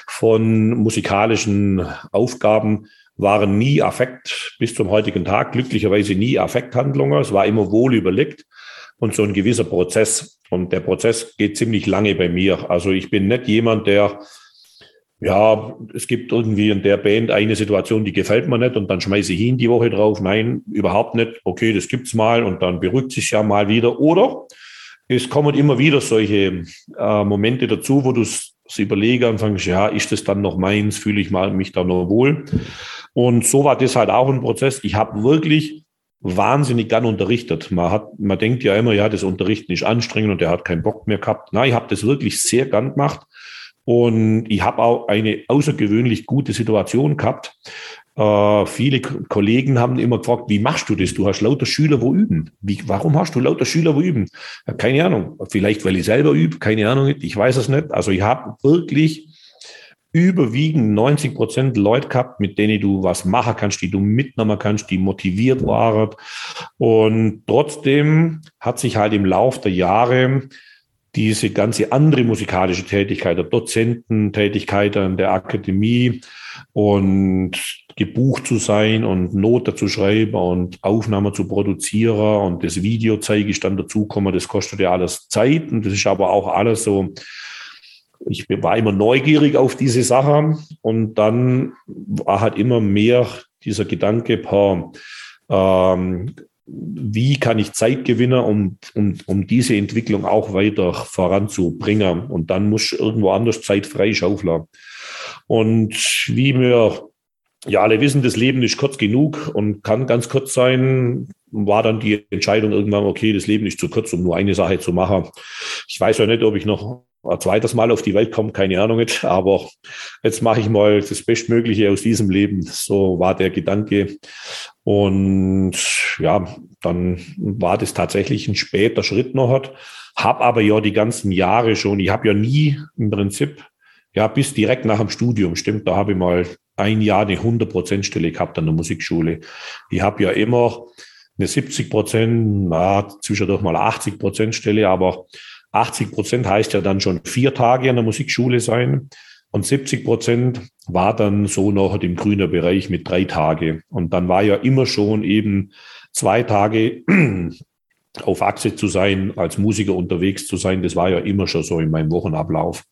von musikalischen Aufgaben waren nie Affekt bis zum heutigen Tag, glücklicherweise nie Affekthandlungen. Es war immer wohl überlegt und so ein gewisser Prozess. Und der Prozess geht ziemlich lange bei mir. Also ich bin nicht jemand, der, ja, es gibt irgendwie in der Band eine Situation, die gefällt mir nicht und dann schmeiße ich ihn die Woche drauf. Nein, überhaupt nicht. Okay, das gibt's mal und dann beruhigt sich ja mal wieder. Oder es kommen immer wieder solche äh, Momente dazu, wo du es überlege sagst, ja, ist das dann noch meins? Fühle ich mal mich da noch wohl? Und so war das halt auch ein Prozess. Ich habe wirklich wahnsinnig gern unterrichtet. Man hat, man denkt ja immer, ja, das Unterrichten ist anstrengend und der hat keinen Bock mehr gehabt. Nein, ich habe das wirklich sehr gern gemacht. Und ich habe auch eine außergewöhnlich gute Situation gehabt. Äh, viele Kollegen haben immer gefragt, wie machst du das? Du hast lauter Schüler, wo üben. Wie, warum hast du lauter Schüler, wo üben? Keine Ahnung. Vielleicht, weil ich selber übe. Keine Ahnung. Ich weiß es nicht. Also ich habe wirklich überwiegend 90 Prozent Leute gehabt, mit denen du was machen kannst, die du mitnehmen kannst, die motiviert waren. Und trotzdem hat sich halt im Lauf der Jahre diese ganze andere musikalische Tätigkeit, der Dozententätigkeit an der Akademie und gebucht zu sein und Note zu schreiben und Aufnahmen zu produzieren und das Video zeige ich dann dazukommen, das kostet ja alles Zeit und das ist aber auch alles so ich war immer neugierig auf diese Sache und dann war halt immer mehr dieser Gedanke, boah, ähm, wie kann ich Zeit gewinnen, um, um, um diese Entwicklung auch weiter voranzubringen. Und dann muss irgendwo anders Zeit freischaufeln. Und wie wir ja alle wissen, das Leben ist kurz genug und kann ganz kurz sein, war dann die Entscheidung irgendwann, okay, das Leben ist zu kurz, um nur eine Sache zu machen. Ich weiß ja nicht, ob ich noch ein zweites Mal auf die Welt komme, keine Ahnung nicht, aber jetzt mache ich mal das Bestmögliche aus diesem Leben. So war der Gedanke. Und ja, dann war das tatsächlich ein später Schritt noch hat. Hab aber ja die ganzen Jahre schon, ich habe ja nie im Prinzip, ja, bis direkt nach dem Studium, stimmt, da habe ich mal ein Jahr eine 100% Stelle gehabt an der Musikschule. Ich habe ja immer eine 70 Prozent, na, zwischendurch mal 80 Prozent Stelle, aber 80 Prozent heißt ja dann schon vier Tage an der Musikschule sein. Und 70 Prozent war dann so noch im grünen Bereich mit drei Tage. Und dann war ja immer schon eben zwei Tage auf Achse zu sein, als Musiker unterwegs zu sein, das war ja immer schon so in meinem Wochenablauf.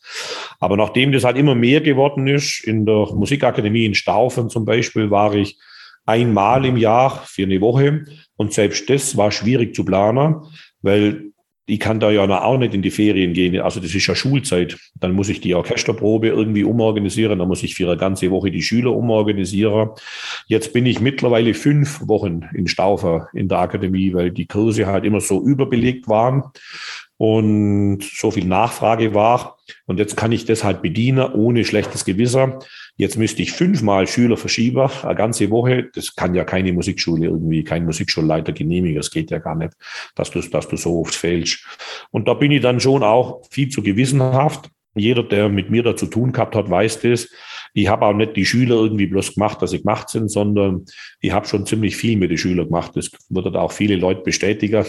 Aber nachdem das halt immer mehr geworden ist, in der Musikakademie in Staufen zum Beispiel, war ich einmal im Jahr für eine Woche. Und selbst das war schwierig zu planen, weil ich kann da ja auch nicht in die Ferien gehen. Also das ist ja Schulzeit. Dann muss ich die Orchesterprobe irgendwie umorganisieren. Dann muss ich für eine ganze Woche die Schüler umorganisieren. Jetzt bin ich mittlerweile fünf Wochen in Staufer in der Akademie, weil die Kurse halt immer so überbelegt waren und so viel Nachfrage war. Und jetzt kann ich das halt bedienen ohne schlechtes Gewissen. Jetzt müsste ich fünfmal Schüler verschieben, eine ganze Woche. Das kann ja keine Musikschule irgendwie, kein Musikschulleiter genehmigen. Das geht ja gar nicht, dass du, dass du so oft fehlst. Und da bin ich dann schon auch viel zu gewissenhaft. Jeder, der mit mir da zu tun gehabt hat, weiß das. Ich habe auch nicht die Schüler irgendwie bloß gemacht, dass sie gemacht sind, sondern ich habe schon ziemlich viel mit den Schülern gemacht. Das würden auch viele Leute bestätigen,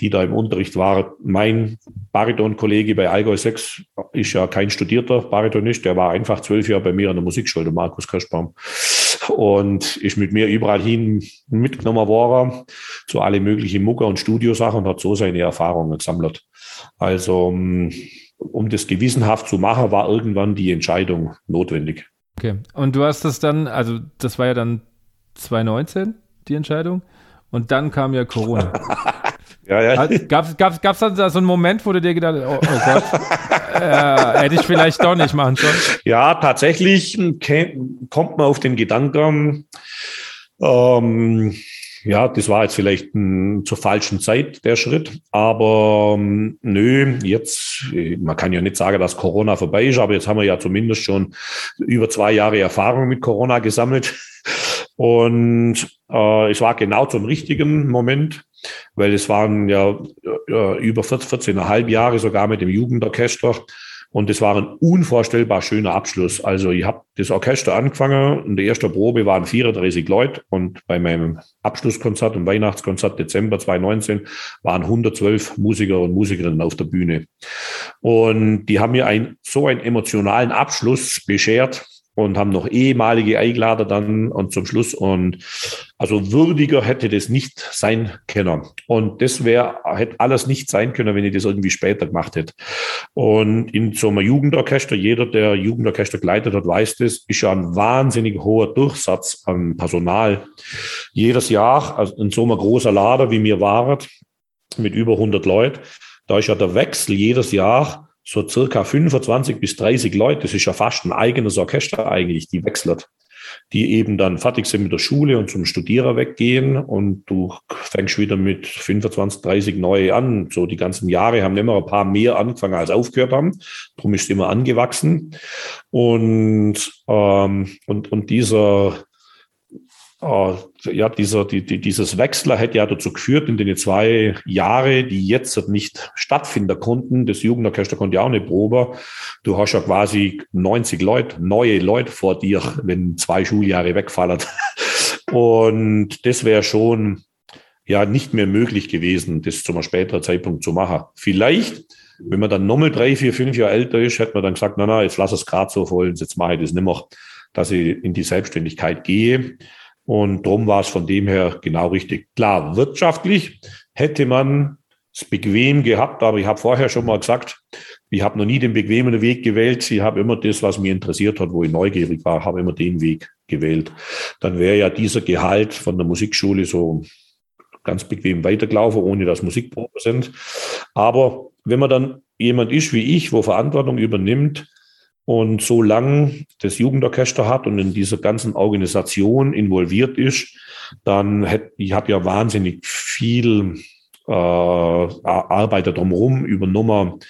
die da im Unterricht waren. Mein Bariton-Kollege bei Allgäu 6 ist ja kein studierter Baritonist, der war einfach zwölf Jahre bei mir an der Musikschule, der Markus Kirschbaum. Und ist mit mir überall hin mitgenommen worden zu alle möglichen Mucker und Studiosachen und hat so seine Erfahrungen gesammelt. Also, um das gewissenhaft zu machen, war irgendwann die Entscheidung notwendig. Okay. Und du hast das dann, also das war ja dann 2019, die Entscheidung. Und dann kam ja Corona. ja, ja. Gab es gab's, gab's dann so einen Moment, wo du dir gedacht hast, oh, oh Gott, äh, hätte ich vielleicht doch nicht machen sollen? Ja, tatsächlich kommt man auf den Gedanken, ähm, ja, das war jetzt vielleicht m, zur falschen Zeit der Schritt, aber m, nö, jetzt, man kann ja nicht sagen, dass Corona vorbei ist, aber jetzt haben wir ja zumindest schon über zwei Jahre Erfahrung mit Corona gesammelt. Und äh, es war genau zum richtigen Moment, weil es waren ja äh, über 14, 14,5 Jahre sogar mit dem Jugendorchester und es war ein unvorstellbar schöner Abschluss. Also ich habe das Orchester angefangen und die erste Probe waren 34 Leute und bei meinem Abschlusskonzert und Weihnachtskonzert Dezember 2019 waren 112 Musiker und Musikerinnen auf der Bühne. Und die haben mir ein, so einen emotionalen Abschluss beschert, und haben noch ehemalige Einglader dann und zum Schluss. Und also würdiger hätte das nicht sein können. Und das wäre, hätte alles nicht sein können, wenn ich das irgendwie später gemacht hätte. Und in so einem Jugendorchester, jeder, der Jugendorchester geleitet hat, weiß das, ist ja ein wahnsinnig hoher Durchsatz an Personal. Jedes Jahr, also in so einem großen Lader, wie mir waren, mit über 100 Leuten, da ist ja der Wechsel jedes Jahr so circa 25 bis 30 Leute, das ist ja fast ein eigenes Orchester eigentlich, die wechselt, die eben dann fertig sind mit der Schule und zum Studierer weggehen und du fängst wieder mit 25, 30 neue an. So die ganzen Jahre haben immer ein paar mehr angefangen als aufgehört haben. Darum ist es immer angewachsen. Und, ähm, und, und dieser ja, dieser, die, die, dieses Wechsler hätte ja dazu geführt, in den zwei Jahre, die jetzt nicht stattfinden konnten, das Jugendorchester konnte ja auch nicht proben. Du hast ja quasi 90 Leute, neue Leute vor dir, wenn zwei Schuljahre wegfallen. Und das wäre schon ja nicht mehr möglich gewesen, das zu einem späteren Zeitpunkt zu machen. Vielleicht, wenn man dann nochmal drei, vier, fünf Jahre älter ist, hätte man dann gesagt, na, na, jetzt lass es gerade so voll, jetzt mache ich das nicht mehr, dass ich in die Selbstständigkeit gehe. Und darum war es von dem her genau richtig. Klar, wirtschaftlich hätte man es bequem gehabt, aber ich habe vorher schon mal gesagt, ich habe noch nie den bequemen Weg gewählt. Ich habe immer das, was mich interessiert hat, wo ich neugierig war, habe immer den Weg gewählt. Dann wäre ja dieser Gehalt von der Musikschule so ganz bequem weitergelaufen, ohne dass Musikproben sind. Aber wenn man dann jemand ist wie ich, wo Verantwortung übernimmt, und so lang das Jugendorchester hat und in dieser ganzen Organisation involviert ist, dann hätte ich habe ja wahnsinnig viel äh, Arbeit drumherum übernommen.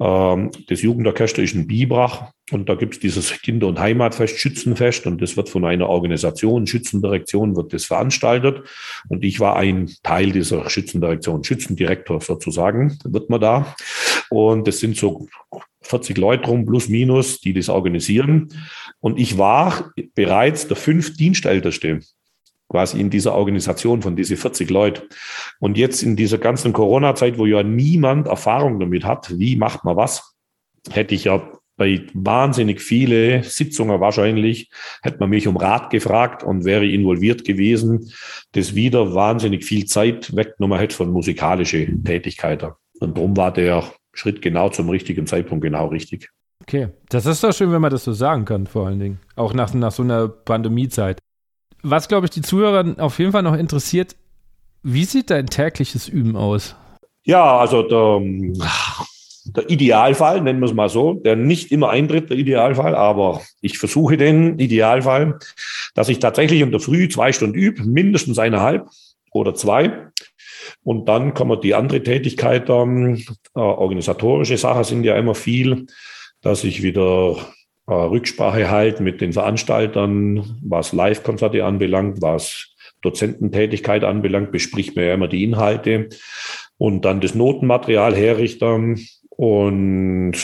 Ähm, das Jugendorchester ist in Bibrach und da gibt es dieses Kinder- und Heimatfest, Schützenfest und das wird von einer Organisation, Schützendirektion wird das veranstaltet und ich war ein Teil dieser Schützendirektion, Schützendirektor sozusagen, wird man da und das sind so 40 Leute rum, plus minus, die das organisieren. Und ich war bereits der fünf Dienstälteste. quasi in dieser Organisation von diese 40 Leute. Und jetzt in dieser ganzen Corona-Zeit, wo ja niemand Erfahrung damit hat, wie macht man was, hätte ich ja bei wahnsinnig viele Sitzungen wahrscheinlich, hätte man mich um Rat gefragt und wäre involviert gewesen, das wieder wahnsinnig viel Zeit weggenommen hätte von musikalischen Tätigkeiten. Und darum war der Schritt genau zum richtigen Zeitpunkt genau richtig. Okay, das ist doch schön, wenn man das so sagen kann, vor allen Dingen. Auch nach, nach so einer Pandemiezeit. Was, glaube ich, die Zuhörer auf jeden Fall noch interessiert, wie sieht dein tägliches Üben aus? Ja, also der, der Idealfall, nennen wir es mal so, der nicht immer eintritt, der Idealfall, aber ich versuche den Idealfall, dass ich tatsächlich in der Früh zwei Stunden übe, mindestens eineinhalb oder zwei. Und dann kommen die andere Tätigkeit, ähm, äh, organisatorische Sachen sind ja immer viel, dass ich wieder äh, Rücksprache halte mit den Veranstaltern, was Live-Konzerte anbelangt, was Dozententätigkeit anbelangt, bespricht mir ja immer die Inhalte und dann das Notenmaterial herrichten und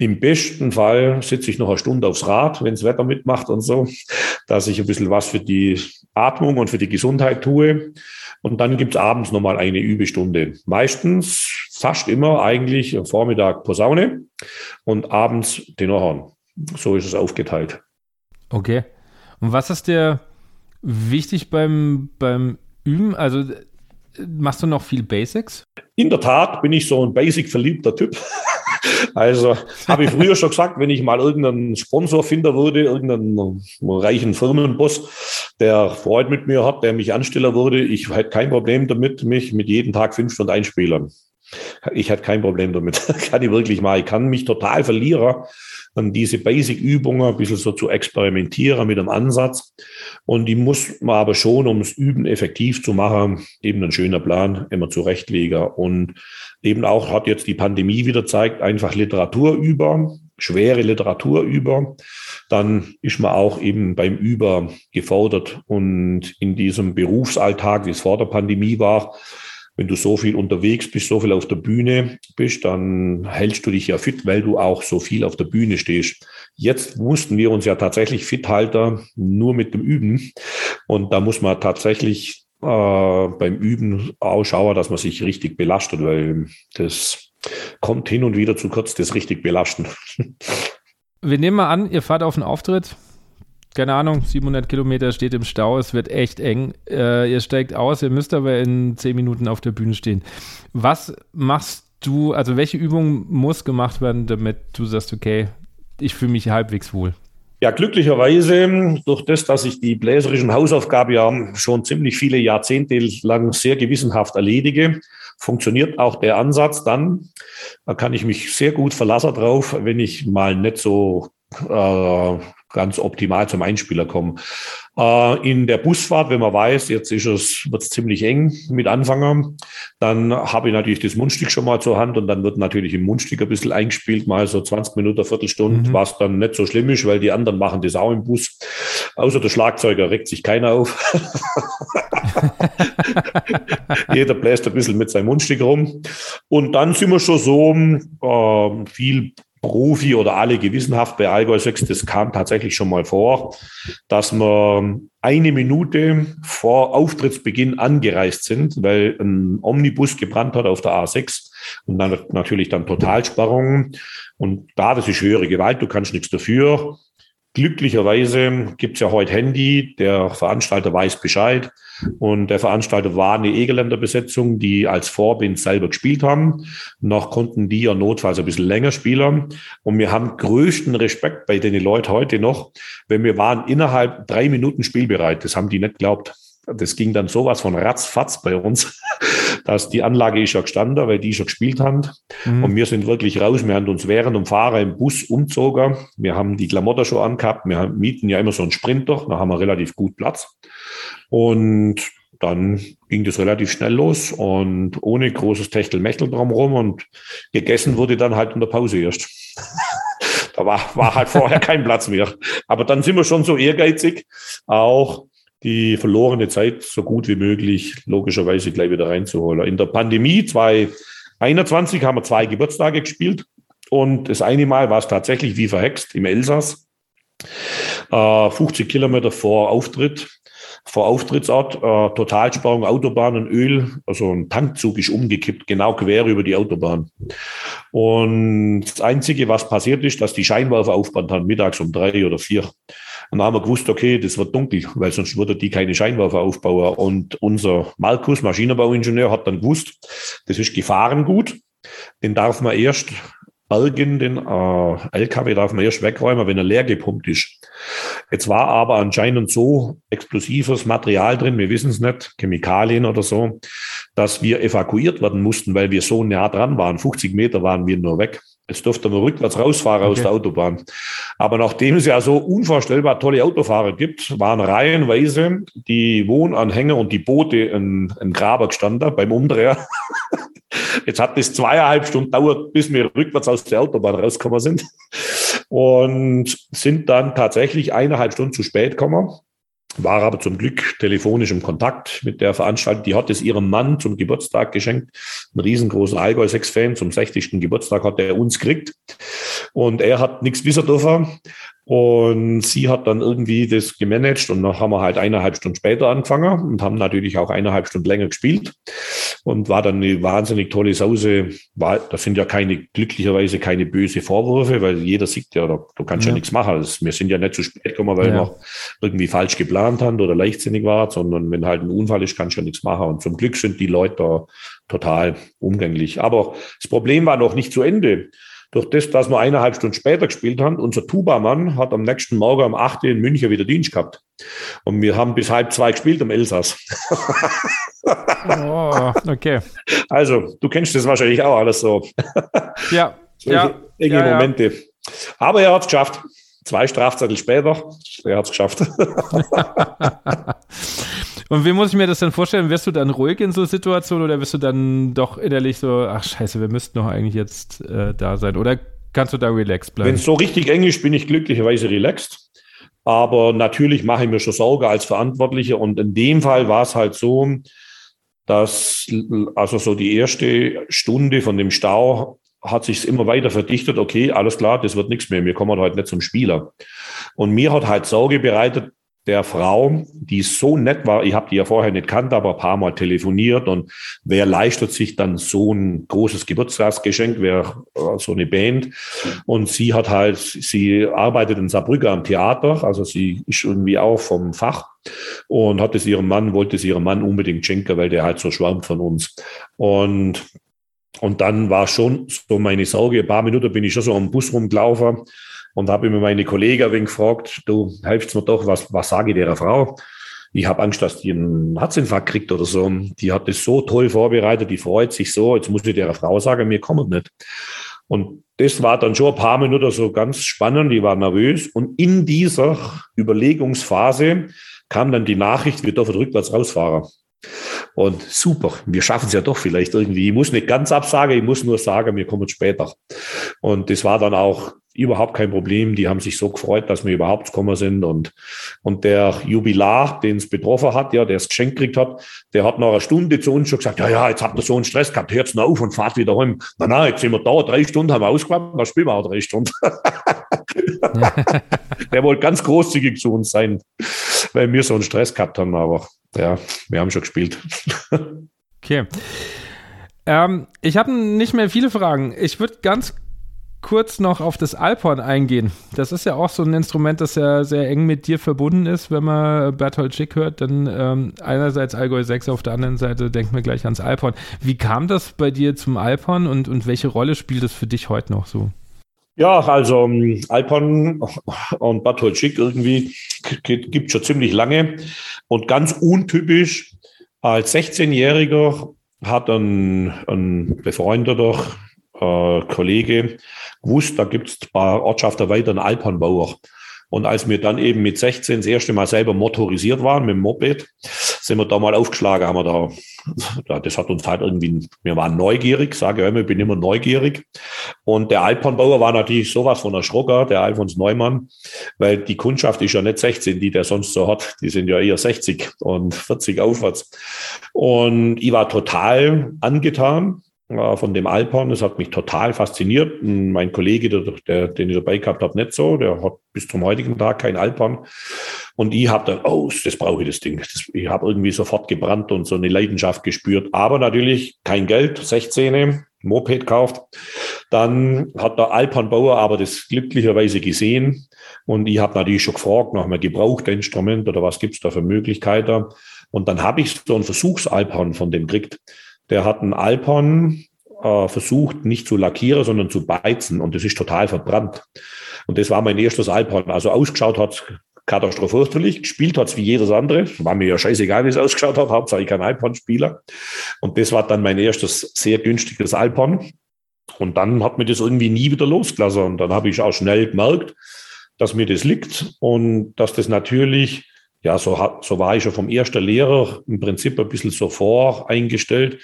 im besten Fall sitze ich noch eine Stunde aufs Rad, wenn das Wetter mitmacht und so, dass ich ein bisschen was für die Atmung und für die Gesundheit tue. Und dann gibt's abends nochmal eine Übestunde. Meistens, fast immer eigentlich am Vormittag Posaune und abends Tenorhorn. So ist es aufgeteilt. Okay. Und was ist dir wichtig beim, beim Üben? Also machst du noch viel Basics? In der Tat bin ich so ein Basic-verliebter Typ. Also habe ich früher schon gesagt, wenn ich mal irgendeinen Sponsor finden würde, irgendeinen reichen Firmenboss, der Freude mit mir hat, der mich anstellen würde, ich hätte kein Problem damit, mich mit jedem Tag fünf Stunden einspielen. Ich hätte kein Problem damit. kann ich wirklich mal. Ich kann mich total verlieren an diese Basic-Übungen, ein bisschen so zu experimentieren mit dem Ansatz. Und die muss man aber schon, um es Üben effektiv zu machen, eben ein schöner Plan immer zurechtlegen. Und eben auch hat jetzt die Pandemie wieder zeigt, einfach Literatur über, schwere Literatur über, dann ist man auch eben beim Über gefordert. Und in diesem Berufsalltag, wie es vor der Pandemie war, wenn du so viel unterwegs bist, so viel auf der Bühne bist, dann hältst du dich ja fit, weil du auch so viel auf der Bühne stehst. Jetzt mussten wir uns ja tatsächlich fit halten, nur mit dem Üben. Und da muss man tatsächlich äh, beim Üben ausschauen, dass man sich richtig belastet, weil das kommt hin und wieder zu kurz, das richtig belasten. Wir nehmen mal an, ihr fahrt auf einen Auftritt, keine Ahnung, 700 Kilometer steht im Stau, es wird echt eng. Äh, ihr steigt aus, ihr müsst aber in 10 Minuten auf der Bühne stehen. Was machst du, also welche Übung muss gemacht werden, damit du sagst, okay, ich fühle mich halbwegs wohl? Ja, glücklicherweise, durch das, dass ich die bläserischen Hausaufgaben ja schon ziemlich viele Jahrzehnte lang sehr gewissenhaft erledige, funktioniert auch der Ansatz dann. Da kann ich mich sehr gut verlassen drauf, wenn ich mal nicht so äh, ganz optimal zum Einspieler kommen. Äh, in der Busfahrt, wenn man weiß, jetzt ist es, wird es ziemlich eng mit Anfängern, dann habe ich natürlich das Mundstück schon mal zur Hand und dann wird natürlich im Mundstück ein bisschen eingespielt, mal so 20 Minuten, Viertelstunde, mhm. was dann nicht so schlimm ist, weil die anderen machen das auch im Bus. Außer der Schlagzeuger regt sich keiner auf. Jeder bläst ein bisschen mit seinem Mundstück rum. Und dann sind wir schon so äh, viel Profi oder alle gewissenhaft bei Allgäu 6, das kam tatsächlich schon mal vor, dass wir eine Minute vor Auftrittsbeginn angereist sind, weil ein Omnibus gebrannt hat auf der A6 und dann natürlich dann Totalsperrung. Und da, das ist höhere Gewalt, du kannst nichts dafür. Glücklicherweise gibt's ja heute Handy, der Veranstalter weiß Bescheid und der Veranstalter war eine Egeländer Besetzung, die als Vorbild selber gespielt haben. Noch konnten die ja notfalls ein bisschen länger spielen und wir haben größten Respekt bei den Leuten heute noch, wenn wir waren innerhalb drei Minuten spielbereit. Das haben die nicht geglaubt. Das ging dann sowas von ratzfatz bei uns, dass die Anlage ist ja gestanden, weil die schon gespielt haben. Mhm. Und wir sind wirklich raus. Wir haben uns während dem Fahrer im Bus umzogen. Wir haben die Klamotten schon angehabt. Wir mieten ja immer so einen Sprinter. Da haben wir relativ gut Platz. Und dann ging das relativ schnell los und ohne großes Techtelmechtel drumherum und gegessen wurde dann halt in der Pause erst. da war, war halt vorher kein Platz mehr. Aber dann sind wir schon so ehrgeizig, auch die verlorene Zeit so gut wie möglich logischerweise gleich wieder reinzuholen. In der Pandemie 2021 haben wir zwei Geburtstage gespielt und das eine Mal war es tatsächlich wie verhext im Elsass. Äh, 50 Kilometer vor Auftritt vor Auftrittsort, äh, Totalsperrung, Autobahn und Öl, also ein Tankzug ist umgekippt, genau quer über die Autobahn. Und das Einzige, was passiert ist, dass die Scheinwerfer aufbrannt haben, mittags um drei oder vier. Und dann haben wir gewusst, okay, das wird dunkel, weil sonst würde die keine Scheinwerfer aufbauen. Und unser Markus, Maschinenbauingenieur, hat dann gewusst, das ist Gefahrengut. Den darf man erst bergen, den äh, LKW darf man erst wegräumen, wenn er leer gepumpt ist. Jetzt war aber anscheinend so explosives Material drin, wir wissen es nicht, Chemikalien oder so, dass wir evakuiert werden mussten, weil wir so nah dran waren. 50 Meter waren wir nur weg. Jetzt durfte man rückwärts rausfahren okay. aus der Autobahn. Aber nachdem es ja so unvorstellbar tolle Autofahrer gibt, waren reihenweise die Wohnanhänger und die Boote in, in Graber gestanden beim Umdreher. Jetzt hat es zweieinhalb Stunden dauert, bis wir rückwärts aus der Autobahn rausgekommen sind und sind dann tatsächlich eineinhalb Stunden zu spät gekommen war aber zum Glück telefonisch im Kontakt mit der Veranstaltung. Die hat es ihrem Mann zum Geburtstag geschenkt. Ein riesengroßer Allgäu 6-Fan zum 60. Geburtstag hat er uns gekriegt. Und er hat nichts wissen dürfen. Und sie hat dann irgendwie das gemanagt und dann haben wir halt eineinhalb Stunden später angefangen und haben natürlich auch eineinhalb Stunden länger gespielt und war dann eine wahnsinnig tolle Sause. War, das sind ja keine, glücklicherweise keine böse Vorwürfe, weil jeder sieht ja, du kannst ja, ja nichts machen. Das, wir sind ja nicht zu spät gekommen, weil ja. wir irgendwie falsch geplant haben oder leichtsinnig war, sondern wenn halt ein Unfall ist, kannst du ja nichts machen. Und zum Glück sind die Leute da total umgänglich. Aber das Problem war noch nicht zu Ende. Durch das, dass wir eineinhalb Stunden später gespielt haben, unser Tuba-Mann hat am nächsten Morgen um 8 Uhr in München wieder Dienst gehabt. Und wir haben bis halb zwei gespielt im Elsass. oh, okay. Also, du kennst das wahrscheinlich auch alles so. Ja. Solche ja, enge ja, Momente. Ja. Aber er hat es geschafft. Zwei Strafzettel später, er hat es geschafft. Und wie muss ich mir das dann vorstellen? Wirst du dann ruhig in so Situationen oder wirst du dann doch innerlich so, ach scheiße, wir müssten doch eigentlich jetzt äh, da sein? Oder kannst du da relaxed bleiben? Wenn es so richtig eng ist, bin ich glücklicherweise relaxed. Aber natürlich mache ich mir schon Sorge als Verantwortlicher. Und in dem Fall war es halt so, dass also so die erste Stunde von dem Stau hat sich immer weiter verdichtet. Okay, alles klar, das wird nichts mehr. Wir kommen heute nicht zum Spieler. Und mir hat halt Sorge bereitet, der Frau, die so nett war, ich habe die ja vorher nicht kannt, aber ein paar Mal telefoniert. Und wer leistet sich dann so ein großes Geburtstagsgeschenk, wer äh, so eine Band? Und sie hat halt, sie arbeitet in Saarbrücken am Theater, also sie ist irgendwie auch vom Fach. Und hat es ihrem Mann, wollte es ihrem Mann unbedingt schenken, weil der halt so schwärmt von uns. Und und dann war schon so meine Sorge, ein paar Minuten bin ich schon so am Bus rumgelaufen und habe immer meine Kollegen ein wenig gefragt, du hilfst mir doch, was, was sage ich der Frau? Ich habe Angst, dass die einen Herzinfarkt kriegt oder so. Die hat das so toll vorbereitet, die freut sich so, jetzt muss ich der Frau sagen, mir kommt nicht. Und das war dann schon ein paar Minuten so ganz spannend, die war nervös. Und in dieser Überlegungsphase kam dann die Nachricht, wir dürfen rückwärts rausfahren. Und super, wir schaffen es ja doch vielleicht irgendwie. Ich muss nicht ganz absagen, ich muss nur sagen, wir kommen später. Und das war dann auch überhaupt kein Problem. Die haben sich so gefreut, dass wir überhaupt gekommen sind. Und, und der Jubilar, den es betroffen hat, ja, der es geschenkt gekriegt hat, der hat nach einer Stunde zu uns schon gesagt, ja, ja, jetzt habt ihr so einen Stress gehabt, hört's noch auf und fahrt wieder heim. Na, na, jetzt sind wir da, drei Stunden haben wir ausgewandt, dann spielen wir auch drei Stunden. der wollte ganz großzügig zu uns sein, weil wir so einen Stress gehabt haben, aber ja, wir haben schon gespielt. okay. Ähm, ich habe nicht mehr viele Fragen. Ich würde ganz kurz noch auf das Alphorn eingehen. Das ist ja auch so ein Instrument, das ja sehr eng mit dir verbunden ist. Wenn man Bertolt Schick hört, dann ähm, einerseits Allgäu 6, auf der anderen Seite denkt man gleich ans Alphorn. Wie kam das bei dir zum Alphorn und, und welche Rolle spielt es für dich heute noch so? Ja, also um, Alphorn und Bertolt Schick irgendwie gibt schon ziemlich lange und ganz untypisch als 16-Jähriger hat ein, ein befreundeter äh, Kollege gewusst, da gibt es ein paar Ortschaften weiter einen Alpenbauer. Und als wir dann eben mit 16 das erste Mal selber motorisiert waren mit dem Moped, sind wir da mal aufgeschlagen, haben wir da, das hat uns halt irgendwie, wir waren neugierig, sage ich immer, ich bin immer neugierig. Und der Alpenbauer war natürlich sowas von erschrocken, der Alfons Neumann, weil die Kundschaft ist ja nicht 16, die der sonst so hat, die sind ja eher 60 und 40 aufwärts. Und ich war total angetan äh, von dem Alphorn. Das hat mich total fasziniert. Mein Kollege, der, der, den ich dabei gehabt habe, nicht so. Der hat bis zum heutigen Tag kein Alphorn. Und ich habe dann, oh, das brauche ich, das Ding. Das, ich habe irgendwie sofort gebrannt und so eine Leidenschaft gespürt. Aber natürlich kein Geld, 16, Moped kauft. Dann hat der Alphorn-Bauer aber das glücklicherweise gesehen. Und ich habe natürlich schon gefragt nach einem Gebrauchtinstrument oder was gibt's da für Möglichkeiten. Und dann habe ich so ein Versuchsalphorn von dem gekriegt. Der hat einen Alphorn äh, versucht, nicht zu lackieren, sondern zu beizen. Und das ist total verbrannt. Und das war mein erstes Alphorn. Also ausgeschaut hat katastrophal gespielt hat es wie jedes andere. War mir ja scheißegal, wie es ausgeschaut hat. Hauptsache ich kein Alphorn-Spieler. Und das war dann mein erstes sehr günstiges Alphorn. Und dann hat mir das irgendwie nie wieder losgelassen. Und dann habe ich auch schnell gemerkt, dass mir das liegt und dass das natürlich ja, so, so war ich schon vom ersten Lehrer im Prinzip ein bisschen so voreingestellt,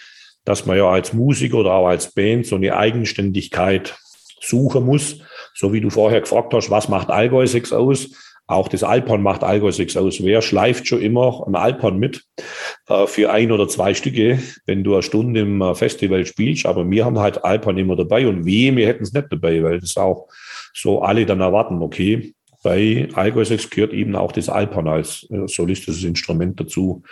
dass man ja als Musiker oder auch als Band so eine Eigenständigkeit suchen muss. So wie du vorher gefragt hast, was macht Allgäu 6 aus? Auch das Alphorn macht Allgäu 6 aus. Wer schleift schon immer ein Alphorn mit äh, für ein oder zwei Stücke, wenn du eine Stunde im äh, Festival spielst? Aber wir haben halt Alphorn immer dabei und weh, wir hätten es nicht dabei, weil das auch so alle dann erwarten, okay, bei Allgäu 6 gehört eben auch das Alphorn als äh, solistisches Instrument dazu.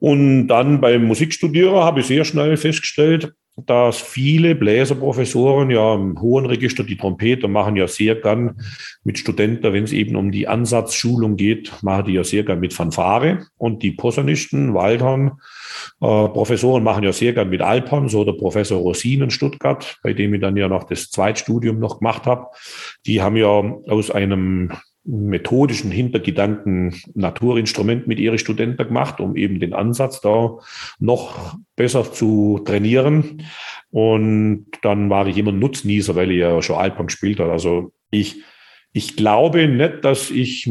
Und dann beim Musikstudierer habe ich sehr schnell festgestellt, dass viele Bläserprofessoren ja im hohen Register die Trompete machen ja sehr gern mit Studenten, wenn es eben um die Ansatzschulung geht, machen die ja sehr gern mit Fanfare und die Posaunisten, Waldhorn, äh, Professoren machen ja sehr gern mit Alphorn, so der Professor Rosin in Stuttgart, bei dem ich dann ja noch das Zweitstudium noch gemacht habe. Die haben ja aus einem methodischen Hintergedanken Naturinstrument mit ihren Studenten gemacht, um eben den Ansatz da noch besser zu trainieren. Und dann war ich immer Nutznießer, weil ich ja schon Alphorn gespielt habe. Also ich, ich glaube nicht, dass ich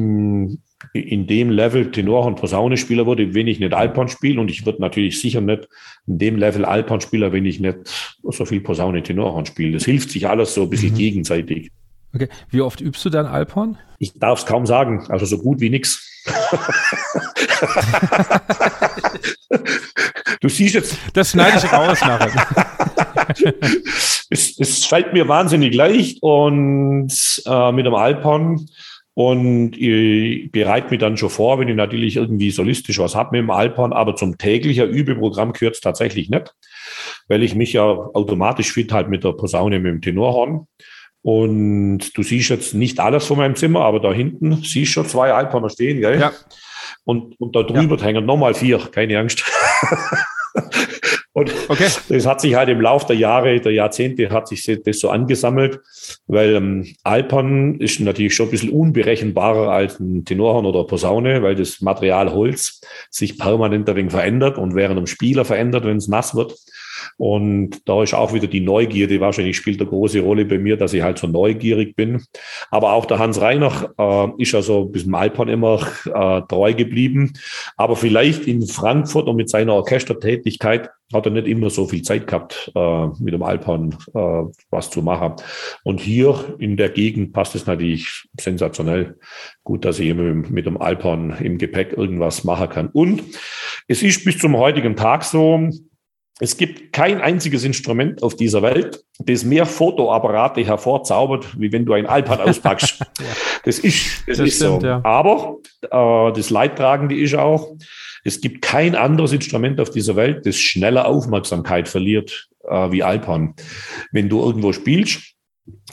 in dem Level Tenor und Posaune Spieler wurde, wenn ich nicht Alphorn spiele. Und ich würde natürlich sicher nicht in dem Level Alphorn Spieler, wenn ich nicht so viel Posaune Tenorhorn spiele. Das hilft sich alles so ein bisschen mhm. gegenseitig. Okay. Wie oft übst du dann Alphorn? Ich darf es kaum sagen. Also so gut wie nix. du siehst jetzt. Das schneide ich raus nachher. es, es fällt mir wahnsinnig leicht und äh, mit dem Alphorn und ich bereite mich dann schon vor, wenn ich natürlich irgendwie solistisch was habe mit dem Alphorn, aber zum täglicher Übeprogramm gehört es tatsächlich nicht, weil ich mich ja automatisch fit halt mit der Posaune, mit dem Tenorhorn. Und du siehst jetzt nicht alles von meinem Zimmer, aber da hinten siehst du schon zwei Alphorner stehen, gell? Ja. Und, und da drüber ja. hängen nochmal vier, keine Angst. Und okay. das hat sich halt im Laufe der Jahre, der Jahrzehnte hat sich das so angesammelt, weil ähm, Alpern ist natürlich schon ein bisschen unberechenbarer als ein Tenorhorn oder Posaune, weil das Material Holz sich permanent ein wenig verändert und während einem Spieler verändert, wenn es nass wird. Und da ist auch wieder die Neugierde, wahrscheinlich spielt eine große Rolle bei mir, dass ich halt so neugierig bin. Aber auch der Hans Reiner äh, ist ja so bis zum Alphorn immer äh, treu geblieben. Aber vielleicht in Frankfurt und mit seiner Orchestertätigkeit hat er nicht immer so viel Zeit gehabt, äh, mit dem Alphorn äh, was zu machen. Und hier in der Gegend passt es natürlich sensationell gut, dass ich immer mit dem Alphorn im Gepäck irgendwas machen kann. Und es ist bis zum heutigen Tag so, es gibt kein einziges Instrument auf dieser Welt, das mehr Fotoapparate hervorzaubert, wie wenn du ein Alphorn auspackst. ja. Das ist, das, das ist stimmt, so. Ja. Aber äh, das Leidtragende ist auch, es gibt kein anderes Instrument auf dieser Welt, das schneller Aufmerksamkeit verliert äh, wie Alphorn. Wenn du irgendwo spielst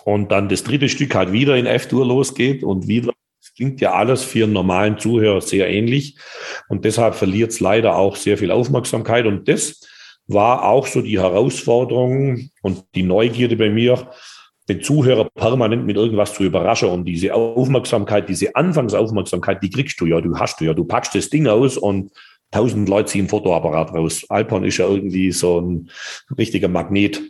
und dann das dritte Stück halt wieder in F-Dur losgeht und wieder das klingt ja alles für einen normalen Zuhörer sehr ähnlich. Und deshalb verliert es leider auch sehr viel Aufmerksamkeit. Und das war auch so die Herausforderung und die Neugierde bei mir, den Zuhörer permanent mit irgendwas zu überraschen. Und diese Aufmerksamkeit, diese Anfangsaufmerksamkeit, die kriegst du ja, du hast du ja. Du packst das Ding aus und tausend Leute ziehen Fotoapparat raus. Alpern ist ja irgendwie so ein richtiger Magnet.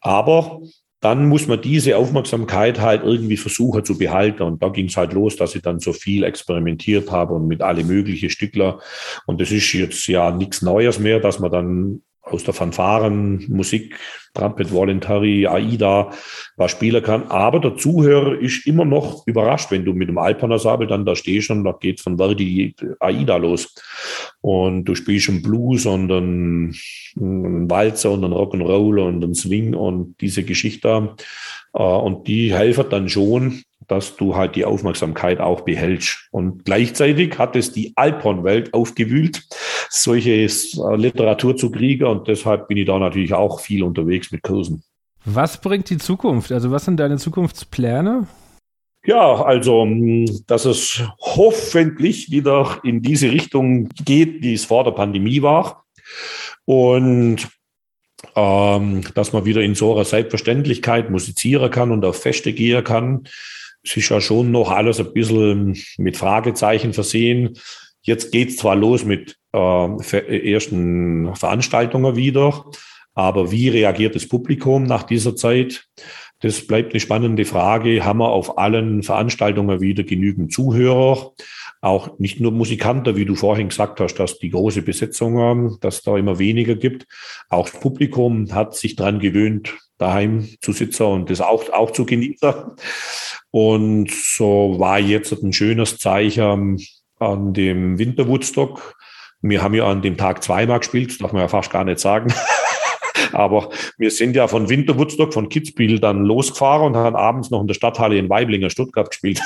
Aber dann muss man diese Aufmerksamkeit halt irgendwie versuchen zu behalten. Und da ging es halt los, dass ich dann so viel experimentiert habe und mit alle möglichen Stückler. Und das ist jetzt ja nichts Neues mehr, dass man dann aus der Fanfaren, Musik, Trumpet, Voluntary, AIDA was spielen kann. Aber der Zuhörer ist immer noch überrascht, wenn du mit dem Alpanasabel dann da stehst und da geht von Verdi AIDA los. Und du spielst einen Blues und einen, einen Walzer und einen Rock'n'Roll und einen Swing und diese Geschichte. Äh, und die helfen dann schon, dass du halt die Aufmerksamkeit auch behältst. Und gleichzeitig hat es die Alphorn-Welt aufgewühlt, solche äh, Literatur zu kriegen. Und deshalb bin ich da natürlich auch viel unterwegs mit Kursen. Was bringt die Zukunft? Also was sind deine Zukunftspläne? Ja, also, dass es hoffentlich wieder in diese Richtung geht, die es vor der Pandemie war. Und ähm, dass man wieder in so einer Selbstverständlichkeit musizieren kann und auf Feste gehen kann. Es ist ja schon noch alles ein bisschen mit Fragezeichen versehen. Jetzt geht's zwar los mit äh, ersten Veranstaltungen wieder, aber wie reagiert das Publikum nach dieser Zeit? Das bleibt eine spannende Frage. Haben wir auf allen Veranstaltungen wieder genügend Zuhörer? Auch nicht nur Musikanten, wie du vorhin gesagt hast, dass die große Besetzung haben, dass da immer weniger gibt. Auch das Publikum hat sich dran gewöhnt, daheim zu sitzen und das auch, auch zu genießen. Und so war jetzt ein schönes Zeichen an dem Winterwoodstock. Wir haben ja an dem Tag zweimal gespielt, darf man ja fast gar nicht sagen. Aber wir sind ja von Winterwoodstock, von Kitzbühel dann losgefahren und haben abends noch in der Stadthalle in Weiblinger, Stuttgart gespielt.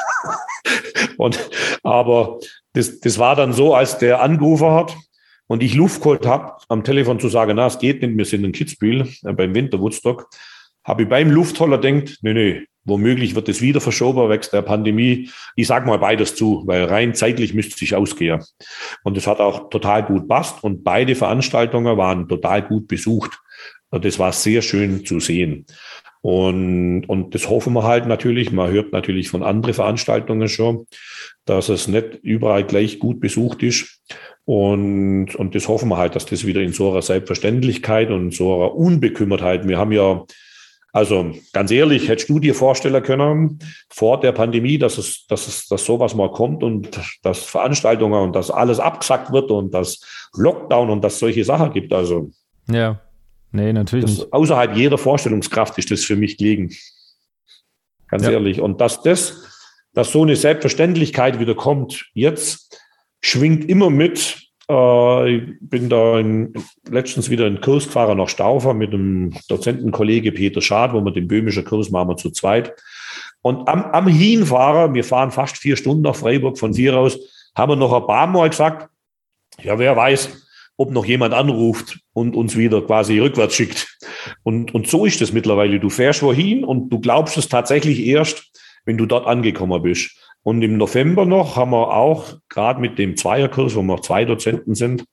und, aber das, das war dann so, als der angerufen hat und ich Luft geholt habe, am Telefon zu sagen, na, es geht nicht, wir sind in Kitzbühel äh, beim Winterwoodstock, habe ich beim Luftholler denkt, nee, nee, womöglich wird es wieder verschoben wegen der Pandemie. Ich sage mal beides zu, weil rein zeitlich müsste sich ausgehen. Und es hat auch total gut passt und beide Veranstaltungen waren total gut besucht. Das war sehr schön zu sehen. Und, und das hoffen wir halt natürlich. Man hört natürlich von anderen Veranstaltungen schon, dass es nicht überall gleich gut besucht ist. Und, und das hoffen wir halt, dass das wieder in so einer Selbstverständlichkeit und so einer Unbekümmertheit. Wir haben ja, also ganz ehrlich, hättest du dir vorstellen können, vor der Pandemie, dass es, dass es, dass sowas mal kommt und dass Veranstaltungen und dass alles abgesagt wird und dass Lockdown und dass solche Sachen gibt. Also. Ja. Nee, natürlich das, nicht. Außerhalb jeder Vorstellungskraft ist das für mich gelegen. Ganz ja. ehrlich. Und dass das, dass so eine Selbstverständlichkeit wieder kommt, jetzt schwingt immer mit. Äh, ich bin da in, letztens wieder in Kurs gefahren nach Staufer mit dem Dozentenkollege Peter Schad, wo wir den böhmischen Kurs machen wir zu zweit. Und am, am Hinfahren, wir fahren fast vier Stunden nach Freiburg von hier aus, haben wir noch ein paar Mal gesagt, ja, wer weiß, ob noch jemand anruft und uns wieder quasi rückwärts schickt. Und, und so ist es mittlerweile. Du fährst wohin und du glaubst es tatsächlich erst, wenn du dort angekommen bist. Und im November noch haben wir auch, gerade mit dem Zweierkurs, wo wir zwei Dozenten sind,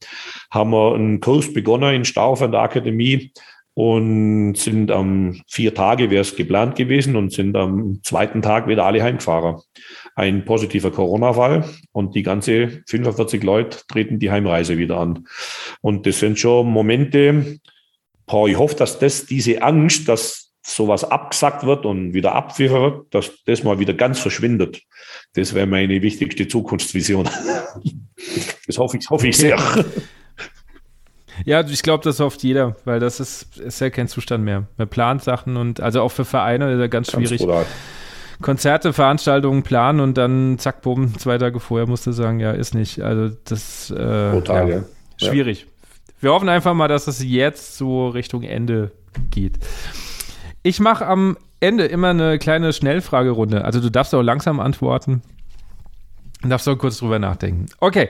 haben wir einen Kurs begonnen in Stauf an der Akademie und sind am vier Tage wäre es geplant gewesen und sind am zweiten Tag wieder alle heimgefahren ein positiver Corona-Fall und die ganze 45 Leute treten die Heimreise wieder an. Und das sind schon Momente, boah, ich hoffe, dass das, diese Angst, dass sowas abgesagt wird und wieder abpfiffen wird, dass das mal wieder ganz verschwindet. Das wäre meine wichtigste Zukunftsvision. Das hoffe ich, hoffe ich sehr. Ja, ich glaube, das hofft jeder, weil das ist, ist ja kein Zustand mehr. Man plant Sachen und also auch für Vereine ist ja ganz, ganz schwierig. Brutal. Konzerte, Veranstaltungen planen und dann zack, bumm, zwei Tage vorher musst du sagen, ja, ist nicht. Also das äh, Total, ja, ja. schwierig. Wir hoffen einfach mal, dass es jetzt so Richtung Ende geht. Ich mache am Ende immer eine kleine Schnellfragerunde. Also du darfst auch langsam antworten. Du darfst auch kurz drüber nachdenken. Okay.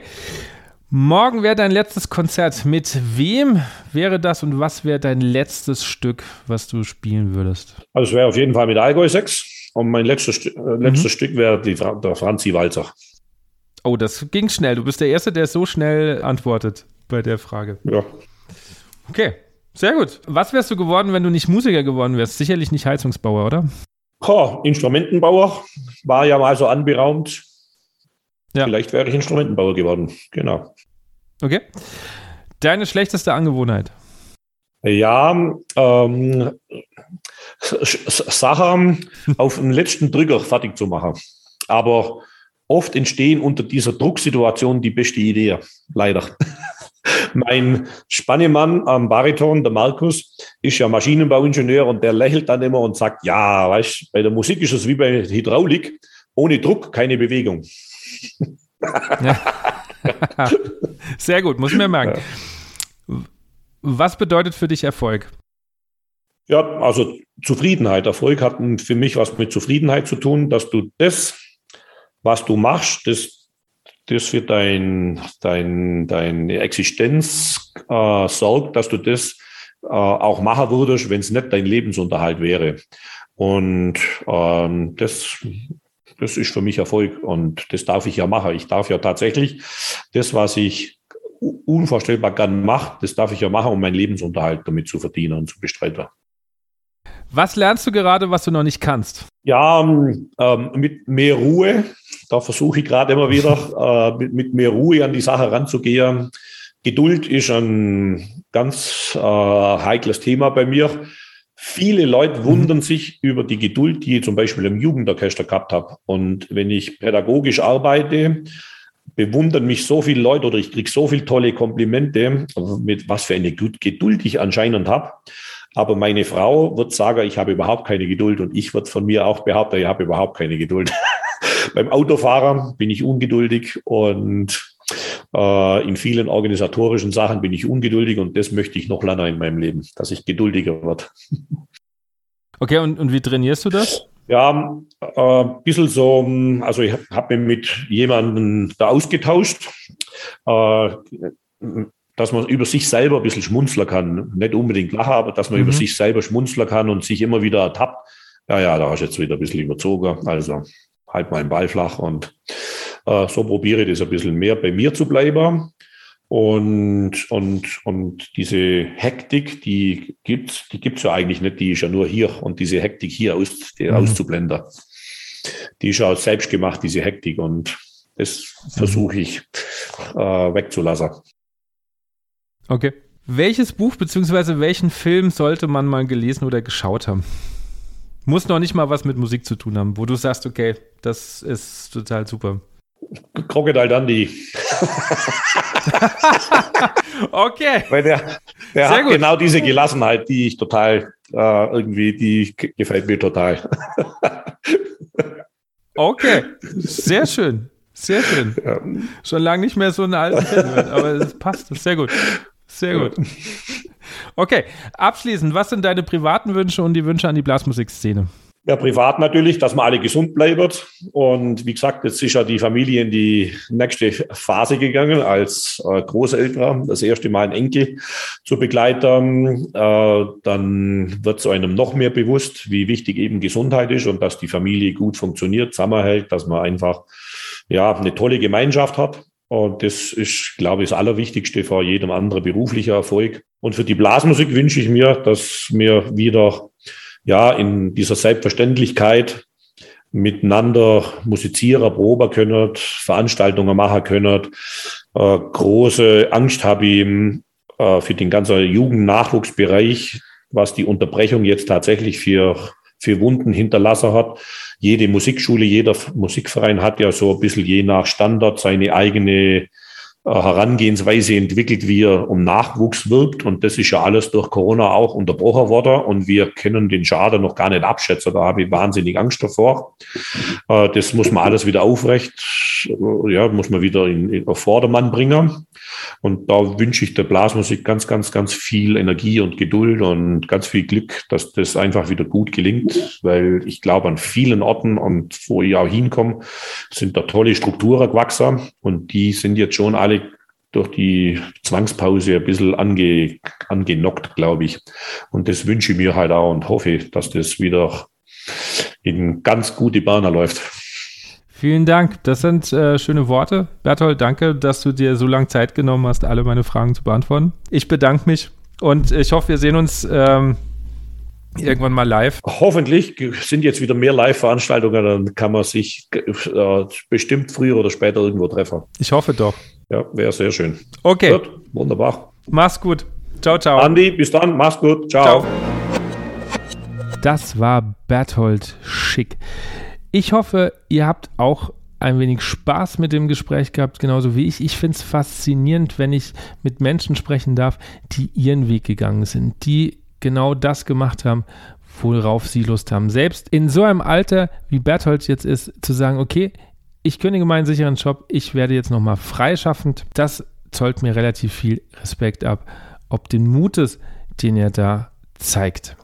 Morgen wäre dein letztes Konzert. Mit wem wäre das und was wäre dein letztes Stück, was du spielen würdest? Also es wäre auf jeden Fall mit Allgäu 6. Und mein letztes, äh, letztes mhm. Stück wäre der Franzi Walzer. Oh, das ging schnell. Du bist der Erste, der so schnell antwortet bei der Frage. Ja. Okay, sehr gut. Was wärst du geworden, wenn du nicht Musiker geworden wärst? Sicherlich nicht Heizungsbauer, oder? Oh, Instrumentenbauer war ja mal so anberaumt. Ja. Vielleicht wäre ich Instrumentenbauer geworden. Genau. Okay. Deine schlechteste Angewohnheit? Ja, ähm, Sachen auf den letzten Drücker fertig zu machen. Aber oft entstehen unter dieser Drucksituation die beste Idee, leider. mein Spannemann am Bariton, der Markus, ist ja Maschinenbauingenieur und der lächelt dann immer und sagt, ja, weißt, bei der Musik ist es wie bei Hydraulik, ohne Druck keine Bewegung. Ja. Sehr gut, muss ich mir merken. Was bedeutet für dich Erfolg? Ja, also Zufriedenheit. Erfolg hat für mich was mit Zufriedenheit zu tun, dass du das, was du machst, das, das für dein, dein, deine Existenz äh, sorgt, dass du das äh, auch machen würdest, wenn es nicht dein Lebensunterhalt wäre. Und ähm, das, das ist für mich Erfolg und das darf ich ja machen. Ich darf ja tatsächlich das, was ich unvorstellbar gern mache, das darf ich ja machen, um meinen Lebensunterhalt damit zu verdienen und zu bestreiten. Was lernst du gerade, was du noch nicht kannst? Ja, ähm, mit mehr Ruhe. Da versuche ich gerade immer wieder, äh, mit, mit, mehr Ruhe an die Sache ranzugehen. Geduld ist ein ganz äh, heikles Thema bei mir. Viele Leute mhm. wundern mhm. sich über die Geduld, die ich zum Beispiel im Jugendorchester gehabt habe. Und wenn ich pädagogisch arbeite, bewundern mich so viele Leute oder ich kriege so viele tolle Komplimente, mit was für eine Geduld ich anscheinend habe. Aber meine Frau wird sagen, ich habe überhaupt keine Geduld und ich würde von mir auch behaupten, ich habe überhaupt keine Geduld. Beim Autofahrer bin ich ungeduldig und äh, in vielen organisatorischen Sachen bin ich ungeduldig und das möchte ich noch länger in meinem Leben, dass ich geduldiger wird. Okay, und, und wie trainierst du das? Ja, äh, ein bisschen so, also ich habe mich mit jemandem da ausgetauscht. Äh, dass man über sich selber ein bisschen schmunzeln kann. Nicht unbedingt lachen, aber dass man mhm. über sich selber schmunzeln kann und sich immer wieder ertappt. Ja, ja, da hast du jetzt wieder ein bisschen überzogen. Also halt mal den Ball flach und äh, so probiere ich das ein bisschen mehr bei mir zu bleiben. Und, und, und diese Hektik, die gibt's, die gibt's ja eigentlich nicht, die ist ja nur hier. Und diese Hektik hier aus, die mhm. auszublenden, die ist ja selbst gemacht, diese Hektik. Und das versuche ich äh, wegzulassen. Okay. Welches Buch bzw. welchen Film sollte man mal gelesen oder geschaut haben? Muss noch nicht mal was mit Musik zu tun haben, wo du sagst, okay, das ist total super. Crocodile Dundee. okay. Weil der, der hat gut. genau diese Gelassenheit, die ich total äh, irgendwie, die gefällt mir total. okay, sehr schön. Sehr schön. Ja. Schon lange nicht mehr so einen alten Film, aber es passt, sehr gut. Sehr gut. Okay, abschließend, was sind deine privaten Wünsche und die Wünsche an die Blasmusikszene? Ja, privat natürlich, dass man alle gesund bleiben. Und wie gesagt, jetzt ist ja die Familie in die nächste Phase gegangen, als äh, Großeltern das erste Mal ein Enkel zu begleiten. Äh, dann wird so einem noch mehr bewusst, wie wichtig eben Gesundheit ist und dass die Familie gut funktioniert, zusammenhält, dass man einfach ja eine tolle Gemeinschaft hat. Und das ist, glaube ich, das Allerwichtigste vor jedem anderen beruflicher Erfolg. Und für die Blasmusik wünsche ich mir, dass wir wieder, ja, in dieser Selbstverständlichkeit miteinander musizieren, proben können, Veranstaltungen machen können. Äh, große Angst habe ich äh, für den ganzen Jugendnachwuchsbereich, was die Unterbrechung jetzt tatsächlich für, für Wunden hinterlassen hat jede Musikschule, jeder Musikverein hat ja so ein bisschen je nach Standard seine eigene äh, Herangehensweise entwickelt, wie er um Nachwuchs wirbt. Und das ist ja alles durch Corona auch unterbrochen worden. Und wir können den Schaden noch gar nicht abschätzen. Da habe ich wahnsinnig Angst davor. Äh, das muss man alles wieder aufrecht, äh, ja, muss man wieder in, in auf Vordermann bringen. Und da wünsche ich der Blasmusik ganz, ganz, ganz viel Energie und Geduld und ganz viel Glück, dass das einfach wieder gut gelingt. Weil ich glaube, an vielen Orten und wo ich auch hinkomme, sind da tolle Strukturen gewachsen. Und die sind jetzt schon alle durch die Zwangspause ein bisschen ange, angenockt, glaube ich. Und das wünsche ich mir halt auch und hoffe, dass das wieder in ganz gute Bahner läuft. Vielen Dank. Das sind äh, schöne Worte. Berthold, danke, dass du dir so lange Zeit genommen hast, alle meine Fragen zu beantworten. Ich bedanke mich und ich hoffe, wir sehen uns ähm, irgendwann mal live. Hoffentlich sind jetzt wieder mehr Live-Veranstaltungen, dann kann man sich äh, bestimmt früher oder später irgendwo treffen. Ich hoffe doch. Ja, wäre sehr schön. Okay. Gut, wunderbar. Mach's gut. Ciao, ciao. Andi, bis dann. Mach's gut. Ciao. ciao. Das war Berthold Schick. Ich hoffe, ihr habt auch ein wenig Spaß mit dem Gespräch gehabt, genauso wie ich. Ich finde es faszinierend, wenn ich mit Menschen sprechen darf, die ihren Weg gegangen sind, die genau das gemacht haben, worauf sie Lust haben. Selbst in so einem Alter, wie Berthold jetzt ist, zu sagen, okay, ich kündige meinen sicheren Job, ich werde jetzt nochmal freischaffend. Das zollt mir relativ viel Respekt ab, ob den Mutes, den er da zeigt.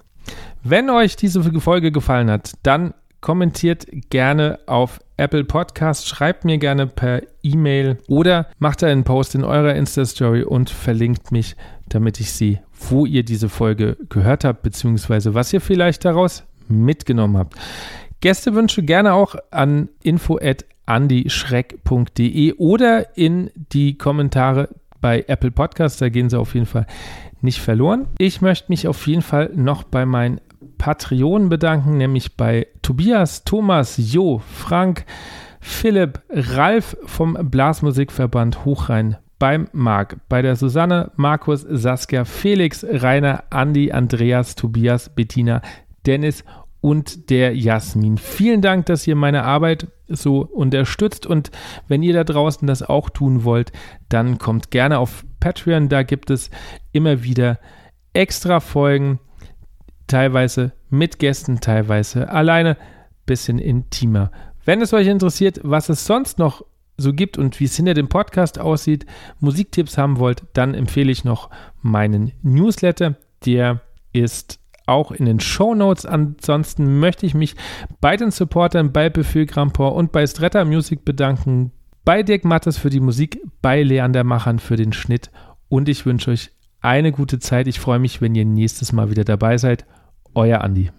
Wenn euch diese Folge gefallen hat, dann kommentiert gerne auf Apple Podcast, schreibt mir gerne per E-Mail oder macht einen Post in eurer Insta-Story und verlinkt mich, damit ich sehe, wo ihr diese Folge gehört habt, beziehungsweise was ihr vielleicht daraus mitgenommen habt. Gästewünsche gerne auch an info@andischreck.de oder in die Kommentare bei Apple Podcast, da gehen sie auf jeden Fall nicht verloren. Ich möchte mich auf jeden Fall noch bei meinen Patreonen bedanken, nämlich bei Tobias, Thomas, Jo, Frank, Philipp, Ralf vom Blasmusikverband Hochrhein, beim Marc, bei der Susanne, Markus, Saskia, Felix, Rainer, Andi, Andreas, Tobias, Bettina, Dennis und der Jasmin. Vielen Dank, dass ihr meine Arbeit so unterstützt und wenn ihr da draußen das auch tun wollt, dann kommt gerne auf Patreon, da gibt es immer wieder extra Folgen, teilweise mit Gästen, teilweise alleine, bisschen intimer. Wenn es euch interessiert, was es sonst noch so gibt und wie es hinter dem Podcast aussieht, Musiktipps haben wollt, dann empfehle ich noch meinen Newsletter. Der ist auch in den Show Notes. Ansonsten möchte ich mich bei den Supportern, bei Befehl Grampor und bei Stretta Music bedanken, bei Dirk Mattes für die Musik, bei Leander Machern für den Schnitt und ich wünsche euch eine gute Zeit. Ich freue mich, wenn ihr nächstes Mal wieder dabei seid. Euer Andi.